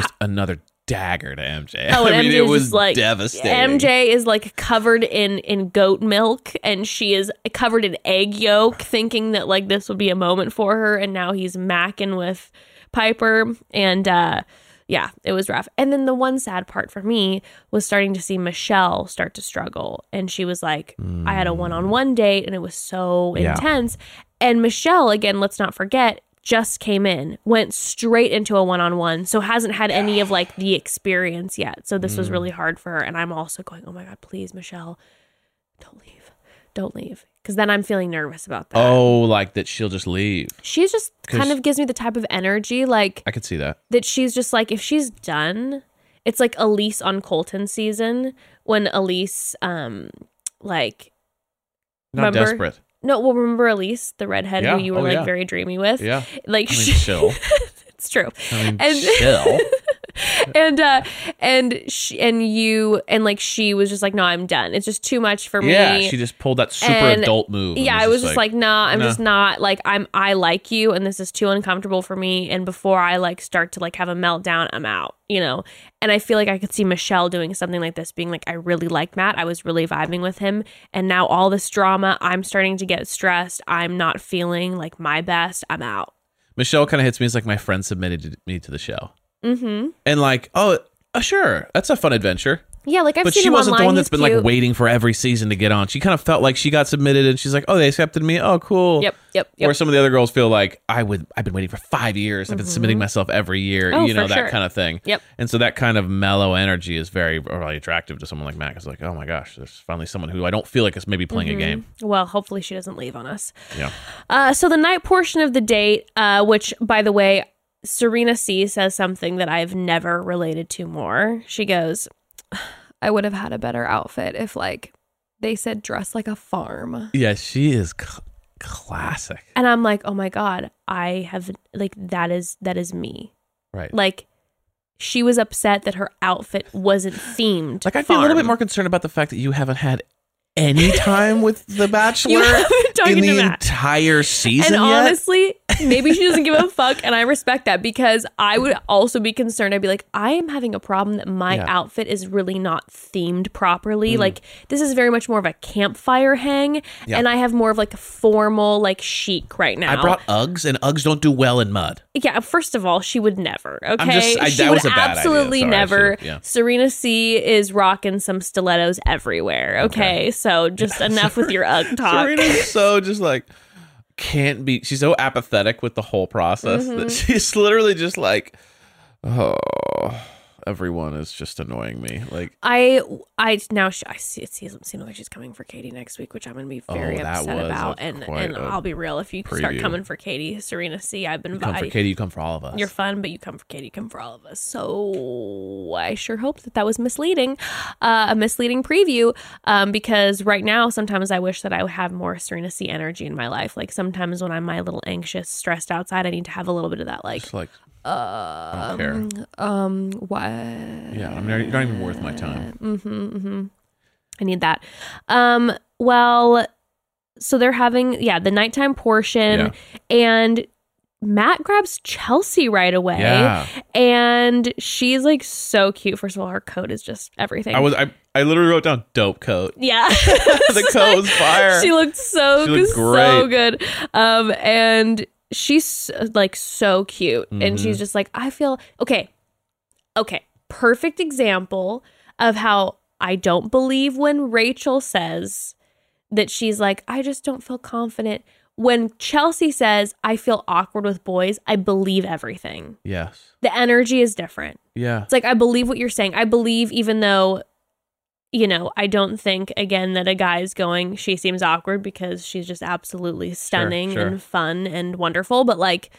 Speaker 3: Just another dagger to MJ.
Speaker 1: oh, and
Speaker 3: I mean,
Speaker 1: MJ
Speaker 3: it was
Speaker 1: like
Speaker 3: devastating.
Speaker 1: MJ is like covered in in goat milk and she is covered in egg yolk, thinking that like this would be a moment for her, and now he's macking with Piper and uh yeah, it was rough. And then the one sad part for me was starting to see Michelle start to struggle. And she was like, I had a one on one date and it was so
Speaker 3: Mm. Yeah.
Speaker 1: intense. And Michelle, again, let's not forget, just came in, went straight into a one on one. So hasn't had any of like the experience yet. So this
Speaker 3: Mm.
Speaker 1: was really hard for her. And I'm also going, oh my God, please, Michelle, don't leave. Don't leave. Because then I'm feeling nervous about that.
Speaker 3: Oh, like that she'll just leave.
Speaker 1: She's just kind of gives me the type of energy like
Speaker 3: I could see that.
Speaker 1: that she's just like if she's done it's like elise on colton season when elise um like
Speaker 3: Not
Speaker 1: Remember?
Speaker 3: desperate.
Speaker 1: No well remember elise the redhead
Speaker 3: Yeah.
Speaker 1: who you were
Speaker 3: Oh,
Speaker 1: like
Speaker 3: yeah.
Speaker 1: very dreamy with
Speaker 3: Yeah.
Speaker 1: like
Speaker 3: I mean,
Speaker 1: she,
Speaker 3: chill.
Speaker 1: it's true
Speaker 3: I mean,
Speaker 1: And-
Speaker 3: chill.
Speaker 1: and uh and she and you and like she was just like no i'm done it's just too much for me
Speaker 3: Yeah, she just pulled that super
Speaker 1: And-
Speaker 3: adult move.
Speaker 1: yeah, I was just like, nah, I'm
Speaker 3: nah.
Speaker 1: just not like I'm I like you and this is too uncomfortable for me and before I like start to like have a meltdown, I'm out, you know. And I feel like I could see Michelle doing something like this being like I really like Matt. I was really vibing with him and now all this drama, I'm starting to get stressed. I'm not feeling like my best. I'm out.
Speaker 3: Michelle kind of hits me as like my friend submitted me to the show,
Speaker 1: Mhm.
Speaker 3: and like, oh, uh, sure, that's a fun adventure.
Speaker 1: Yeah, like I've seen
Speaker 3: but
Speaker 1: seen
Speaker 3: she
Speaker 1: him
Speaker 3: wasn't
Speaker 1: online.
Speaker 3: the one that's
Speaker 1: He's
Speaker 3: been like waiting for every season to get on. She kind of felt like she got submitted, and she's like, "Oh, they accepted me. Oh, cool."
Speaker 1: Yep, yep,
Speaker 3: Or some of the other girls feel like I would. I've been waiting for five years. I've been submitting myself every year.
Speaker 1: Mm-hmm. Oh,
Speaker 3: you know that
Speaker 1: sure.
Speaker 3: kind of thing.
Speaker 1: Yep.
Speaker 3: And so that kind of mellow energy is very really attractive to someone like Mac. It's like, oh my gosh, there's finally someone who I don't feel like is maybe playing
Speaker 1: Mm-hmm.
Speaker 3: a game.
Speaker 1: Well, hopefully she doesn't leave on us.
Speaker 3: Yeah.
Speaker 1: Uh, so the night portion of the date, uh, which by the way, Serena C says something that I've never related to more. She goes, "I would have had a better outfit if like they said dress like a farm."
Speaker 3: Yeah, she is c- classic.
Speaker 1: And I'm like, "Oh my god, I have like that is that is me."
Speaker 3: Right.
Speaker 1: Like she was upset that her outfit wasn't themed.
Speaker 3: Like I feel a little bit more concerned about the fact that you haven't had any time with the Bachelor
Speaker 1: You haven't been talking
Speaker 3: in the entire season
Speaker 1: and
Speaker 3: yet.
Speaker 1: honestly, maybe she doesn't give a fuck, and I respect that because I would also be concerned. I'd be like, I am having a problem that my
Speaker 3: Yeah. Mm.
Speaker 1: outfit is really not themed properly. Like this is very much more of a campfire hang,
Speaker 3: Yeah.
Speaker 1: and I have more of like a formal like chic right now.
Speaker 3: I brought Uggs, and Uggs don't do well in mud.
Speaker 1: Yeah, first of all, she would never. Okay,
Speaker 3: just- I-
Speaker 1: she
Speaker 3: that
Speaker 1: would
Speaker 3: was a bad idea.
Speaker 1: absolutely
Speaker 3: Sorry,
Speaker 1: never.
Speaker 3: should've- yeah.
Speaker 1: Serena C is rocking some stilettos everywhere. Okay, so just enough with your UGG talk.
Speaker 3: Serena's so just like can't be. She's so apathetic with the whole process
Speaker 1: Mm-hmm.
Speaker 3: that she's literally just like, oh, everyone is just annoying me. Like,
Speaker 1: I I now she, I see it seems seems like she's coming for Katie next week, which I'm gonna be very
Speaker 3: Oh,
Speaker 1: upset about. And and I'll be real, if you start coming for Katie, Serena C, I've been
Speaker 3: you come for. Katie, you come for all of us.
Speaker 1: You're fun, but you come for Katie, you come for all of us. So I sure hope that that was misleading, uh, a misleading preview. Um, because right now, sometimes I wish that I would have more Serena C energy in my life. Like sometimes when I'm my little anxious, stressed outside, I need to have a little bit of that. Like,
Speaker 3: Just I don't care.
Speaker 1: um, what?
Speaker 3: Yeah, I'm not, you're not even worth my time.
Speaker 1: Mm-hmm, mm-hmm. I need that. Um, well, so they're having yeah the nighttime portion, and Matt grabs Chelsea right away.
Speaker 3: Yeah,
Speaker 1: and she's like so cute. First of all, her coat is just everything.
Speaker 3: I was. I, I literally wrote down dope coat.
Speaker 1: yeah,
Speaker 3: the coat was fire.
Speaker 1: She looked so
Speaker 3: She looked
Speaker 1: so good. Um, and she's like so cute, and
Speaker 3: Mm-hmm.
Speaker 1: she's just like I feel okay, okay, perfect example of how I don't believe when Rachael says that she's like I just don't feel confident. When Chelsea says I feel awkward with boys, I believe everything.
Speaker 3: yes.
Speaker 1: The energy is different.
Speaker 3: Yeah.
Speaker 1: It's like I believe what you're saying. I believe even though you know, I don't think again that a guy's going she seems awkward because she's just absolutely stunning
Speaker 3: sure.
Speaker 1: and fun and wonderful, but like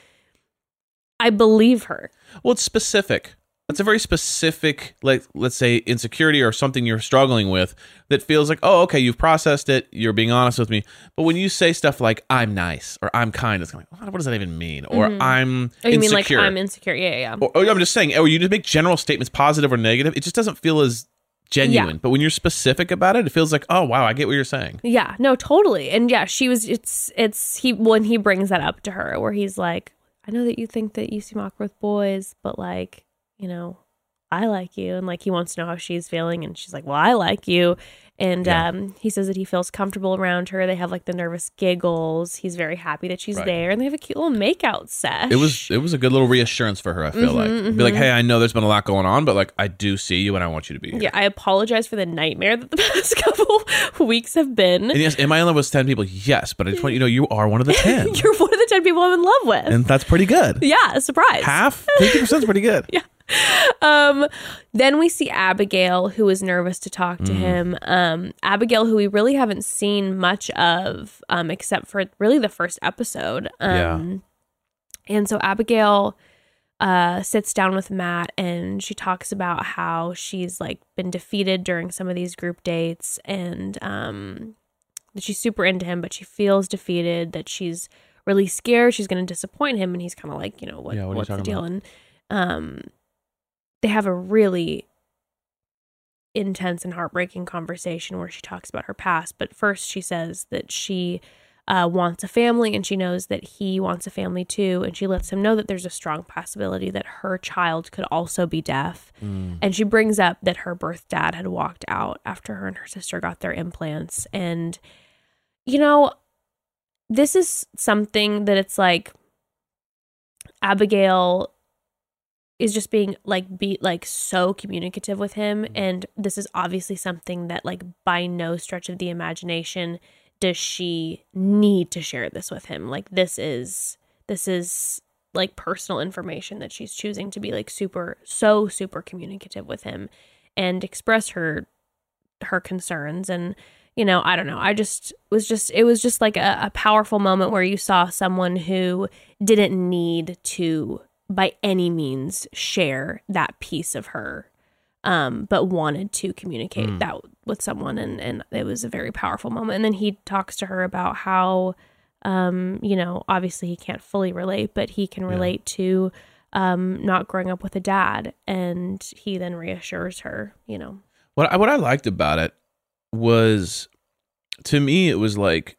Speaker 1: I believe her.
Speaker 3: Well, it's specific. It's a very specific, like let's say insecurity or something you're struggling with that feels like, oh, okay, you've processed it, you're being honest with me. But when you say stuff like "I'm nice" or "I'm kind," it's like, what does that even mean? Or mm-hmm. "I'm
Speaker 1: Oh, you mean like
Speaker 3: insecure."
Speaker 1: I'm insecure? Yeah, yeah. yeah.
Speaker 3: or, oh, or I'm just saying, or you just make general statements, positive or negative. It just doesn't feel as genuine. But when you're specific about it, it feels like, oh wow, I get what you're saying.
Speaker 1: Yeah, no, totally. And yeah, she was it's it's he when he brings that up to her where he's like, I know that you think that you seem awkward with boys, but like, you know, I like you and like he wants to know how she's feeling and she's like, Well, I like you. And
Speaker 3: Yeah.
Speaker 1: um he says that he feels comfortable around her. They have like the nervous giggles. He's very happy that she's
Speaker 3: Right.
Speaker 1: there and they have a cute little makeout sesh.
Speaker 3: It was it was a good little reassurance for her. I feel
Speaker 1: Mm-hmm,
Speaker 3: like be like, hey, I know there's been a lot going on, but like I do see you and I want you to be here.
Speaker 1: yeah, I apologize for the nightmare that the past couple weeks have been.
Speaker 3: And yes, am I in love with ten people? Yes, but I just want you to know you are one of the ten,
Speaker 1: You're one of the ten people I'm in love with.
Speaker 3: and that's pretty good.
Speaker 1: yeah, surprise.
Speaker 3: Half, fifty percent is pretty good.
Speaker 1: Yeah. Um, then we see Abigail, who is nervous to talk
Speaker 3: Mm.
Speaker 1: to him. Um, Abigail, who we really haven't seen much of, um, except for really the first episode. Um, And so Abigail uh, sits down with Matt and she talks about how she's like been defeated during some of these group dates and um, that she's super into him, but she feels defeated, that she's really scared she's going to disappoint him. And he's kind of like, you know, what,
Speaker 3: Yeah, what
Speaker 1: what's the deal?
Speaker 3: about?
Speaker 1: And um, they have a really intense and heartbreaking conversation where she talks about her past. But first, she says that she uh, wants a family and she knows that he wants a family too. And she lets him know that there's a strong possibility that her child could also be deaf.
Speaker 3: Mm.
Speaker 1: And she brings up that her birth dad had walked out after her and her sister got their implants. And, you know, this is something that it's like Abigail is just being like be like so communicative with him. Mm-hmm. And this is obviously something that like by no stretch of the imagination does she need to share this with him. Like this is this is like personal information that she's choosing to be like super so super communicative with him and express her her concerns. And you know i don't know. I just was just it was just like a, a powerful moment where you saw someone who didn't need to by any means share that piece of her um but wanted to communicate
Speaker 3: Mm.
Speaker 1: that with someone and and it was a very powerful moment and then he talks to her about how um you know obviously he can't fully relate but he can
Speaker 3: Yeah.
Speaker 1: relate to um not growing up with a dad and he then reassures her you know
Speaker 3: What I, what I liked about it was, to me, it was like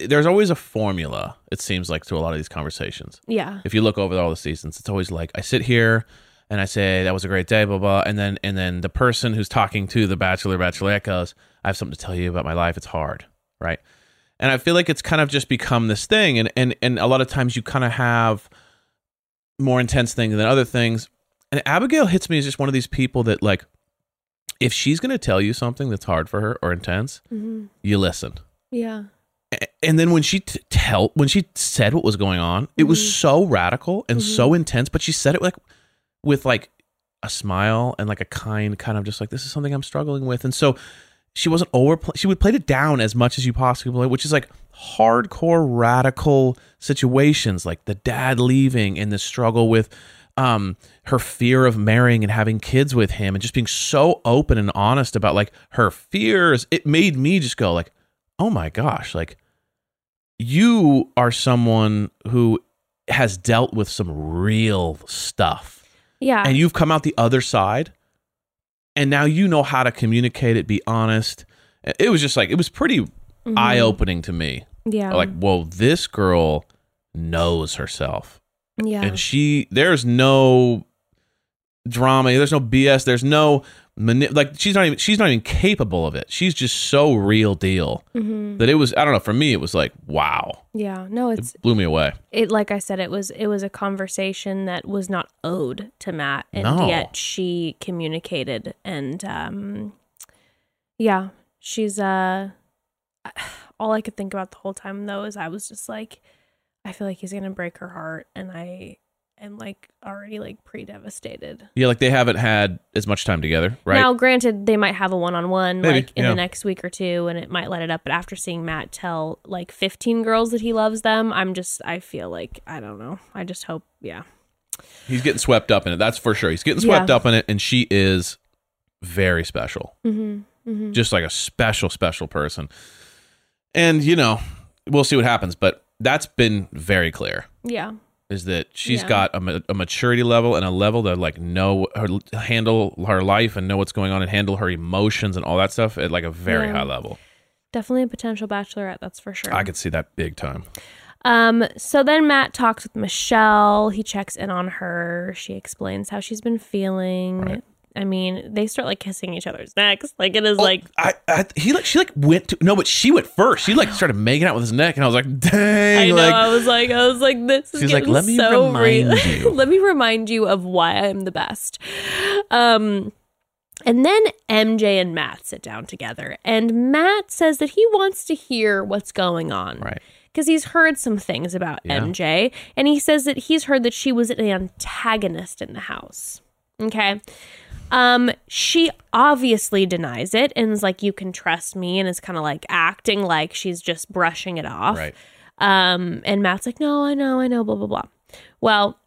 Speaker 3: there's always a formula. It seems like to a lot of these conversations.
Speaker 1: Yeah.
Speaker 3: If you look over all the seasons, it's always like I sit here and I say that was a great day, blah blah, and then and then the person who's talking to the bachelor bachelorette goes, "I have something to tell you about my life. It's hard, right?" And I feel like it's kind of just become this thing, and and and a lot of times you kind of have more intense things than other things. And Abigail hits me as just one of these people that like, if she's gonna tell you something that's hard for her or intense,
Speaker 1: hmm
Speaker 3: you listen.
Speaker 1: Yeah.
Speaker 3: And then when she t- tell when she said what was going on, it was so radical and so intense, but she said it like with like a smile and like a kind kind of just like this is something I'm struggling with. And so she wasn't over she would play it down as much as you possibly play. which is like hardcore radical situations like the dad leaving and the struggle with um her fear of marrying and having kids with him and just being so open and honest about like her fears it made me just go like oh my gosh like you are someone who has dealt with some real stuff
Speaker 1: Yeah.
Speaker 3: and you've come out the other side and now you know how to communicate it be honest it was just like it was pretty
Speaker 1: Mhm.
Speaker 3: eye-opening to me
Speaker 1: Yeah.
Speaker 3: like whoa this girl knows herself
Speaker 1: yeah.
Speaker 3: and she there's no drama there's no bs there's no mani- like she's not even she's not even capable of it she's just so real deal
Speaker 1: hmm
Speaker 3: that it was i don't know for me it was like wow
Speaker 1: Yeah. No, it's
Speaker 3: it blew me away
Speaker 1: it like I said, it was it was a conversation that was not owed to Matt, and
Speaker 3: No.
Speaker 1: yet she communicated, and um, yeah, she's uh, all I could think about the whole time though is I was just like, I feel like he's gonna break her heart, and I am like already like pre devastated.
Speaker 3: yeah like they haven't had as much time together right
Speaker 1: Now, granted, they might have a one on one like in
Speaker 3: yeah.
Speaker 1: the next week or two, and it might let it up. But after seeing Matt tell like 15 girls that he loves them, I'm just, I feel like, I don't know. I just hope, yeah.
Speaker 3: he's getting swept up in it that's for sure he's getting swept
Speaker 1: Yeah.
Speaker 3: up in it and she is very special
Speaker 1: Mm-hmm. Mm-hmm.
Speaker 3: just like a special special person and you know we'll see what happens but that's been very clear
Speaker 1: Yeah.
Speaker 3: Is that she's
Speaker 1: Yeah.
Speaker 3: got a, a maturity level and a level to like know her handle her life and know what's going on and handle her emotions and all that stuff at like a very
Speaker 1: Yeah.
Speaker 3: high level
Speaker 1: Definitely a potential bachelorette, that's for sure.
Speaker 3: i could see that big time
Speaker 1: Um, so then Matt talks with Michelle. He checks in on her. She explains how she's been feeling.
Speaker 3: Right.
Speaker 1: I mean, they start like kissing each other's necks. Like it is
Speaker 3: Oh,
Speaker 1: like
Speaker 3: I, I he like she like went to no but she went first she like started making out with his neck and i was like dang
Speaker 1: I know.
Speaker 3: like
Speaker 1: I was like, I was like, this is
Speaker 3: She's like, "Let me
Speaker 1: so
Speaker 3: remind
Speaker 1: real.
Speaker 3: you."
Speaker 1: Let me remind you of why I'm the best. Um, and then MJ and Matt sit down together, and Matt says that he wants to hear what's going on,
Speaker 3: right
Speaker 1: Because he's heard some things about
Speaker 3: Yeah.
Speaker 1: MJ, and he says that he's heard that she was an antagonist in the house. Okay. Um, she obviously denies it and is like, "You can trust me," and is kind of like acting like she's just brushing it off.
Speaker 3: right
Speaker 1: Um, and Matt's like, no, I know, I know, blah, blah, blah. Well,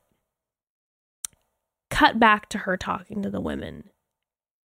Speaker 1: cut back to her talking to the women.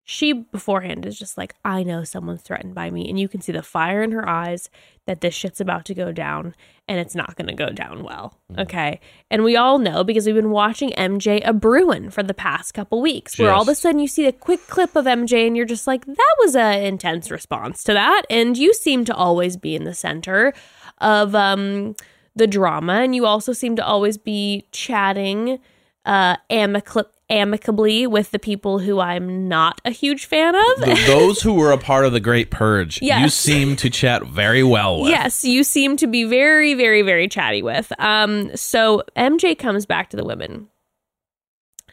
Speaker 1: She beforehand is just like, I know someone's threatened by me. And you can see the fire in her eyes that this shit's about to go down and it's not going to go down well. Okay. And we all know because we've been watching MJ a Bruin for the past couple weeks, where all of a sudden you see a quick clip of MJ and you're just like, that was an intense response to that. And you seem to always be in the center of um, the drama. And you also seem to always be chatting uh, amic- amicably with the people who I'm not a huge fan of.
Speaker 3: Th- those who were a part of the great purge
Speaker 1: yes.
Speaker 3: you seem to chat very well with
Speaker 1: Yes, you seem to be very, very, very chatty with. Um, so MJ comes back to the women.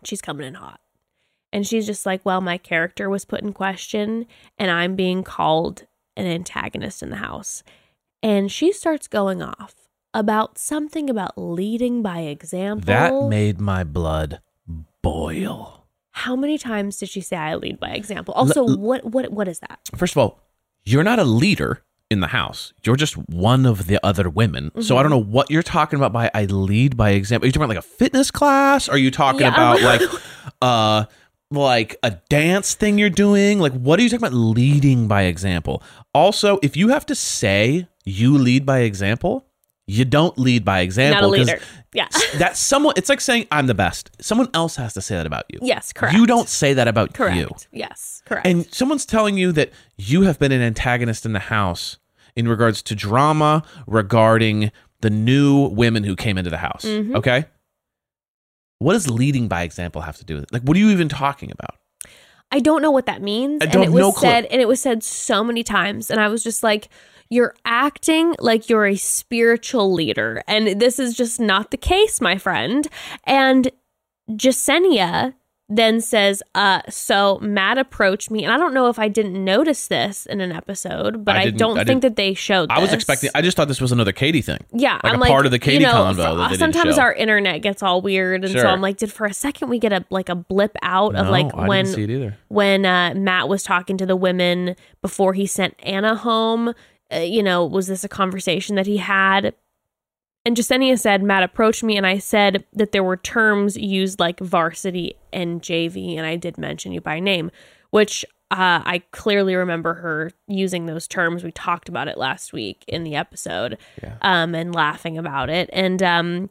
Speaker 1: She's coming in hot. And she's just like, Well, my character was put in question, and I'm being called an antagonist in the house. And she starts going off about something about leading by example.
Speaker 3: that made my blood boil
Speaker 1: How many times did she say I lead by example? Also,
Speaker 3: l-
Speaker 1: what what what is that?
Speaker 3: first of all you're not a leader in the house you're just one of the other women so
Speaker 1: Mm-hmm.
Speaker 3: i don't know what you're talking about by i lead by example are you talking about like a fitness class are you talking
Speaker 1: Yeah.
Speaker 3: about like uh like a dance thing you're doing like what are you talking about leading by example also if you have to say you lead by example you don't lead by example.
Speaker 1: Not a leader. Yeah.
Speaker 3: that's someone it's like saying i'm the best someone else has to say that about you
Speaker 1: yes, correct.
Speaker 3: you don't say that about
Speaker 1: correct.
Speaker 3: you
Speaker 1: Yes, correct.
Speaker 3: and someone's telling you that you have been an antagonist in the house in regards to drama regarding the new women who came into the house.
Speaker 1: Mhm.
Speaker 3: Okay. What does leading by example have to do with it? Like, what are you even talking about?
Speaker 1: I don't know what that means.
Speaker 3: I
Speaker 1: and
Speaker 3: don't-
Speaker 1: it was
Speaker 3: no
Speaker 1: said and it was said so many times. And I was just like, you're acting like you're a spiritual leader. And this is just not the case, my friend. And Jessenia then says, uh, so Matt approached me, and I don't know if I didn't notice this in an episode, but
Speaker 3: I
Speaker 1: I, don't
Speaker 3: I
Speaker 1: think that they showed
Speaker 3: I was expecting. I just thought this was another Katie thing.
Speaker 1: Yeah,
Speaker 3: like
Speaker 1: I'm
Speaker 3: a part of the Katie
Speaker 1: you know,
Speaker 3: convo
Speaker 1: for-
Speaker 3: that they didn't
Speaker 1: sometimes our internet gets all weird, and
Speaker 3: Sure.
Speaker 1: so I'm like, did for a second we get a like a blip out of like when
Speaker 3: didn't see it either.
Speaker 1: when uh, Matt was talking to the women before he sent Anna home. Uh, you know, was this a conversation that he had? And Jessenia said, Matt approached me and I said that there were terms used like varsity and JV, and I did mention you by name, which uh, I clearly remember her using those terms. We talked about it last week in the episode,
Speaker 3: Yeah.
Speaker 1: um, and laughing about it, and um,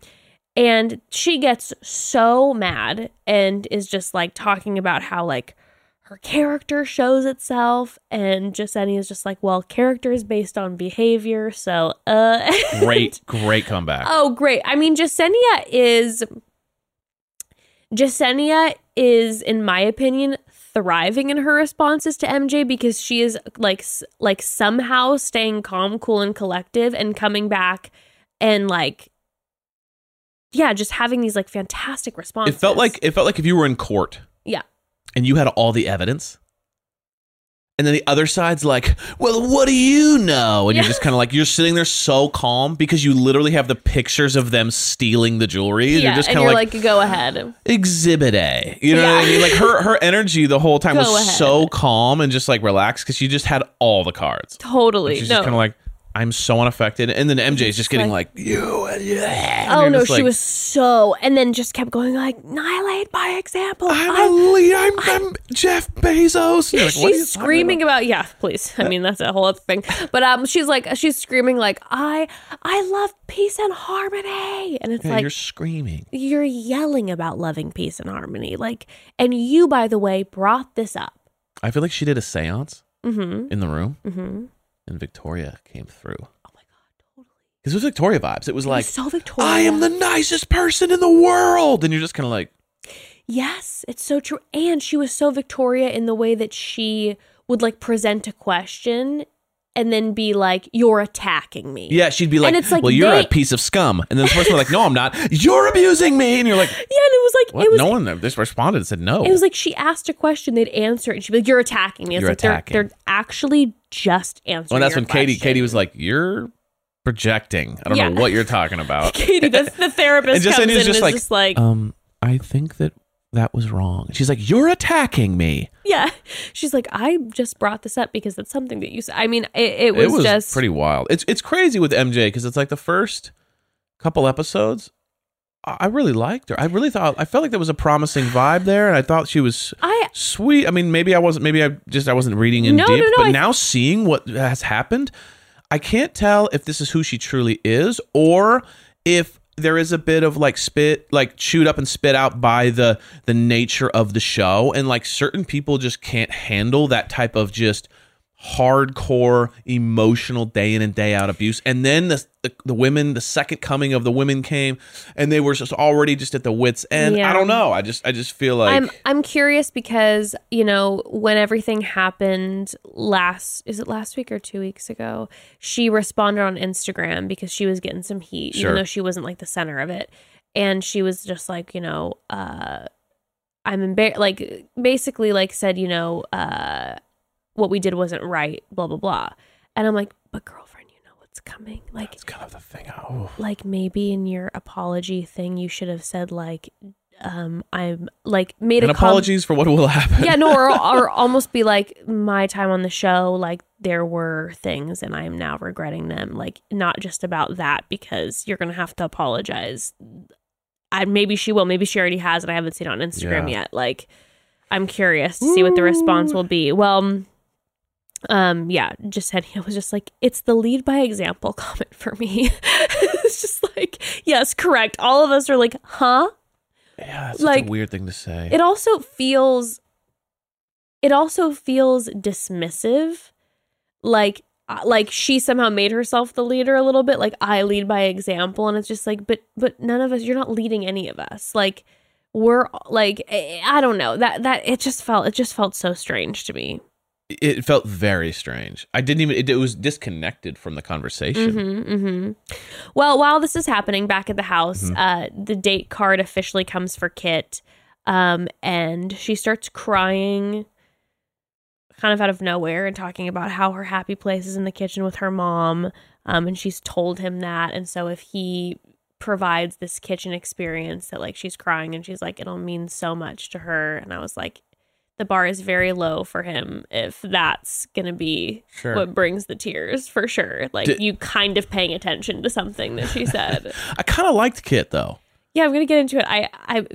Speaker 1: and she gets so mad and is just like talking about how like her character shows itself and Jessenia is just like well character is based on behavior so uh
Speaker 3: Great, great comeback.
Speaker 1: oh great i mean Jessenia is Jessenia is in my opinion thriving in her responses to MJ because she is like like somehow staying calm cool and collective and coming back and like yeah just having these like fantastic responses.
Speaker 3: it felt like it felt like if you were in court
Speaker 1: yeah
Speaker 3: and you had all the evidence. And then the other side's like, well, what do you know? And
Speaker 1: Yeah.
Speaker 3: you're just kind of like, you're sitting there so calm because you literally have the pictures of them stealing the jewelry. And
Speaker 1: yeah
Speaker 3: you're just
Speaker 1: and
Speaker 3: kind of like,
Speaker 1: like, go ahead
Speaker 3: exhibit A. You know what I mean? Like her, her energy the whole time
Speaker 1: Go
Speaker 3: was
Speaker 1: ahead.
Speaker 3: so calm and just like relaxed because she just had all the cards.
Speaker 1: totally
Speaker 3: She's
Speaker 1: no
Speaker 3: just kind of like, I'm so unaffected. And then MJ is just getting like, you. Yeah. And
Speaker 1: Oh
Speaker 3: you're
Speaker 1: no, she
Speaker 3: like,
Speaker 1: was so, and then just kept going like, annihilate by example.
Speaker 3: I'm,
Speaker 1: I'm-
Speaker 3: a lead. I'm, I'm Jeff Bezos. Like, what are you
Speaker 1: she's screaming about? yeah, please. I mean, that's a whole other thing. But um, she's like, she's screaming like, I, I love peace and harmony, and it's
Speaker 3: Yeah,
Speaker 1: like
Speaker 3: you're screaming.
Speaker 1: you're yelling about loving peace and harmony, like, and you, by the way, brought this up.
Speaker 3: I feel like she did a seance
Speaker 1: Mm-hmm.
Speaker 3: in the room,
Speaker 1: Mm-hmm.
Speaker 3: And Victoria came through.
Speaker 1: Oh my god, totally.
Speaker 3: Because it was Victoria vibes. It was like,
Speaker 1: so Victoria.
Speaker 3: I am the nicest person in the world, and you're just kind of like,
Speaker 1: Yes, it's so true. And she was so Victoria in the way that she would like present a question and then be like, You're attacking me.
Speaker 3: yeah. She'd be like, and
Speaker 1: it's like
Speaker 3: well, you're
Speaker 1: they-
Speaker 3: a piece of scum, and then the person was like, no, I'm not. You're abusing me, and you're like,
Speaker 1: Yeah, and it was like
Speaker 3: what?
Speaker 1: it was
Speaker 3: no one just responded and said no.
Speaker 1: it was like she asked a question, they'd answer it, and she'd be like, You're attacking me. It's
Speaker 3: You're
Speaker 1: like they're
Speaker 3: attacking.
Speaker 1: they're actually just answering.
Speaker 3: well, that's
Speaker 1: your
Speaker 3: when Katie,
Speaker 1: question.
Speaker 3: Katie was like, you're projecting. I don't
Speaker 1: Yeah.
Speaker 3: know what you're talking about.
Speaker 1: Katie, that's the therapist
Speaker 3: And just-
Speaker 1: comes
Speaker 3: and
Speaker 1: in
Speaker 3: it's
Speaker 1: and is
Speaker 3: like,
Speaker 1: just like
Speaker 3: um, I think that that was wrong. She's like, you're attacking me.
Speaker 1: Yeah. She's like, I just brought this up because it's something that you said. I mean, it, it was,
Speaker 3: it was
Speaker 1: just
Speaker 3: pretty wild. It's it's crazy with MJ because it's like the first couple episodes. I really liked her. I really thought I felt like there was a promising vibe there, and I thought she was
Speaker 1: I
Speaker 3: sweet. I mean, maybe I wasn't. Maybe I just I wasn't reading in
Speaker 1: No,
Speaker 3: deep.
Speaker 1: no, no,
Speaker 3: but
Speaker 1: I-
Speaker 3: now seeing what has happened, I can't tell if this is who she truly is or if there is a bit of like spit like chewed up and spit out by the the nature of the show. And like certain people just can't handle that type of just hardcore emotional day in and day out abuse. And then the, the the women the second coming of the women came and they were just already just at the wits end.
Speaker 1: Yeah.
Speaker 3: i don't know. I just i just feel like
Speaker 1: I'm I'm curious because you know when everything happened last is it last week or two weeks ago? She responded on Instagram because she was getting some heat
Speaker 3: Sure.
Speaker 1: even though she wasn't like the center of it. And she was just like you know uh I'm embarrassed like basically like said you know uh what we did wasn't right blah blah blah and I'm like but girlfriend you know what's coming like
Speaker 3: it's kind of the thing. Oh.
Speaker 1: like maybe in your apology thing you should have said like um i'm like made
Speaker 3: And
Speaker 1: a com-
Speaker 3: apologies for what will happen.
Speaker 1: yeah no or, or almost be like my time on the show like there were things and i'm now regretting them like not just about that because you're gonna have to apologize i maybe she will maybe she already has and i haven't seen it on instagram
Speaker 3: Yeah.
Speaker 1: yet like i'm curious to see what the response will be well um yeah just said it was just like it's the lead by example comment for me. It's just like yes correct. All of us are like huh?
Speaker 3: Yeah, that's
Speaker 1: Like,
Speaker 3: such a weird thing to say.
Speaker 1: it also feels it also feels dismissive. Like uh, like she somehow made herself the leader a little bit like i lead by example and it's just like but but none of us you're not leading any of us. Like we're like eh, i don't know. That that it just felt it just felt so strange to me
Speaker 3: It felt very strange. I didn't even. It, it was disconnected from the conversation.
Speaker 1: hmm hmm Well, while this is happening back at the house,
Speaker 3: Mm-hmm.
Speaker 1: uh, the date card officially comes for Kit, um, and she starts crying, kind of out of nowhere, and talking about how her happy place is in the kitchen with her mom, um, and she's told him that, and so if he provides this kitchen experience that like she's crying and she's like it'll mean so much to her and i was like the bar is very low for him if that's gonna be
Speaker 3: Sure.
Speaker 1: what brings the tears for sure. Like
Speaker 3: Did-
Speaker 1: you kind of paying attention to something that she said.
Speaker 3: I kind of liked Kit though.
Speaker 1: yeah, I'm gonna get into it. I, I,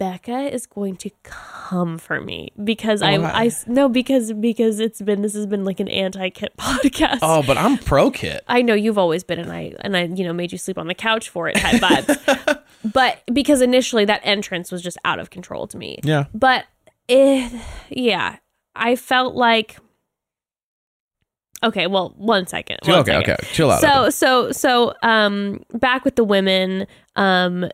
Speaker 1: Bekah is going to come for me because I,
Speaker 3: Why?
Speaker 1: I, no, because because it's been this has been like an anti-kit podcast.
Speaker 3: Oh, but I'm pro Kit.
Speaker 1: I know you've always been, and I and I you know made you sleep on the couch for it type vibes. but because initially that entrance was just out of control to me.
Speaker 3: Yeah.
Speaker 1: But it, yeah, I felt like. Okay, well, one second. one
Speaker 3: okay,
Speaker 1: second.
Speaker 3: okay. Chill out.
Speaker 1: So
Speaker 3: okay.
Speaker 1: so so um back with the women um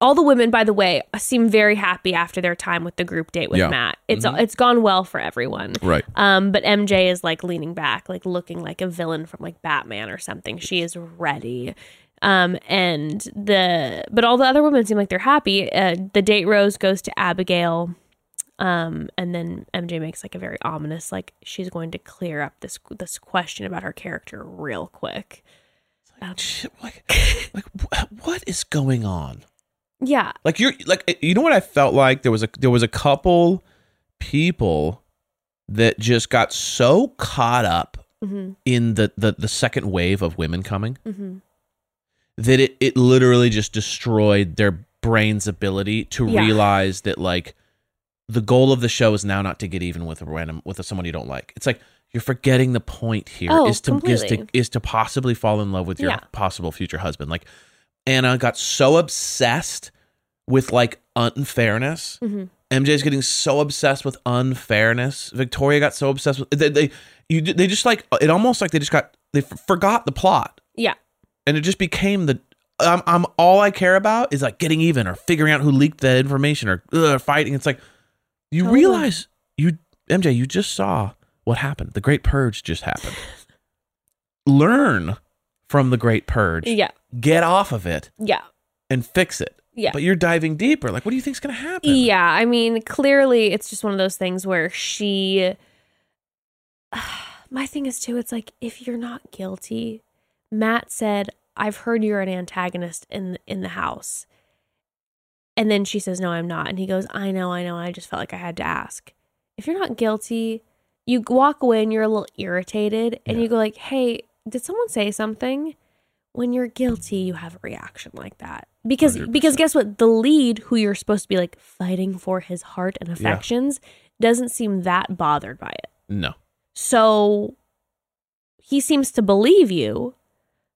Speaker 1: all the women by the way seem very happy after their time with the group date with
Speaker 3: Yeah.
Speaker 1: Matt. It's
Speaker 3: Mhm.
Speaker 1: it's gone well for everyone.
Speaker 3: Right.
Speaker 1: Um but MJ is like leaning back like looking like a villain from like Batman or something. She is ready. Um and the but all the other women seem like they're happy. Uh, the date rose goes to Abigail. Um, and then MJ makes like a very ominous, like she's going to clear up this this question about her character real quick. Um,
Speaker 3: Shit, like, like what is going on?
Speaker 1: yeah,
Speaker 3: Like you're like you know what I felt like there was a there was a couple people that just got so caught up
Speaker 1: hmm
Speaker 3: in the the, the second wave of women coming
Speaker 1: hmm
Speaker 3: that it, it literally just destroyed their brain's ability to
Speaker 1: Yeah.
Speaker 3: realize that like the goal of the show is now not to get even with a random with someone you don't like. It's like you're forgetting the point here
Speaker 1: Oh,
Speaker 3: is to is to is to possibly fall in love with your
Speaker 1: Yeah.
Speaker 3: possible future husband. Like Anna got so obsessed with like unfairness.
Speaker 1: hmm
Speaker 3: MJ's getting so obsessed with unfairness. Victoria got so obsessed with they they you they just like it almost like they just got they f- forgot the plot
Speaker 1: yeah,
Speaker 3: and it just became the I'm, I'm all I care about is like getting even or figuring out who leaked the information or ugh, fighting. It's like you realize you MJ, you just saw what happened. The Great Purge just happened. Learn from the Great Purge.
Speaker 1: yeah,
Speaker 3: Get off of it
Speaker 1: yeah,
Speaker 3: and fix it.
Speaker 1: yeah.
Speaker 3: But you're diving deeper. Like, what do you think's gonna happen?
Speaker 1: Yeah, I mean, clearly it's just one of those things where she. My thing is, too, it's like if you're not guilty, Matt said, I've heard you're an antagonist in in the house. And then she says, No, I'm not. And he goes, I know, I know. I just felt like I had to ask. If you're not guilty, you walk away and you're a little irritated and
Speaker 3: Yeah.
Speaker 1: you go like, Hey, did someone say something? When you're guilty, you have a reaction like that. Because
Speaker 3: 100%.
Speaker 1: because guess what? The lead, who you're supposed to be like fighting for his heart and affections, doesn't seem that bothered by it.
Speaker 3: No.
Speaker 1: So he seems to believe you.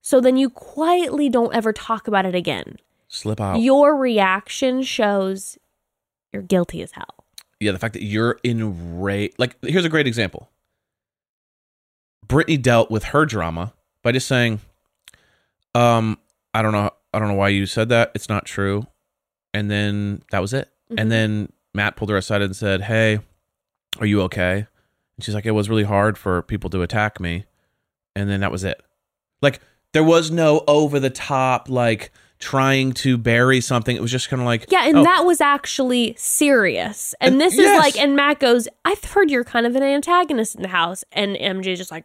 Speaker 1: So then you quietly don't ever talk about it again.
Speaker 3: Slip out.
Speaker 1: Your reaction shows you're guilty as hell.
Speaker 3: yeah, the fact that you're enraged. Like, here's a great example. Brittany dealt with her drama by just saying, "Um, I don't know, I don't know why you said that. It's not true," and then that was it.
Speaker 1: Mhm.
Speaker 3: And then Matt pulled her aside and said, "Hey, are you okay?" And she's like, "It was really hard for people to attack me," and then that was it. Like, there was no over the top like trying to bury something. It was just kind of like,
Speaker 1: Yeah, and
Speaker 3: oh,
Speaker 1: that was actually serious. And
Speaker 3: And-
Speaker 1: this is
Speaker 3: yes.
Speaker 1: like, and Matt goes, I've heard you're kind of an antagonist in the house. And MJ's just like,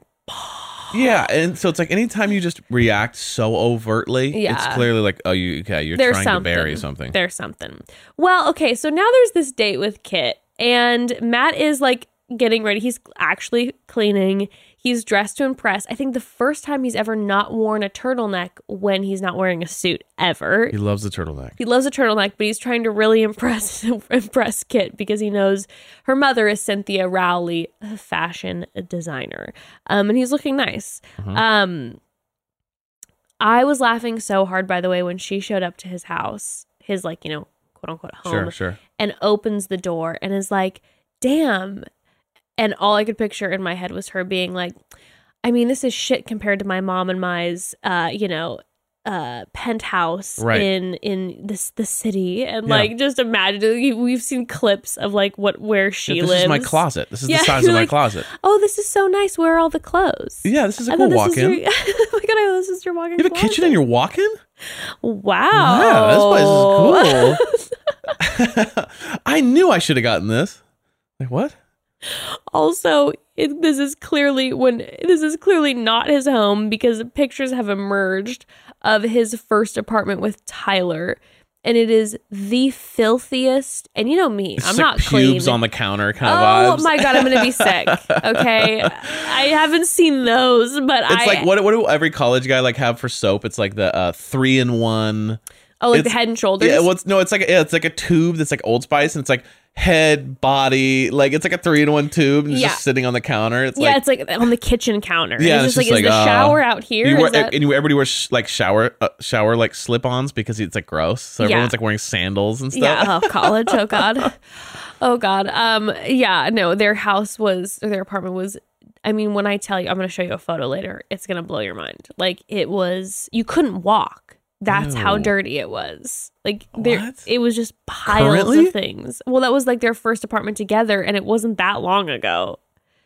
Speaker 3: Yeah, and so it's like anytime you just react so overtly,
Speaker 1: yeah.
Speaker 3: it's clearly like, oh, you okay, you're
Speaker 1: there's
Speaker 3: trying
Speaker 1: something.
Speaker 3: to bury something.
Speaker 1: There's something. Well, okay, so now there's this date with Kit, and Matt is like getting ready. He's actually cleaning. He's dressed to impress. I think the first time he's ever not worn a turtleneck when he's not wearing a suit ever.
Speaker 3: He loves the turtleneck.
Speaker 1: He loves a turtleneck, but he's trying to really impress impress Kit because he knows her mother is Cynthia Rowley, a fashion designer, um, and he's looking nice.
Speaker 3: Mhm.
Speaker 1: Um, I was laughing so hard, by the way, when she showed up to his house, his like you know quote unquote home,
Speaker 3: Sure, sure.
Speaker 1: and opens the door and is like, "Damn." And all I could picture in my head was her being like, I mean, this is shit compared to my mom and my's, uh, you know, uh, penthouse
Speaker 3: Right.
Speaker 1: in in this the city, and
Speaker 3: Yeah.
Speaker 1: like just imagine we- we've seen clips of like what where she
Speaker 3: Yeah, this
Speaker 1: lives.
Speaker 3: is my closet. This is
Speaker 1: Yeah,
Speaker 3: the size
Speaker 1: you're
Speaker 3: of my closet.
Speaker 1: Oh, this is so nice. Where are all the clothes?
Speaker 3: Yeah, this is a cool walk-in.
Speaker 1: your. oh my god! I this is your walk-in.
Speaker 3: You have a kitchen in your walk-in?
Speaker 1: Wow.
Speaker 3: Wow, this place is cool. I knew I should have gotten this. Like what?
Speaker 1: Also, it, this is clearly when this is clearly not his home because pictures have emerged of his first apartment with Tyler, and it is the filthiest. And you know me,
Speaker 3: It's
Speaker 1: I'm
Speaker 3: like
Speaker 1: not
Speaker 3: pubes
Speaker 1: clean.
Speaker 3: on the counter kind
Speaker 1: oh
Speaker 3: of vibes.
Speaker 1: my god, I'm gonna be sick. Okay, I haven't seen those, but
Speaker 3: It's
Speaker 1: I
Speaker 3: like what what do every college guy like have for soap? It's like the uh, three in one.
Speaker 1: Oh like the Head and Shoulders.
Speaker 3: Yeah, what's no? It's like yeah, it's like a tube that's like Old Spice, and it's like head, body, like it's like a three in one tube, and it's
Speaker 1: Yeah.
Speaker 3: just sitting on the counter. It's
Speaker 1: yeah,
Speaker 3: like
Speaker 1: it's like on the kitchen counter.
Speaker 3: Yeah,
Speaker 1: it's
Speaker 3: it's
Speaker 1: just like,
Speaker 3: just
Speaker 1: is the
Speaker 3: uh,
Speaker 1: shower out here?
Speaker 3: you wear,
Speaker 1: that-
Speaker 3: and you, everybody wears like shower uh, shower like slip ons because it's like gross. So
Speaker 1: Yeah.
Speaker 3: everyone's like wearing sandals and stuff.
Speaker 1: Yeah, oh, college. Oh god. Oh god. Um yeah, no, their house was or their apartment was I mean, when I tell you, I'm going to show you a photo later. It's going to blow your mind. Like it was you couldn't walk. That's how dirty it was. Like there it was just piles
Speaker 3: Currently?
Speaker 1: of things. Well, that was like their first apartment together and it wasn't that long ago.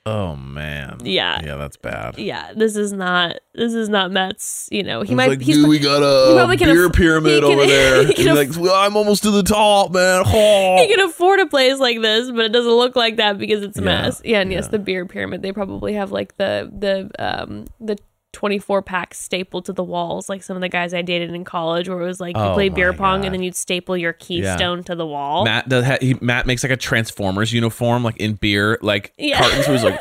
Speaker 3: Oh man.
Speaker 1: Yeah.
Speaker 3: Yeah, that's bad.
Speaker 1: Yeah, this is not this is not Matt's, you know. He might
Speaker 3: like,
Speaker 1: he's
Speaker 3: dude, we got a beer
Speaker 1: aff-
Speaker 3: pyramid
Speaker 1: can-
Speaker 3: over there.
Speaker 1: he
Speaker 3: And
Speaker 1: can aff-
Speaker 3: like, well, I'm almost to the top, man.
Speaker 1: he can afford a place like this, but it doesn't look like that because it's a
Speaker 3: Yeah,
Speaker 1: mess. Yeah, and yes, the beer pyramid. They probably have like the the um the 24 pack stapled to the walls, like some of the guys I dated in college, where it was like you
Speaker 3: Oh
Speaker 1: play beer pong
Speaker 3: God.
Speaker 1: and then you'd staple your keystone to the wall.
Speaker 3: Matt does. Ha- he, Matt makes like a Transformers uniform, like in beer, like
Speaker 1: Yeah.
Speaker 3: cartons. He's like,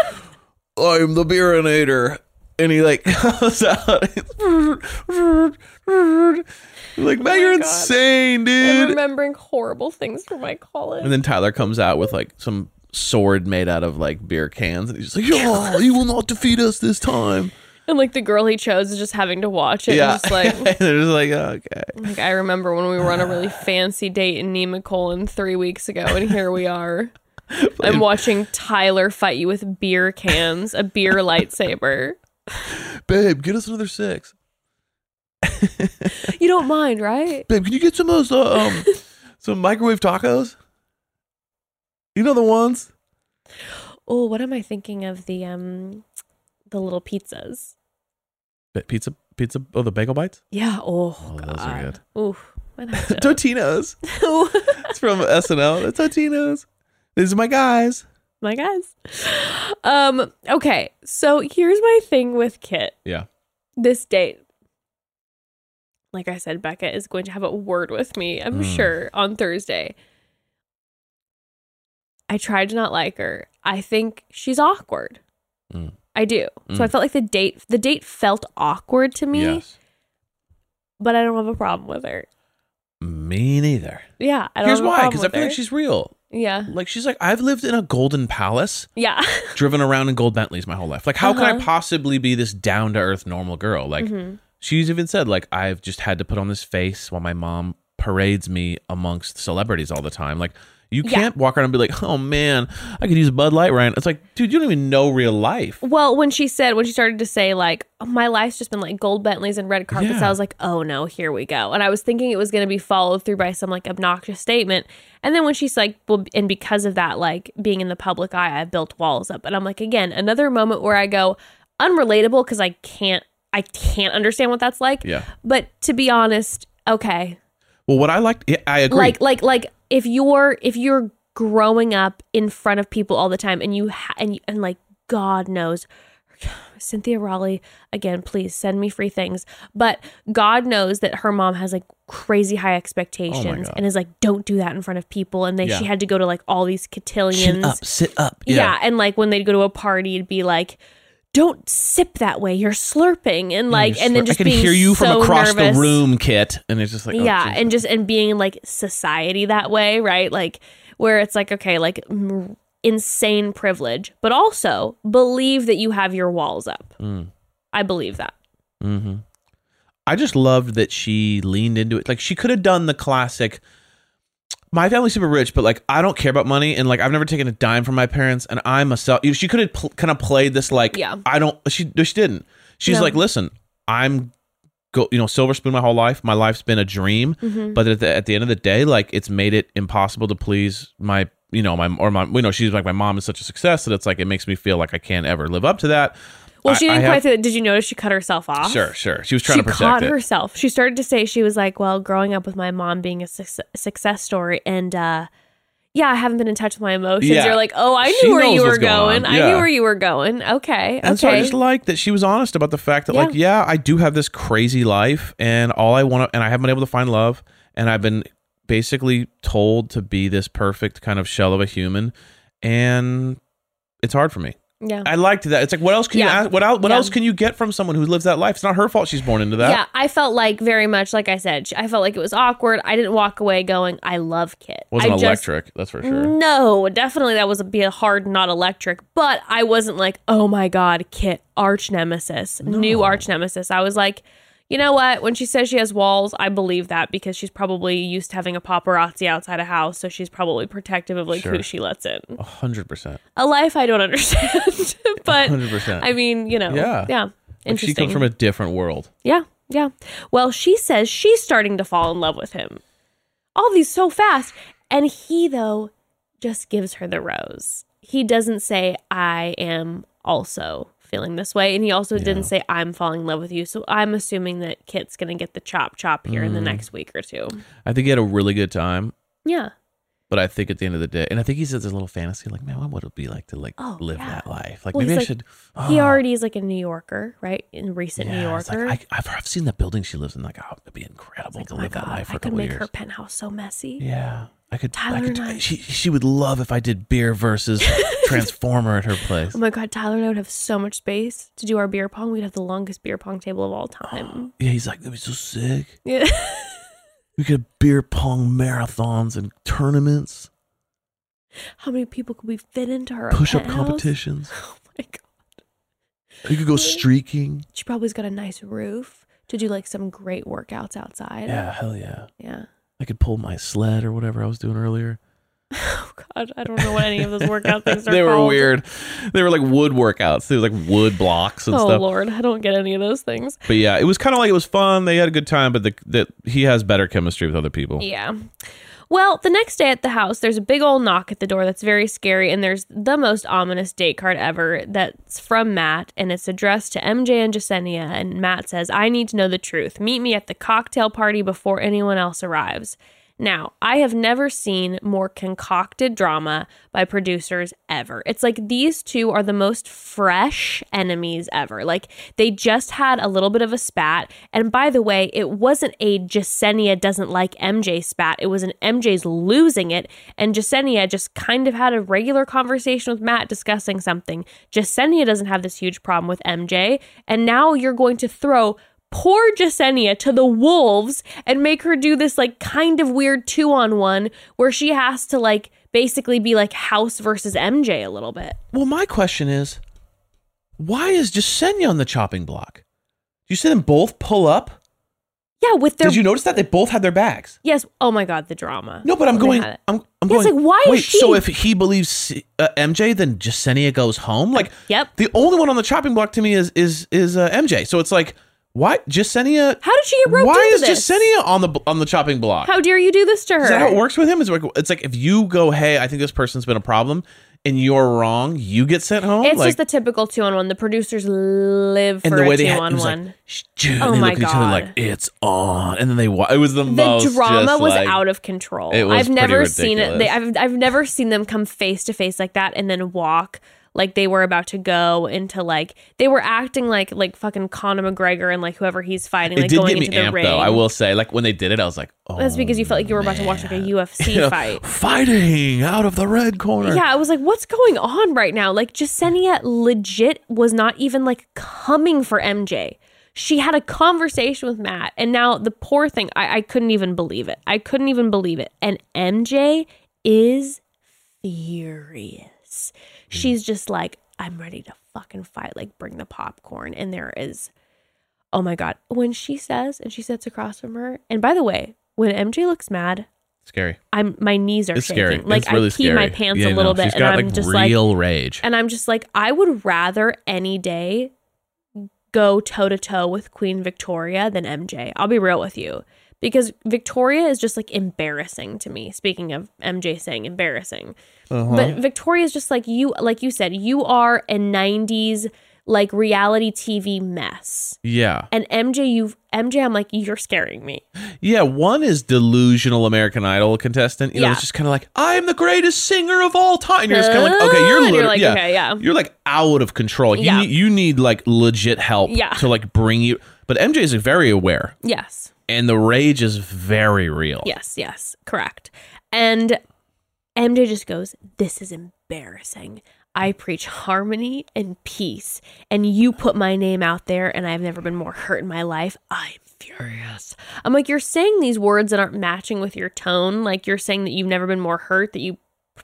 Speaker 3: "I'm the beerinator," and he like comes out. like, Matt, oh you're
Speaker 1: Oh God.
Speaker 3: insane, dude.
Speaker 1: I'm remembering horrible things from my college.
Speaker 3: And then Tyler comes out with like some sword made out of like beer cans, and he's just like, "Oh, you will not defeat us this time."
Speaker 1: And like the girl he chose is just having to watch it.
Speaker 3: Yeah,
Speaker 1: And just like
Speaker 3: they're just like, "Okay."
Speaker 1: Like I remember when we were on a really fancy date in Nemacolin three weeks ago, and here we are. I'm watching Tyler fight you with beer cans, a beer lightsaber.
Speaker 3: Babe, get us another six.
Speaker 1: You don't mind, right?
Speaker 3: Babe, can you get some of those uh, um some microwave tacos? You know the ones?
Speaker 1: Oh, what am I thinking of the um the little pizzas?
Speaker 3: Pizza pizza oh the bagel bites?
Speaker 1: Yeah. Oh,
Speaker 3: Oh,
Speaker 1: God.
Speaker 3: those are good.
Speaker 1: Oof. I'd have to-
Speaker 3: Totino's. It's from SNL. The Totino's. These are my guys.
Speaker 1: my guys. Um. Okay. So here's my thing with Kit.
Speaker 3: Yeah.
Speaker 1: This date. Like I said, Bekah is going to have a word with me, I'm
Speaker 3: Mm.
Speaker 1: sure, on Thursday. I tried to not like her. I think she's awkward.
Speaker 3: Mm.
Speaker 1: I do. So I
Speaker 3: Mm.
Speaker 1: felt like the date the date felt awkward to me,
Speaker 3: Yes.
Speaker 1: but I don't have a problem with her.
Speaker 3: Me neither.
Speaker 1: Yeah, I don't
Speaker 3: Here's why, because I feel
Speaker 1: her.
Speaker 3: like she's real.
Speaker 1: Yeah.
Speaker 3: Like she's like, I've lived in a golden palace,
Speaker 1: Yeah.
Speaker 3: driven around in gold Bentleys my whole life. Like, how can I
Speaker 1: Uh-huh.
Speaker 3: possibly be this down to earth normal girl? Like,
Speaker 1: Mhm.
Speaker 3: she's even said, like, I've just had to put on this face while my mom parades me amongst celebrities all the time. Like, you can't walk around and be like, oh man, I could use a Bud Light right now. It's like, dude, you don't even know real life.
Speaker 1: Well, when she said, when she started to say, like, oh, my life's just been like gold Bentleys and red carpets,
Speaker 3: Yeah.
Speaker 1: I was like, oh no, here we go. And I was thinking it was going to be followed through by some like obnoxious statement. And then when she's like, well, and because of that, like being in the public eye, I've built walls up. And I'm like, again, another moment where I go, unrelatable because I can't, I can't understand what that's like.
Speaker 3: Yeah.
Speaker 1: But to be honest, okay.
Speaker 3: Well, what I liked, yeah, I agree.
Speaker 1: Like, like, like if you're, if you're growing up in front of people all the time and you, ha- and, you- and like, God knows, Cynthia Rowley, again, please send me free things. But God knows that her mom has like crazy high oh expectations
Speaker 3: God.
Speaker 1: and is like, don't do that in front of people. And then
Speaker 3: Yeah.
Speaker 1: she had to go to like all these cotillions.
Speaker 3: Chin up, sit up.
Speaker 1: Yeah. And like when they'd go to a party, it'd be like, don't sip that way. You're slurping. And like,
Speaker 3: You're
Speaker 1: and then just
Speaker 3: I can
Speaker 1: being
Speaker 3: hear you
Speaker 1: so
Speaker 3: from across
Speaker 1: nervous.
Speaker 3: the room, Kit. And it's just like, oh,
Speaker 1: yeah.
Speaker 3: geez.
Speaker 1: And just, and being like society that way, right? Like where it's like, okay, like m- insane privilege, but also believe that you have your walls up.
Speaker 3: Mm.
Speaker 1: I believe that.
Speaker 3: hmm I just loved that she leaned into it. Like she could have done the classic my family's super rich, but like I don't care about money, and like I've never taken a dime from my parents, and I'm a self. She could have pl- kind of played this like,
Speaker 1: Yeah.
Speaker 3: I don't. She she didn't. She's
Speaker 1: No.
Speaker 3: like, listen, I'm go, you know, silver spoon my whole life. My life's been a dream,
Speaker 1: Mm-hmm.
Speaker 3: but at the, at the end of the day, like it's made it impossible to please my, you know, my or my, you know, she's like my mom is such a success that it's like it makes me feel like I can't ever live up to that.
Speaker 1: Well,
Speaker 3: I-
Speaker 1: she
Speaker 3: I
Speaker 1: didn't
Speaker 3: have-
Speaker 1: quite say that. Did you notice she cut herself off?
Speaker 3: Sure, sure. She was trying
Speaker 1: she
Speaker 3: to protect
Speaker 1: caught
Speaker 3: it.
Speaker 1: herself. She started to say she was like, "Well, growing up with my mom being a suc- success story, and uh, yeah, I haven't been in touch with my emotions."
Speaker 3: Yeah.
Speaker 1: You're like, "Oh, I
Speaker 3: She
Speaker 1: knew where you were
Speaker 3: going
Speaker 1: going.
Speaker 3: on.
Speaker 1: I knew where you were going." Okay,
Speaker 3: And so I just like that she was honest about the fact that,
Speaker 1: Yeah.
Speaker 3: like, yeah, I do have this crazy life, and all I want to, and I haven't been able to find love, and I've been basically told to be this perfect kind of shell of a human, and it's hard for me.
Speaker 1: Yeah.
Speaker 3: I liked that. It's like, what else can you
Speaker 1: Yeah.
Speaker 3: ask? What else? What
Speaker 1: Yeah.
Speaker 3: else can you get from someone who lives that life? It's not her fault. She's born into that.
Speaker 1: Yeah, I felt like very much like I said. I felt like it was awkward. I didn't walk away going, "I love Kit."
Speaker 3: Wasn't
Speaker 1: I just-
Speaker 3: electric. That's for sure.
Speaker 1: No, definitely that was a, be a hard, not electric. But I wasn't like, oh my god, Kit, arch nemesis, new arch nemesis. I was like, you know what? When she says she has walls, I believe that because she's probably used to having a paparazzi outside a house, so she's probably protective of like
Speaker 3: Sure.
Speaker 1: who she lets in.
Speaker 3: A hundred percent.
Speaker 1: A life I don't understand, but
Speaker 3: hundred percent.
Speaker 1: I mean, you know,
Speaker 3: Yeah.
Speaker 1: yeah,
Speaker 3: Like,
Speaker 1: interesting.
Speaker 3: she comes from a different world.
Speaker 1: Yeah, yeah. Well, she says she's starting to fall in love with him. All these so fast. And he, though, just gives her the rose. He doesn't say, I am also feeling this way. And he also didn't say, I'm falling in love with you. So I'm assuming that Kit's going to get the chop chop here
Speaker 3: Mm.
Speaker 1: in the next week or two.
Speaker 3: I think he had a really good time.
Speaker 1: Yeah.
Speaker 3: But I think at the end of the day, and I think he says this little fantasy, like, man, what would it be like to like
Speaker 1: Oh,
Speaker 3: live
Speaker 1: yeah.
Speaker 3: that life? Like
Speaker 1: Well,
Speaker 3: maybe I
Speaker 1: like-
Speaker 3: should.
Speaker 1: He
Speaker 3: oh,
Speaker 1: already is like a New Yorker, right? In recent New
Speaker 3: yeah, it's
Speaker 1: Yorker.
Speaker 3: Like, I, I've, I've seen the building she lives in. Like, oh, it'd be incredible
Speaker 1: Like,
Speaker 3: to
Speaker 1: oh
Speaker 3: live that life
Speaker 1: I could make
Speaker 3: years.
Speaker 1: her penthouse so messy.
Speaker 3: Yeah, I could. I
Speaker 1: Tyler
Speaker 3: could.
Speaker 1: and I-
Speaker 3: She she would love if I did beer versus Transformer at her place.
Speaker 1: Oh my God, Tyler and I would have so much space to do our beer pong. We'd have the longest beer pong table of all time.
Speaker 3: Yeah, he's like, that'd be so sick.
Speaker 1: Yeah.
Speaker 3: We could have beer pong marathons and tournaments,
Speaker 1: How many people could we fit into her
Speaker 3: push up competitions.
Speaker 1: Oh my god!
Speaker 3: You could go streaking.
Speaker 1: She probably's got a nice roof to do like some great workouts outside.
Speaker 3: Yeah, hell yeah.
Speaker 1: yeah.
Speaker 3: I could pull my sled or whatever I was doing earlier.
Speaker 1: Oh god, I don't know what any of those workout things are.
Speaker 3: they were
Speaker 1: called.
Speaker 3: weird. They were like wood workouts. They were like wood blocks and
Speaker 1: Oh
Speaker 3: stuff.
Speaker 1: Oh Lord, I don't get any of those things.
Speaker 3: But yeah, it was kind of like it was fun. They had a good time, but the, that he has better chemistry with other people.
Speaker 1: Yeah. Well, the next day at the house, there's a big old knock at the door that's very scary, and there's the most ominous date card ever that's from Matt, and it's addressed to MJ and Jessenia. And Matt says, I need to know the truth. Meet me at the cocktail party before anyone else arrives. Now, I have never seen more concocted drama by producers ever. It's like these two are the most fresh enemies ever. Like they just had a little bit of a spat. And by the way, it wasn't a Jessenia doesn't like MJ spat. It was an MJ's losing it. And Jessenia just kind of had a regular conversation with Matt discussing something. Jessenia doesn't have this huge problem with MJ. And now you're going to throw poor Jessenia to the wolves and make her do this like kind of weird two on one where she has to like basically be like house versus MJ a little bit.
Speaker 3: Well, my question is, why is Jessenia on the chopping block? Do you see them both pull up?
Speaker 1: Yeah, with their
Speaker 3: Did you notice that they both had their bags?
Speaker 1: yes. Oh my god, the drama.
Speaker 3: No, but I'm going. I'm, I'm
Speaker 1: Yeah,
Speaker 3: going.
Speaker 1: like, why is
Speaker 3: wait,
Speaker 1: she-
Speaker 3: so if he believes uh, MJ, then Jessenia goes home. Like,
Speaker 1: Yep.
Speaker 3: the only one on the chopping block to me is is is uh, MJ. So it's like, why Jessenia?
Speaker 1: How did she get roped
Speaker 3: Why is
Speaker 1: this?
Speaker 3: Jessenia on the on the chopping block?
Speaker 1: How dare you do this to her?
Speaker 3: Is that how it works with him? Is like it's like if you go, hey, I think this person's been a problem, and you're wrong, you get sent home.
Speaker 1: It's
Speaker 3: like,
Speaker 1: just the typical two on one. The producers live
Speaker 3: and
Speaker 1: for
Speaker 3: the way
Speaker 1: a two
Speaker 3: had, it
Speaker 1: on
Speaker 3: was like,
Speaker 1: one.
Speaker 3: "Shh, dude,
Speaker 1: Oh
Speaker 3: and they
Speaker 1: my
Speaker 3: look at each other
Speaker 1: God.
Speaker 3: like it's on, and then they wa- it was the,
Speaker 1: the
Speaker 3: most
Speaker 1: drama was
Speaker 3: like-
Speaker 1: out of control.
Speaker 3: It was
Speaker 1: I've never seen it. They. I've I've never seen them come face to face like that and then walk like they were about to go into like they were acting like like fucking Conor McGregor and like whoever he's fighting
Speaker 3: It
Speaker 1: like
Speaker 3: did
Speaker 1: going
Speaker 3: get me
Speaker 1: into the
Speaker 3: amped
Speaker 1: ring.
Speaker 3: though. I will say, like when they did it, I was like, oh,
Speaker 1: That's because you oh, felt like you were about to watch like a UFC fight.
Speaker 3: fighting out of the red corner.
Speaker 1: Yeah, I was like, what's going on right now? Like, Jessenia legit was not even like coming for MJ. She had a conversation with Matt, and now the poor thing, I, I couldn't even believe it. I couldn't even believe it. And MJ is furious. Mm-hmm. She's just like, I'm ready to fucking fight. Like, bring the popcorn. And there is, oh my God. When she says, and she sits across from her, and by the way, when MJ looks mad,
Speaker 3: Scary.
Speaker 1: I'm my knees are
Speaker 3: It's
Speaker 1: shaking.
Speaker 3: scary.
Speaker 1: Like
Speaker 3: it's really
Speaker 1: I pee
Speaker 3: scary.
Speaker 1: my pants
Speaker 3: Yeah,
Speaker 1: a
Speaker 3: no,
Speaker 1: little bit,
Speaker 3: She's
Speaker 1: and
Speaker 3: got
Speaker 1: I'm
Speaker 3: like
Speaker 1: just like,
Speaker 3: real rage.
Speaker 1: and I'm just like, I would rather any day go toe to toe with Queen Victoria than MJ. I'll be real with you. Because Victoria is just like embarrassing to me. Speaking of MJ saying embarrassing.
Speaker 3: Uh-huh.
Speaker 1: But Victoria is just like you, like you said, you are a 90s like reality TV mess.
Speaker 3: Yeah.
Speaker 1: And MJ, you, MJ, I'm like, you're scaring me.
Speaker 3: Yeah, one is delusional American Idol contestant. You know,
Speaker 1: Yeah.
Speaker 3: it's just kind of like, I'm the greatest singer of all time. You're just kind of like, okay, you're,
Speaker 1: And you're
Speaker 3: literally,
Speaker 1: like,
Speaker 3: yeah,
Speaker 1: okay, yeah.
Speaker 3: You're like out of control. Like,
Speaker 1: Yeah.
Speaker 3: Need, you need like legit help
Speaker 1: Yeah.
Speaker 3: to like bring you. But MJ is very aware,
Speaker 1: Yes.
Speaker 3: And the rage is very real.
Speaker 1: Yes, yes, correct. And MJ just goes, This is embarrassing. I preach harmony and peace, and you put my name out there, and I've never been more hurt in my life. I'm furious. I'm like, You're saying these words that aren't matching with your tone. Like, you're saying that you've never been more hurt, that you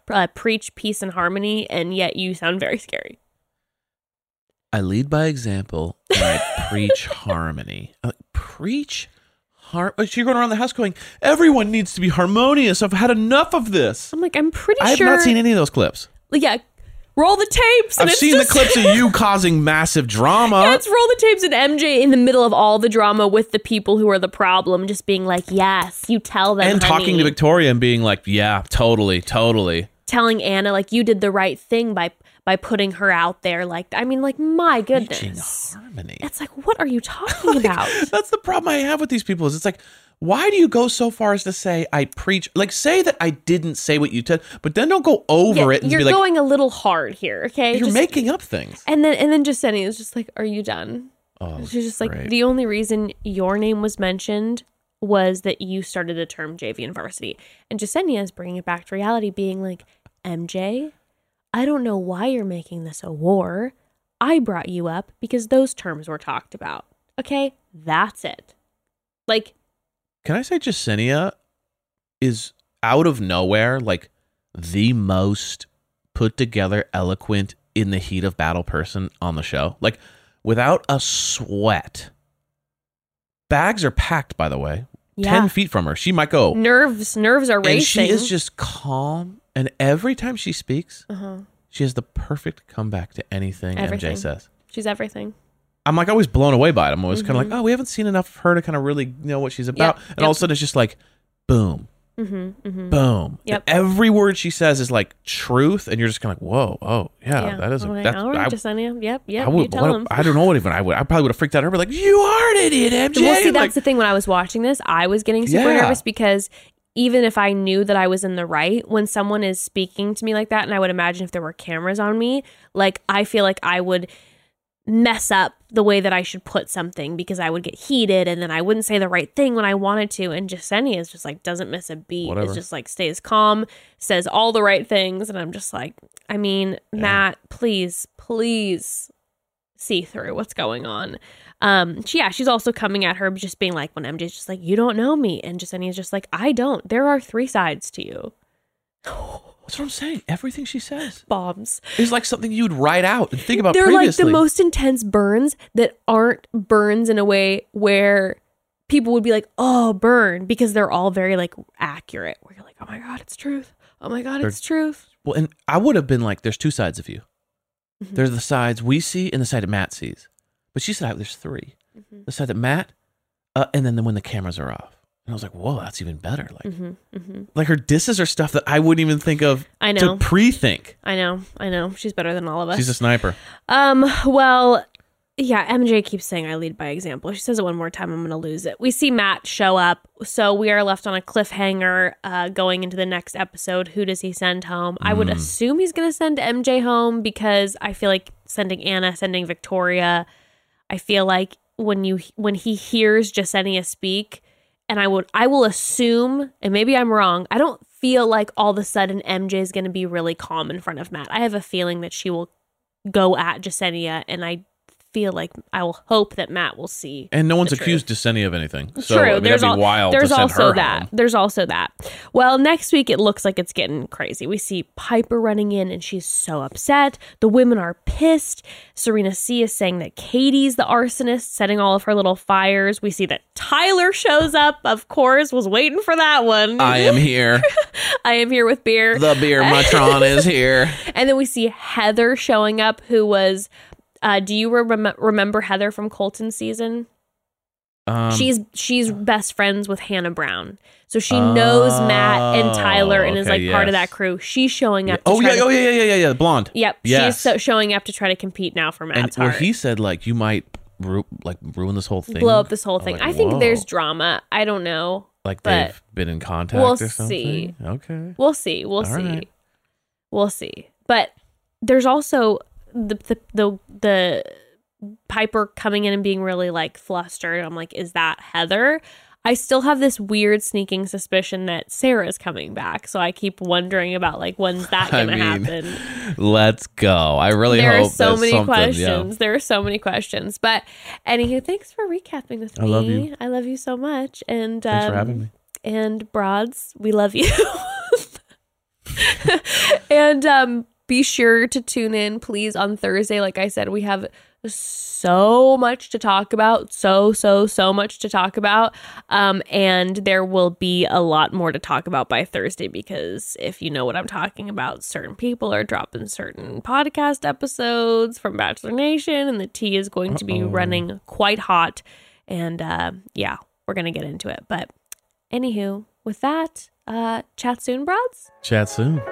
Speaker 1: uh, preach peace and harmony, and yet you sound very scary.
Speaker 3: I lead by example and I preach harmony. I'm like, preach har oh, So you're going around the house going, everyone needs to be harmonious. I've had enough of this.
Speaker 1: I'm like, I'm pretty sure.
Speaker 3: I have
Speaker 1: sure.
Speaker 3: not seen any of those clips.
Speaker 1: yeah, roll the tapes.
Speaker 3: I've seen
Speaker 1: just-
Speaker 3: the clips of you causing massive drama.
Speaker 1: Let's roll the tapes and MJ in the middle of all the drama with the people who are the problem, just being like, "Yes, you tell them."
Speaker 3: and talking to Victoria and being like, "Yeah, totally, totally."
Speaker 1: telling Anna like you did the right thing by by putting her out there. Like, I mean, like my goodness,
Speaker 3: harmony.
Speaker 1: it's like, what are you talking about?
Speaker 3: That's the problem I have with these people. Is it's like, why do you go so far as to say I preach? Like, say that I didn't say what you said, but then don't go over
Speaker 1: Yeah,
Speaker 3: it and
Speaker 1: you're
Speaker 3: be like,
Speaker 1: going a little hard here, okay?
Speaker 3: you're
Speaker 1: Just-
Speaker 3: making up things.
Speaker 1: and then and then Jessenia is just like, "Are you done?"
Speaker 3: Oh,
Speaker 1: She's just like, the only reason your name was mentioned was that you started the term JV and varsity. And Jessenia is bringing it back to reality, being like, MJ, I don't know why you're making this a war. I brought you up because those terms were talked about. Okay, that's it. Like,
Speaker 3: Can I say Jessenia is out of nowhere like the most put together, eloquent, in the heat of battle person on the show? Like, without a sweat. Bags are packed, by the way.
Speaker 1: yeah,
Speaker 3: 10 feet from her. She might go.
Speaker 1: nerves, nerves are
Speaker 3: and
Speaker 1: racing.
Speaker 3: she is just calm. And every time she speaks,
Speaker 1: uh-huh.
Speaker 3: she has the perfect comeback to anything
Speaker 1: Everything.
Speaker 3: MJ says.
Speaker 1: She's everything.
Speaker 3: I'm like always blown away by it. I'm always kind
Speaker 1: Mm-hmm.
Speaker 3: of like, oh, we haven't seen enough of her to kind of really know what she's about. and all of a sudden, it's just like, boom,
Speaker 1: Mm-hmm, mm-hmm.
Speaker 3: boom.
Speaker 1: Yep.
Speaker 3: And every word she says is like truth, and you're just kind of like, whoa, oh, yeah, that is. A,
Speaker 1: right,
Speaker 3: that's,
Speaker 1: all right,
Speaker 3: I,
Speaker 1: Jessenia. Yep, yep.
Speaker 3: I, would,
Speaker 1: you tell
Speaker 3: what- I don't know what even I would. I probably would have freaked out. I'd be like, you are an idiot, MJ.
Speaker 1: Well, see,
Speaker 3: Like,
Speaker 1: that's the thing. When I was watching this, I was getting super
Speaker 3: Yeah.
Speaker 1: nervous because even if I knew that I was in the right, when someone is speaking to me like that, and I would imagine if there were cameras on me, like I feel like I would mess up the way that I should put something because I would get heated and then I wouldn't say the right thing when I wanted to. And Jessenia is just like doesn't miss a beat.
Speaker 3: Whatever.
Speaker 1: It's just like stays calm, says all the right things, and I'm just like, I mean, Matt, please, please see through what's going on. Um, she, yeah, she's also coming at her, just being like, when MJ's just like, you don't know me, and Jessenia's just like, I don't. There are three sides to you.
Speaker 3: That's what I'm saying. Everything she says
Speaker 1: Bombs.
Speaker 3: is like something you'd write out and think about
Speaker 1: They're like the most intense burns that aren't burns in a way where people would be like, oh, burn, because they're all very like accurate. Where you're like, oh my god, it's truth. Oh my god, it's truth.
Speaker 3: Well, and I would have been like, there's two sides of you.
Speaker 1: Mm-hmm.
Speaker 3: There's the sides we see and the side that Matt sees. But she said there's 3
Speaker 1: Mm-hmm.
Speaker 3: The side that Matt, uh, and then when the cameras are off. And I was like, whoa, that's even better. Like,
Speaker 1: Mm-hmm.
Speaker 3: like her disses are stuff that I wouldn't even think of
Speaker 1: I know.
Speaker 3: to pre-think.
Speaker 1: I know, I know. She's better than all of us.
Speaker 3: She's a sniper.
Speaker 1: Um, well, yeah, MJ keeps saying I lead by example. She says it one more time, I'm gonna lose it. We see Matt show up, so we are left on a cliffhanger uh going into the next episode. Who does he send home? I would assume he's gonna send MJ home because I feel like sending Anna, sending Victoria, I feel like when you when he hears Jessenia speak, and I would I will assume, and maybe I'm wrong, I don't feel like all of a sudden MJ is gonna be really calm in front of Matt. I have a feeling that she will go at Jessenia and I feel like I will hope that Matt will see.
Speaker 3: And no one's
Speaker 1: truth.
Speaker 3: accused Destiny of anything. So
Speaker 1: True.
Speaker 3: I mean,
Speaker 1: there's
Speaker 3: that'd be
Speaker 1: al-
Speaker 3: wild
Speaker 1: there's also that.
Speaker 3: home.
Speaker 1: There's also that. Well, next week it looks like it's getting crazy. We see Piper running in and she's so upset. The women are pissed. Serena C is saying that Katie's the arsonist, setting all of her little fires. We see that Tyler shows up. Of course, was waiting for that one.
Speaker 3: I am here.
Speaker 1: I am here with beer.
Speaker 3: the beer matron is here.
Speaker 1: and then we see Heather showing up, who was. Uh, do you rem- remember Heather from Colton season?
Speaker 3: Um,
Speaker 1: she's she's best friends with Hannah Brown, so she knows Matt and Tyler and is
Speaker 3: Oh,
Speaker 1: like
Speaker 3: okay,
Speaker 1: part of that crew. She's showing up. To
Speaker 3: oh
Speaker 1: try
Speaker 3: yeah,
Speaker 1: to-
Speaker 3: oh yeah, yeah, yeah, yeah, yeah. The blonde.
Speaker 1: Yep,
Speaker 3: Yes.
Speaker 1: she's so showing up to try to compete now for
Speaker 3: and
Speaker 1: Matt's
Speaker 3: well,
Speaker 1: heart.
Speaker 3: he said like you might ru- like ruin this whole thing,
Speaker 1: blow up this whole thing.
Speaker 3: like,
Speaker 1: I think there's drama. I don't know.
Speaker 3: like
Speaker 1: but
Speaker 3: they've been in contact
Speaker 1: we'll
Speaker 3: or something.
Speaker 1: see.
Speaker 3: Okay.
Speaker 1: We'll see. We'll
Speaker 3: All
Speaker 1: see.
Speaker 3: right.
Speaker 1: We'll see. But there's also the the the the Piper coming in and being really like flustered. I'm like, is that Heather? I still have this weird sneaking suspicion that Sarah's coming back. So I keep wondering about like when's that gonna
Speaker 3: mean,
Speaker 1: happen?
Speaker 3: Let's go. I really
Speaker 1: There are
Speaker 3: hope
Speaker 1: so many questions.
Speaker 3: Yeah.
Speaker 1: There are so many questions. But anywho, thanks for recapping with
Speaker 3: I
Speaker 1: me.
Speaker 3: love you.
Speaker 1: I love you so much. And
Speaker 3: Thanks
Speaker 1: um,
Speaker 3: for having me.
Speaker 1: and broads, we love you. and um, be sure to tune in, please, on Thursday. Like I said, we have so much to talk about. So, so, so much to talk about. Um, and there will be a lot more to talk about by Thursday because if you know what I'm talking about, certain people are dropping certain podcast episodes from Bachelor Nation, and the tea is going to be running quite hot. And uh, yeah, we're going to get into it. But Anywho, with that, uh, chat soon, broads.
Speaker 3: Chat soon.